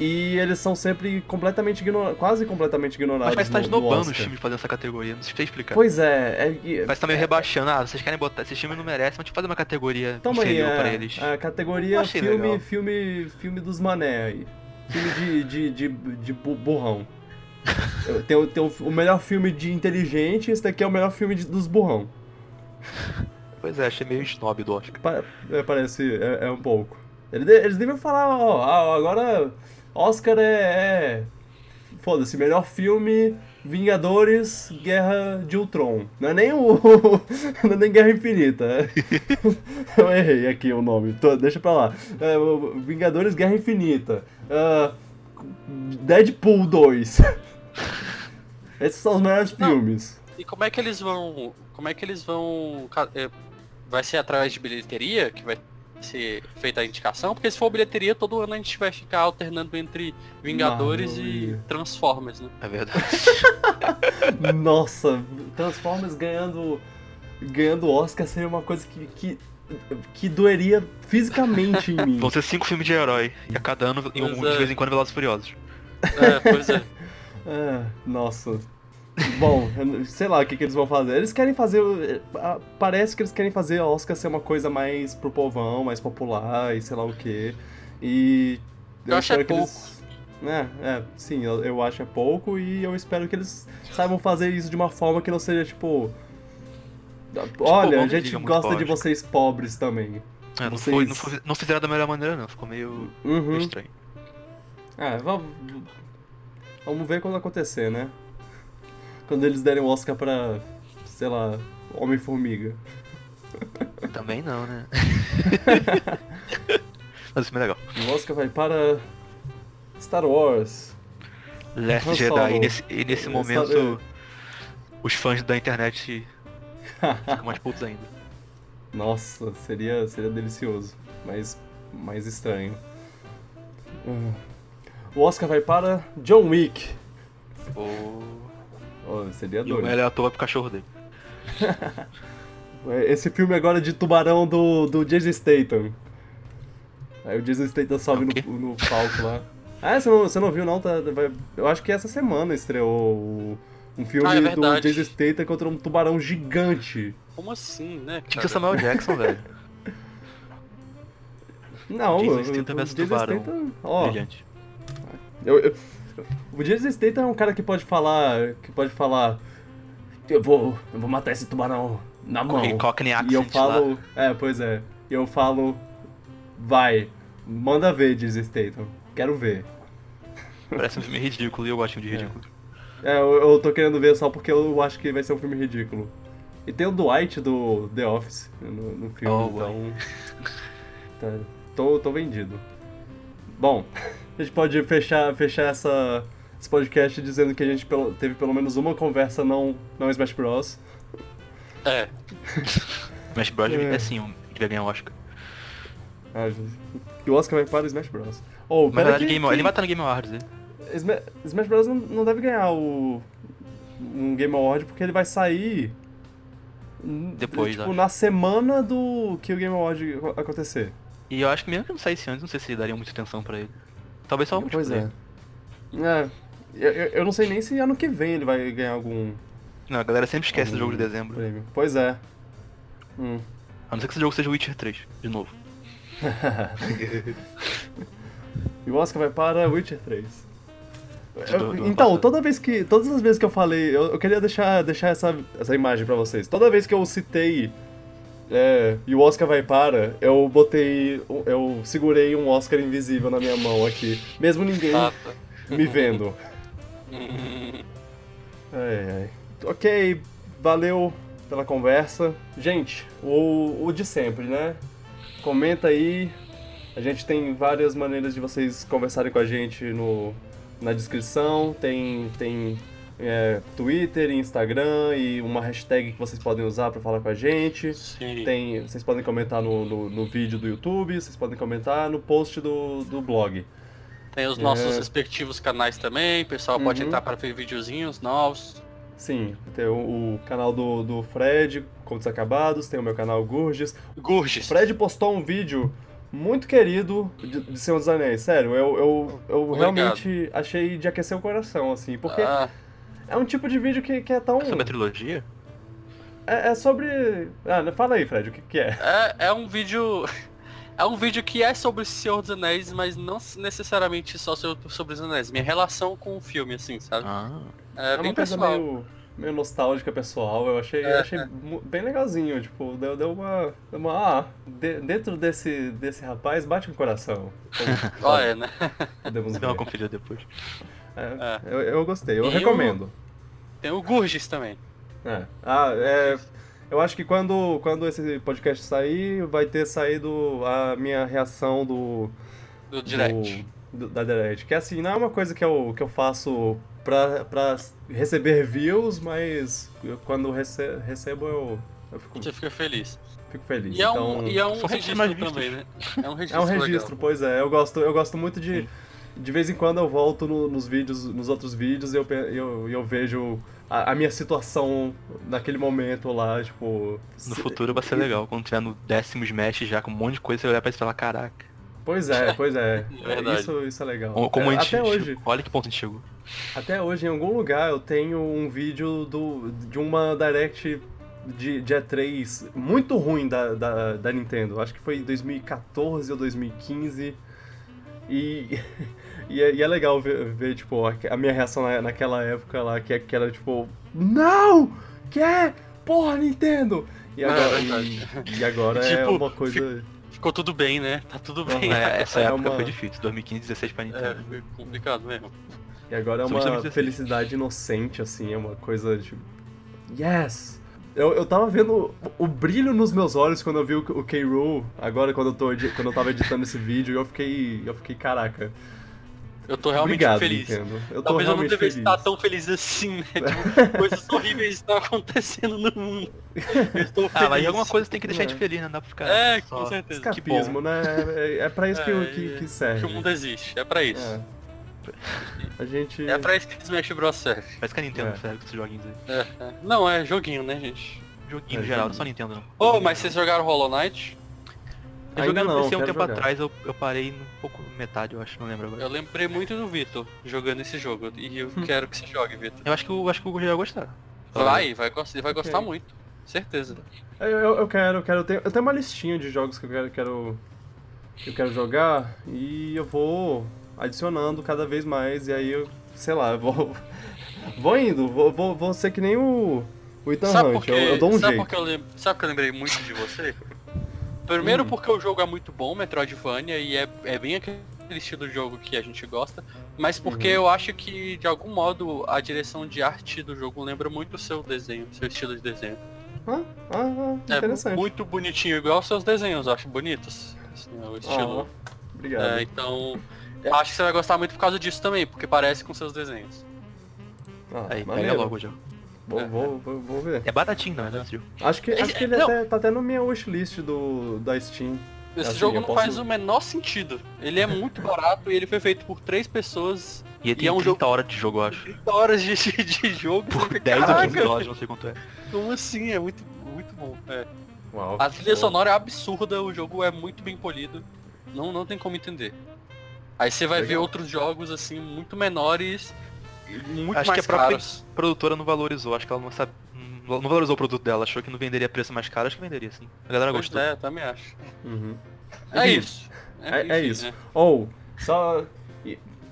[SPEAKER 1] e eles são sempre completamente ignorados, quase completamente ignorados.
[SPEAKER 2] Mas parece que tá
[SPEAKER 1] no- no
[SPEAKER 2] esnobando os filmes fazendo essa categoria. Não sei se explicar.
[SPEAKER 1] Pois é, é,
[SPEAKER 2] Parece que tá meio rebaixando. Ah, vocês querem botar. Esse filme não merece, mas tipo fazer uma categoria
[SPEAKER 1] Toma aí, é,
[SPEAKER 2] pra eles.
[SPEAKER 1] a categoria filme,
[SPEAKER 2] legal.
[SPEAKER 1] filme, filme dos mané aí. Filme de, de, de, de bu- burrão. Tem, o- tem o, melhor filme de inteligente, esse daqui é o melhor filme de- dos burrão.
[SPEAKER 2] Pois é, achei meio snob do Oscar.
[SPEAKER 1] Pa- é, parece, é, é um pouco. Ele de- Eles devem falar, ó, ah, agora Oscar é. é Foda-se, melhor filme, Vingadores, Guerra de Ultron. Não é nem o. não é nem Guerra Infinita. Eu errei aqui o nome, tô- deixa pra lá. É, Vingadores, Guerra Infinita. Ah, Deadpool 2. Esses são os melhores
[SPEAKER 3] Não.
[SPEAKER 1] filmes.
[SPEAKER 3] E como é que eles vão. Como é que eles vão. é, Vai ser através de bilheteria que vai ser feita a indicação? Porque se for bilheteria, todo ano a gente vai ficar alternando entre Vingadores
[SPEAKER 1] Marvel
[SPEAKER 3] e Transformers, né?
[SPEAKER 2] É verdade.
[SPEAKER 1] Nossa, Transformers ganhando ganhando Oscar seria uma coisa que, que, que doeria fisicamente em mim.
[SPEAKER 2] Vão ser cinco filmes de herói. E a cada ano, em um,
[SPEAKER 3] é.
[SPEAKER 2] de vez em quando, Velozes e Furiosos.
[SPEAKER 3] É, pois é.
[SPEAKER 1] É, nossa. Bom, eu sei lá o que, que eles vão fazer. Eles querem fazer. Parece que eles querem fazer a Oscar ser uma coisa mais pro povão, mais popular e sei lá o que. E.
[SPEAKER 3] Eu acho é
[SPEAKER 1] que eles- É, é, sim, eu, eu acho é pouco e eu espero que eles saibam fazer isso de uma forma que não seja tipo. Olha, a gente
[SPEAKER 2] muito
[SPEAKER 1] gosta de
[SPEAKER 2] Oscar."
[SPEAKER 1] vocês pobres também.
[SPEAKER 2] É, não,
[SPEAKER 1] Vocês-
[SPEAKER 2] foi, não, foi- não fizeram da melhor maneira não, ficou meio, meio
[SPEAKER 1] Uhum.
[SPEAKER 2] estranho.
[SPEAKER 1] Ah, vamos, vamos ver quando acontecer, né? Quando eles derem o Oscar pra, sei lá, Homem-Formiga.
[SPEAKER 2] Também não, né? Mas isso é legal.
[SPEAKER 1] O Oscar vai para Star Wars.
[SPEAKER 2] Last
[SPEAKER 1] Han
[SPEAKER 2] Jedi, e nesse, e nesse
[SPEAKER 1] É,
[SPEAKER 2] momento
[SPEAKER 1] sabe-
[SPEAKER 2] os fãs da internet ficam mais putos ainda.
[SPEAKER 1] Nossa, seria, seria delicioso, mas mais estranho. Hum. O Oscar vai para John Wick.
[SPEAKER 2] O...
[SPEAKER 1] Oh, seria
[SPEAKER 2] E o
[SPEAKER 1] doido.
[SPEAKER 2] melhor ator vai pro cachorro dele.
[SPEAKER 1] Esse filme agora é de tubarão do, do Jason Statham. Aí o Jason Statham sobe
[SPEAKER 2] O quê?
[SPEAKER 1] no, no palco lá. Ah, você não, você não viu não? Tá, vai- eu acho que essa semana estreou o- um filme
[SPEAKER 3] Ah, é
[SPEAKER 1] do. Jason Statham contra um tubarão gigante.
[SPEAKER 3] Como assim, né?
[SPEAKER 2] Tinha que ser Samuel Jackson, velho.
[SPEAKER 1] Não,
[SPEAKER 2] Jason Statham versus
[SPEAKER 1] Jason
[SPEAKER 2] tubarão.
[SPEAKER 1] Statham, ó,
[SPEAKER 2] Brilhante.
[SPEAKER 1] eu, eu- o Jason Statham é um cara que pode falar, que pode falar, eu vou, eu vou matar esse tubarão na mão. E eu
[SPEAKER 2] accent lá.
[SPEAKER 1] falo, é, pois é, e eu falo, vai, manda ver, Jason Statham, quero ver.
[SPEAKER 2] Parece um filme ridículo e eu gosto de ridículo.
[SPEAKER 1] É, eu, eu tô querendo ver só porque eu acho que vai ser um filme ridículo. E tem o Dwight do The Office no, no filme,
[SPEAKER 2] Oh,
[SPEAKER 1] então. tá, tô, tô vendido. Bom, a gente pode fechar, fechar essa, esse podcast dizendo que a gente pelo- teve pelo menos uma conversa não, não Smash Bros.
[SPEAKER 3] É,
[SPEAKER 2] Smash Bros.
[SPEAKER 1] É.
[SPEAKER 2] é sim, devia ganhar o Oscar.
[SPEAKER 1] Ah, e o Oscar vai para o Smash Bros. Oh,
[SPEAKER 2] Mas verdade,
[SPEAKER 1] que-
[SPEAKER 2] Game...
[SPEAKER 1] que-
[SPEAKER 2] ele vai estar no Game Awards, né?
[SPEAKER 1] Sma- Smash Bros. Não, não deve ganhar o um Game Award porque ele vai sair
[SPEAKER 2] Depois,
[SPEAKER 1] tipo,
[SPEAKER 2] acho.
[SPEAKER 1] na semana do que o Game Award ac- acontecer.
[SPEAKER 2] E eu acho que mesmo que não saísse antes, não sei se daria muita atenção pra ele. Talvez só um
[SPEAKER 1] Pois é.
[SPEAKER 2] multiplayer.
[SPEAKER 1] É. Eu, eu- eu não sei nem se ano que vem ele vai ganhar algum,
[SPEAKER 2] Não, a galera sempre esquece do jogo de dezembro.
[SPEAKER 1] prêmio. Pois é. Hum.
[SPEAKER 2] A não ser que esse jogo seja Witcher 3, de novo.
[SPEAKER 1] E o Oscar vai para Witcher 3. Eu- então, toda vez que. Todas as vezes que eu falei, eu, eu queria deixar, deixar essa, essa imagem pra vocês. Toda vez que eu citei é, e o Oscar vai para, eu botei. Eu segurei um Oscar invisível na minha mão aqui. Mesmo ninguém me vendo. Ai, ai. Ok, valeu pela conversa. Gente, o, o de sempre, né? Comenta aí. A gente tem várias maneiras de vocês conversarem com a gente no, na descrição. Tem, tem é, Twitter, Instagram e uma hashtag que vocês podem usar para falar com a gente.
[SPEAKER 3] Sim.
[SPEAKER 1] Tem, vocês podem comentar no, no, no vídeo do YouTube, vocês podem comentar no post do, do blog.
[SPEAKER 3] Tem os nossos
[SPEAKER 1] É.
[SPEAKER 3] respectivos canais também, o pessoal pode
[SPEAKER 1] Uhum.
[SPEAKER 3] entrar para ver videozinhos novos.
[SPEAKER 1] Sim, tem o, o canal do, do Fred, Contos Acabados, tem o meu canal Gurges. O
[SPEAKER 3] Gurges.
[SPEAKER 1] Fred postou um vídeo muito querido de, de Senhor dos Anéis, sério, eu, eu, eu
[SPEAKER 3] Obrigado.
[SPEAKER 1] realmente achei de aquecer o coração, assim, porque
[SPEAKER 3] Ah,
[SPEAKER 1] é um tipo de vídeo que, que é tão...
[SPEAKER 2] É sobre a trilogia?
[SPEAKER 1] É, é sobre... Ah, fala aí, Fred, o que, que é?
[SPEAKER 3] é, é um vídeo. É um vídeo que é sobre o Senhor dos Anéis, mas não necessariamente só so- sobre os Anéis. Minha relação com o filme, assim, sabe?
[SPEAKER 2] Ah.
[SPEAKER 3] É,
[SPEAKER 1] É
[SPEAKER 3] bem
[SPEAKER 1] uma coisa
[SPEAKER 3] pessoal.
[SPEAKER 1] meio, meio nostálgica, pessoal. Eu achei, eu
[SPEAKER 3] É,
[SPEAKER 1] achei
[SPEAKER 3] é.
[SPEAKER 1] bem legalzinho. Tipo, deu, deu uma. deu uma ah, de- dentro desse, desse rapaz bate um coração.
[SPEAKER 3] Olha, né?
[SPEAKER 1] podemos
[SPEAKER 2] Dá uma
[SPEAKER 1] ver.
[SPEAKER 2] conferida depois.
[SPEAKER 1] É, eu, eu gostei, eu
[SPEAKER 3] E o-
[SPEAKER 1] recomendo.
[SPEAKER 3] Tem o Gurges também.
[SPEAKER 1] É. Ah, é. Eu acho que quando, quando esse podcast sair, vai ter saído a minha reação do.
[SPEAKER 3] Do Direct.
[SPEAKER 1] do- da Direct. Que assim, não é uma coisa que eu, que eu faço pra, pra receber views, mas quando rece, recebo eu, eu fico,
[SPEAKER 3] Você fica feliz.
[SPEAKER 1] fico feliz.
[SPEAKER 3] E é
[SPEAKER 1] então,
[SPEAKER 3] um, e é um registro também, né? É um registro.
[SPEAKER 1] é um
[SPEAKER 3] legal.
[SPEAKER 1] registro, pois é. Eu gosto, eu gosto muito de. De vez em quando eu volto no- nos vídeos, nos outros vídeos e eu, eu, eu vejo a, a minha situação naquele momento lá, tipo.
[SPEAKER 2] No
[SPEAKER 1] se-
[SPEAKER 2] futuro vai ser legal, quando tiver no décimo Smash já com um monte de coisa, você olhar pra isso e falar, caraca.
[SPEAKER 1] Pois é, pois é.
[SPEAKER 3] É.
[SPEAKER 1] Isso, isso é legal.
[SPEAKER 2] Como,
[SPEAKER 1] É,
[SPEAKER 2] a gente.
[SPEAKER 1] até hoje,
[SPEAKER 2] Olha que ponto a gente chegou.
[SPEAKER 1] até hoje, em algum lugar, eu tenho um vídeo do, de uma Direct de, de E3 muito ruim da, da, da Nintendo. Acho que foi em 2014 ou 2015. E, e, é, e é legal ver, ver, tipo, a, minha reação na- naquela época lá, que, que era tipo, não! Que? Porra, Nintendo! E
[SPEAKER 3] É,
[SPEAKER 1] agora, e, e agora é
[SPEAKER 3] Tipo,
[SPEAKER 1] uma coisa...
[SPEAKER 3] ficou tudo bem, né? Tá tudo bem.
[SPEAKER 2] É, essa
[SPEAKER 1] É
[SPEAKER 2] época
[SPEAKER 1] uma-
[SPEAKER 2] foi difícil, 2015, 16 pra
[SPEAKER 3] É,
[SPEAKER 2] Nintendo.
[SPEAKER 3] foi complicado mesmo.
[SPEAKER 1] E agora é uma
[SPEAKER 2] 2016.
[SPEAKER 1] felicidade inocente, assim, é uma coisa tipo. Yes! Eu, eu tava vendo o, brilho nos meus olhos quando eu vi o, o K. Rool, agora quando eu, tô, quando eu tava editando esse vídeo, e eu fiquei. Eu fiquei, caraca.
[SPEAKER 3] Eu tô realmente
[SPEAKER 1] Obrigado,
[SPEAKER 3] feliz.
[SPEAKER 1] Nintendo. Eu tô
[SPEAKER 3] Talvez eu não devesse
[SPEAKER 1] feliz.
[SPEAKER 3] estar tão feliz assim, né? Tipo, coisas horríveis estão acontecendo no mundo. Eu estou
[SPEAKER 2] Ah, mas
[SPEAKER 3] feliz.
[SPEAKER 2] alguma coisa tem que deixar a gente
[SPEAKER 1] É.
[SPEAKER 2] feliz, né? Não dá pra ficar.
[SPEAKER 3] É,
[SPEAKER 2] só-
[SPEAKER 3] com certeza.
[SPEAKER 1] Escapismo, né? É, é pra isso que,
[SPEAKER 3] É,
[SPEAKER 1] que, que
[SPEAKER 3] é,
[SPEAKER 1] serve.
[SPEAKER 3] Que o mundo existe, é pra isso.
[SPEAKER 1] É. A gente.
[SPEAKER 3] É, pra isso que Smash Bros serve.
[SPEAKER 2] Parece que a Nintendo
[SPEAKER 1] É.
[SPEAKER 2] serve com esses joguinhos aí.
[SPEAKER 3] Não, é joguinho, né, gente?
[SPEAKER 2] Joguinho
[SPEAKER 1] É,
[SPEAKER 2] geral, não só Nintendo não.
[SPEAKER 3] Oh, mas vocês jogaram Hollow Knight?
[SPEAKER 2] Eu
[SPEAKER 1] Ainda
[SPEAKER 2] joguei no
[SPEAKER 1] não,
[SPEAKER 2] PC um
[SPEAKER 1] quero
[SPEAKER 2] tempo
[SPEAKER 1] jogar.
[SPEAKER 2] atrás, eu, eu parei um pouco, metade, eu acho, não lembro agora.
[SPEAKER 3] Eu lembrei muito do Vitor jogando esse jogo. E eu quero que você jogue, Vitor.
[SPEAKER 2] Eu acho que o acho que o Hugo ia gostar.
[SPEAKER 3] Vai, vai, gost- vai gostar
[SPEAKER 1] Ok.
[SPEAKER 3] muito. Certeza.
[SPEAKER 1] Eu, eu, eu quero, eu quero. Eu tenho, eu tenho uma listinha de jogos que eu quero, quero. Eu quero jogar e eu vou adicionando cada vez mais. E aí eu, sei lá, eu vou. Vou indo, vou, vou, vou ser que nem o. O Ethan
[SPEAKER 3] Sabe
[SPEAKER 1] Hunt, eu, eu dou um
[SPEAKER 3] sabe
[SPEAKER 1] jeito.
[SPEAKER 3] por que eu sabe que eu lembrei muito de você? Primeiro
[SPEAKER 1] Hum.
[SPEAKER 3] porque o jogo é muito bom, Metroidvania, e é, é bem aquele estilo de jogo que a gente gosta. Mas porque
[SPEAKER 1] Uhum.
[SPEAKER 3] eu acho que, de algum modo, a direção de arte do jogo lembra muito o seu desenho, seu estilo de desenho.
[SPEAKER 1] Ah, ah, ah,
[SPEAKER 3] É
[SPEAKER 1] interessante.
[SPEAKER 3] muito bonitinho, igual os seus desenhos, eu acho bonitos. Assim, o estilo.
[SPEAKER 1] Ah, obrigado.
[SPEAKER 3] É, então, eu acho que você vai gostar muito por causa disso também, porque parece com seus desenhos.
[SPEAKER 1] Ah,
[SPEAKER 2] Aí, pega logo o
[SPEAKER 1] Vou, vou, vou, vou ver.
[SPEAKER 2] É baratinho, na verdade, esse jogo.
[SPEAKER 1] Acho que, acho que ele
[SPEAKER 3] Não.
[SPEAKER 1] até, tá até no minha wishlist do, da Steam.
[SPEAKER 3] Esse
[SPEAKER 1] Assim,
[SPEAKER 3] jogo não
[SPEAKER 1] posso-
[SPEAKER 3] faz o menor sentido. Ele é muito barato e ele foi feito por três pessoas,
[SPEAKER 2] E ele tem
[SPEAKER 3] é um
[SPEAKER 2] 30
[SPEAKER 3] jogo-
[SPEAKER 2] horas de jogo, eu acho.
[SPEAKER 3] 30 horas de, de, de jogo.
[SPEAKER 2] Por
[SPEAKER 3] Você
[SPEAKER 2] 10
[SPEAKER 3] fica,
[SPEAKER 2] ou 15
[SPEAKER 3] "Caraca,
[SPEAKER 2] dólares, não sei quanto é.
[SPEAKER 3] Como assim? É muito, muito bom. É.
[SPEAKER 1] Uau.
[SPEAKER 3] A trilha
[SPEAKER 1] Bom.
[SPEAKER 3] sonora é absurda, o jogo é muito bem polido. Não, não tem como entender. Aí você vai ver
[SPEAKER 1] Legal.
[SPEAKER 3] outros jogos assim, muito menores e muito
[SPEAKER 2] Acho que
[SPEAKER 3] mais
[SPEAKER 2] a própria-
[SPEAKER 3] caros.
[SPEAKER 2] Produtora não valorizou, acho que ela não sabe. Não valorizou o produto dela, achou que não venderia preço mais caro, acho que venderia sim. A galera
[SPEAKER 3] Pois
[SPEAKER 2] gostou.
[SPEAKER 3] é, eu também acho.
[SPEAKER 1] Uhum.
[SPEAKER 3] É
[SPEAKER 1] Enfim,
[SPEAKER 3] isso.
[SPEAKER 1] É, é
[SPEAKER 3] enfim,
[SPEAKER 1] isso.
[SPEAKER 3] né?
[SPEAKER 1] Ou, só.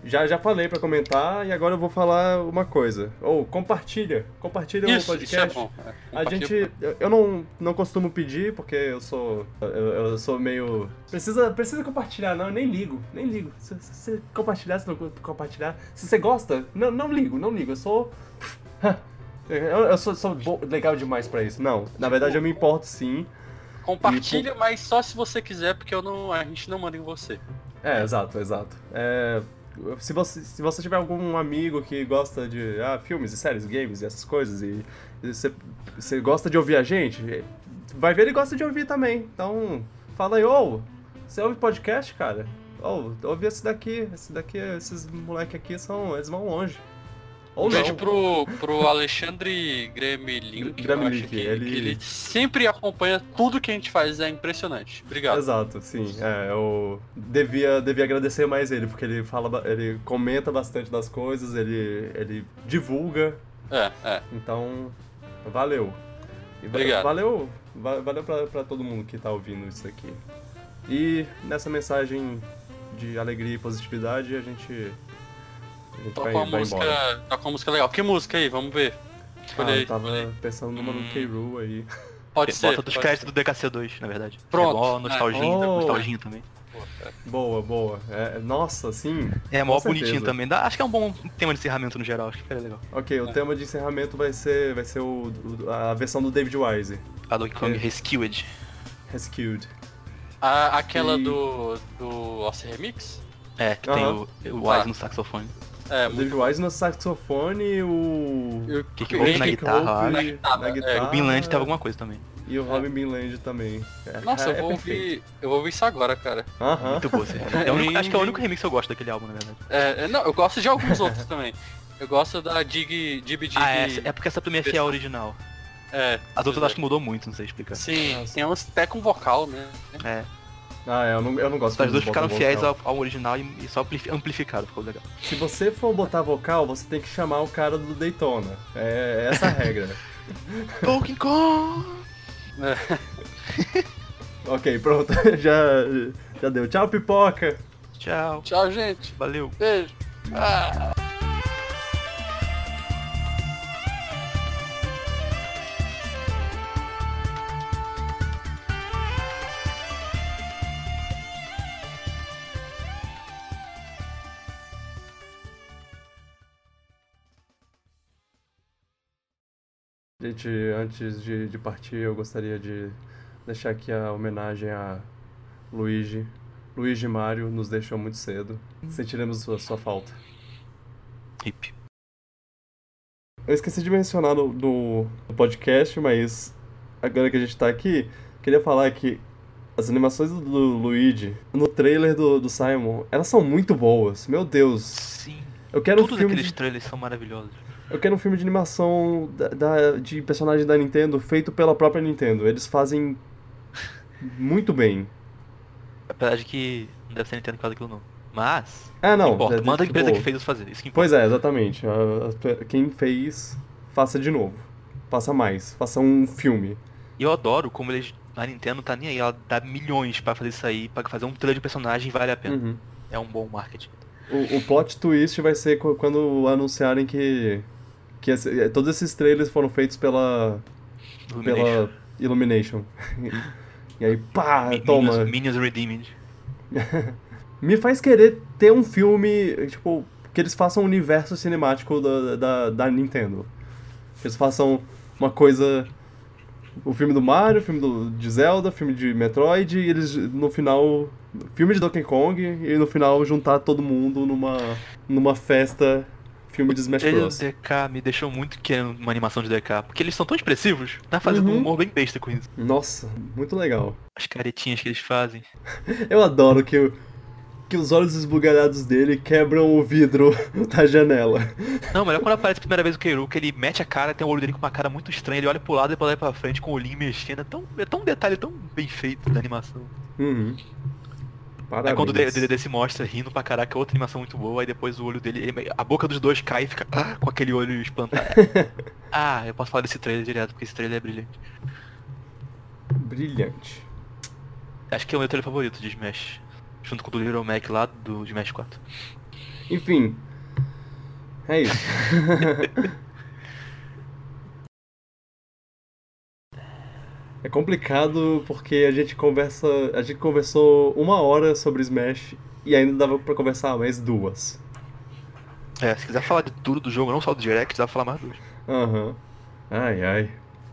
[SPEAKER 1] E- Já, já falei pra comentar e agora eu vou falar uma coisa. Ou, compartilha. Compartilha o
[SPEAKER 3] Isso, isso é
[SPEAKER 1] podcast.
[SPEAKER 3] bom. é.
[SPEAKER 1] A gente. eu- não, não costumo pedir, porque eu sou. Eu, eu sou meio. Precisa, precisa compartilhar, não, eu nem ligo. Nem ligo. Se você compartilhar, se não compartilhar. Se você gosta, não, não ligo, não ligo. Eu sou. Eu, eu sou, sou legal demais pra isso. Não, na verdade eu me importo sim.
[SPEAKER 3] Compartilha, mas só se você quiser, porque eu não, a gente não manda em você.
[SPEAKER 1] É, exato, exato. É, se, você, se você tiver algum amigo que gosta de ah, filmes e séries, games e essas coisas, e, você, você gosta de ouvir a gente, vai ver ele gosta de ouvir também. Então, fala aí, ô, você ouve podcast, cara? Ô, ouve esse daqui, esse daqui, esses moleque aqui são. Eles vão longe. Ou
[SPEAKER 3] Um beijo
[SPEAKER 1] não.
[SPEAKER 3] pro, pro Alexandre Gremlin. que eu
[SPEAKER 1] Gremlin,
[SPEAKER 3] acho que,
[SPEAKER 1] ele-
[SPEAKER 3] que ele sempre acompanha tudo que a gente faz, é impressionante. Obrigado.
[SPEAKER 1] Exato, sim. É, eu devia, devia agradecer mais ele, porque ele fala, ele comenta bastante das coisas, ele, ele divulga
[SPEAKER 3] É, é.
[SPEAKER 1] Então, valeu. E
[SPEAKER 3] Obrigado.
[SPEAKER 1] Valeu, va- valeu pra, pra todo mundo que tá ouvindo isso aqui. E nessa mensagem de alegria e positividade, a gente
[SPEAKER 3] Toca
[SPEAKER 1] vai,
[SPEAKER 3] uma
[SPEAKER 1] vai embora.
[SPEAKER 3] música. Toca uma música legal. Que música aí? Vamos ver.
[SPEAKER 1] Ah,
[SPEAKER 3] aí.
[SPEAKER 1] eu tava
[SPEAKER 3] aí.
[SPEAKER 1] pensando numa no
[SPEAKER 3] Hum.
[SPEAKER 1] K-Rool aí.
[SPEAKER 3] Pode ser.
[SPEAKER 2] Bota dos créditos do DKC2, na verdade.
[SPEAKER 3] Pronto.
[SPEAKER 2] É mó nostalgia,
[SPEAKER 1] Oh.
[SPEAKER 2] nostalgia também.
[SPEAKER 1] Boa, boa. É, nossa, sim.
[SPEAKER 2] É mó
[SPEAKER 1] Com
[SPEAKER 2] bonitinho
[SPEAKER 1] certeza.
[SPEAKER 2] também. Dá- acho que é um bom tema de encerramento no geral, acho que ficaria legal.
[SPEAKER 1] Ok, o tema de encerramento vai ser, vai ser o, o- a versão do David Wise,
[SPEAKER 2] A Donkey Kong
[SPEAKER 1] É.
[SPEAKER 2] Rescued.
[SPEAKER 1] Rescued.
[SPEAKER 3] A, aquela
[SPEAKER 1] E-
[SPEAKER 3] do. do Ossi Remix?
[SPEAKER 2] É, que
[SPEAKER 1] Aham.
[SPEAKER 2] tem o, o
[SPEAKER 3] Tá.
[SPEAKER 2] Wise no saxofone.
[SPEAKER 3] É,
[SPEAKER 1] o David Wise no saxofone, o...
[SPEAKER 2] Na
[SPEAKER 3] Ele-
[SPEAKER 2] guitarra,
[SPEAKER 1] Hope
[SPEAKER 3] Na guitarra,
[SPEAKER 1] na
[SPEAKER 3] é.
[SPEAKER 1] guitarra.
[SPEAKER 2] O Bin Land teve alguma coisa também.
[SPEAKER 1] E o Robin Bin Land também. É,
[SPEAKER 3] Nossa,
[SPEAKER 1] é,
[SPEAKER 3] eu vou
[SPEAKER 1] é perfeito.
[SPEAKER 3] ouvir. Eu vou ouvir isso agora, cara.
[SPEAKER 1] Aham.
[SPEAKER 2] Muito esse remix. É o único- acho que é o único remix que eu gosto daquele álbum, na verdade.
[SPEAKER 3] É, é, não, eu gosto de alguns outros também. Eu gosto da Dig Dib Dig.
[SPEAKER 2] Ah, essa, é porque essa pra mim é ao original.
[SPEAKER 3] é,
[SPEAKER 2] As outras eu acho que mudou muito, não sei explicar.
[SPEAKER 3] Sim,
[SPEAKER 1] Nossa.
[SPEAKER 3] tem uns até com vocal, né?
[SPEAKER 2] É,
[SPEAKER 1] Ah, é, eu não, eu não gosto
[SPEAKER 2] as duas ficaram fiéis ao, ao original e, e só ampli- amplificaram, ficou legal.
[SPEAKER 1] Se você for botar vocal, você tem que chamar o cara do Daytona. É essa a regra.
[SPEAKER 2] Donkey Kong!
[SPEAKER 1] ok, pronto. já, já deu. Tchau, pipoca.
[SPEAKER 2] Tchau,
[SPEAKER 3] Tchau, gente.
[SPEAKER 2] valeu.
[SPEAKER 3] Beijo. Ah.
[SPEAKER 1] Gente, antes de, de partir, eu gostaria de deixar aqui a homenagem a Luigi. Luigi e Mario nos deixou muito cedo. Sentiremos a sua falta.
[SPEAKER 2] Hip.
[SPEAKER 1] Eu esqueci de mencionar no, no, no podcast, mas agora que a gente tá aqui, queria falar que as animações do, do Luigi no trailer do, do Simon, elas são muito boas. Meu Deus.
[SPEAKER 2] Sim.
[SPEAKER 1] Eu quero
[SPEAKER 2] Todos
[SPEAKER 1] um filme.
[SPEAKER 2] aqueles trailers são maravilhosos.
[SPEAKER 1] Eu quero um filme de animação da, da- de personagem da Nintendo feito pela própria Nintendo. Eles fazem muito bem.
[SPEAKER 2] Apesar de que não deve ser Nintendo que faz aquilo não. Mas,
[SPEAKER 1] Ah, não.
[SPEAKER 2] importa.
[SPEAKER 1] é,
[SPEAKER 2] Manda a
[SPEAKER 1] tipo,
[SPEAKER 2] empresa que fez fazer. Isso que importa.
[SPEAKER 1] Pois é, exatamente. Quem fez, faça de novo. Faça mais. Faça um filme.
[SPEAKER 2] E eu adoro como eles. A Nintendo tá nem aí, ela dá milhões pra fazer isso aí, pra fazer um trailer de personagem vale a pena.
[SPEAKER 1] Uhum.
[SPEAKER 2] É um bom marketing.
[SPEAKER 1] O, o plot twist vai ser qu- quando anunciarem que, que esse- todos esses trailers foram feitos pela, pela Illumination. e aí, pá, toma.
[SPEAKER 2] Minions, Redeemed.
[SPEAKER 1] Me faz querer ter um filme, tipo, que eles façam um universo cinemático da, da, da Nintendo. Que eles façam uma coisa. O filme do Mario, o filme do, de Zelda, filme de Metroid, e eles no final. Filme de Donkey Kong, e no final juntar todo mundo numa, numa festa. Filme de Smash
[SPEAKER 2] Ele, o
[SPEAKER 1] Bros.
[SPEAKER 2] DK me deixou muito querendo uma animação de DK, porque eles são tão expressivos, tá fazendo
[SPEAKER 1] Uhum.
[SPEAKER 2] um humor bem besta com isso.
[SPEAKER 1] Nossa, muito legal.
[SPEAKER 2] As caretinhas que eles fazem.
[SPEAKER 1] Eu adoro que, que os olhos esbugalhados dele quebram o vidro da janela.
[SPEAKER 2] Não, melhor quando aparece a primeira vez o Keiru, que ele mete a cara, tem o olho dele com uma cara muito estranha, ele olha pro lado e depois olha pra frente com o olhinho mexendo. É tão, é tão um detalhe tão bem feito da animação.
[SPEAKER 1] Uhum. Parabéns.
[SPEAKER 2] Aí quando o DDD se mostra rindo pra caraca, é outra animação muito boa, aí depois o olho dele, ele- a boca dos dois cai e fica ah, com aquele olho espantado. ah, eu posso falar desse trailer direto, porque esse trailer é brilhante.
[SPEAKER 1] Brilhante.
[SPEAKER 2] Acho que é o meu trailer favorito de Smash. Junto com o do Little Mac lá do Smash 4.
[SPEAKER 1] Enfim. É isso. é complicado porque a gente conversa. A gente conversou uma hora sobre Smash e ainda dava pra conversar mais duas.
[SPEAKER 2] É, se quiser falar de tudo do jogo, não só do Direct, dá pra falar mais duas.
[SPEAKER 1] Aham. Ai ai.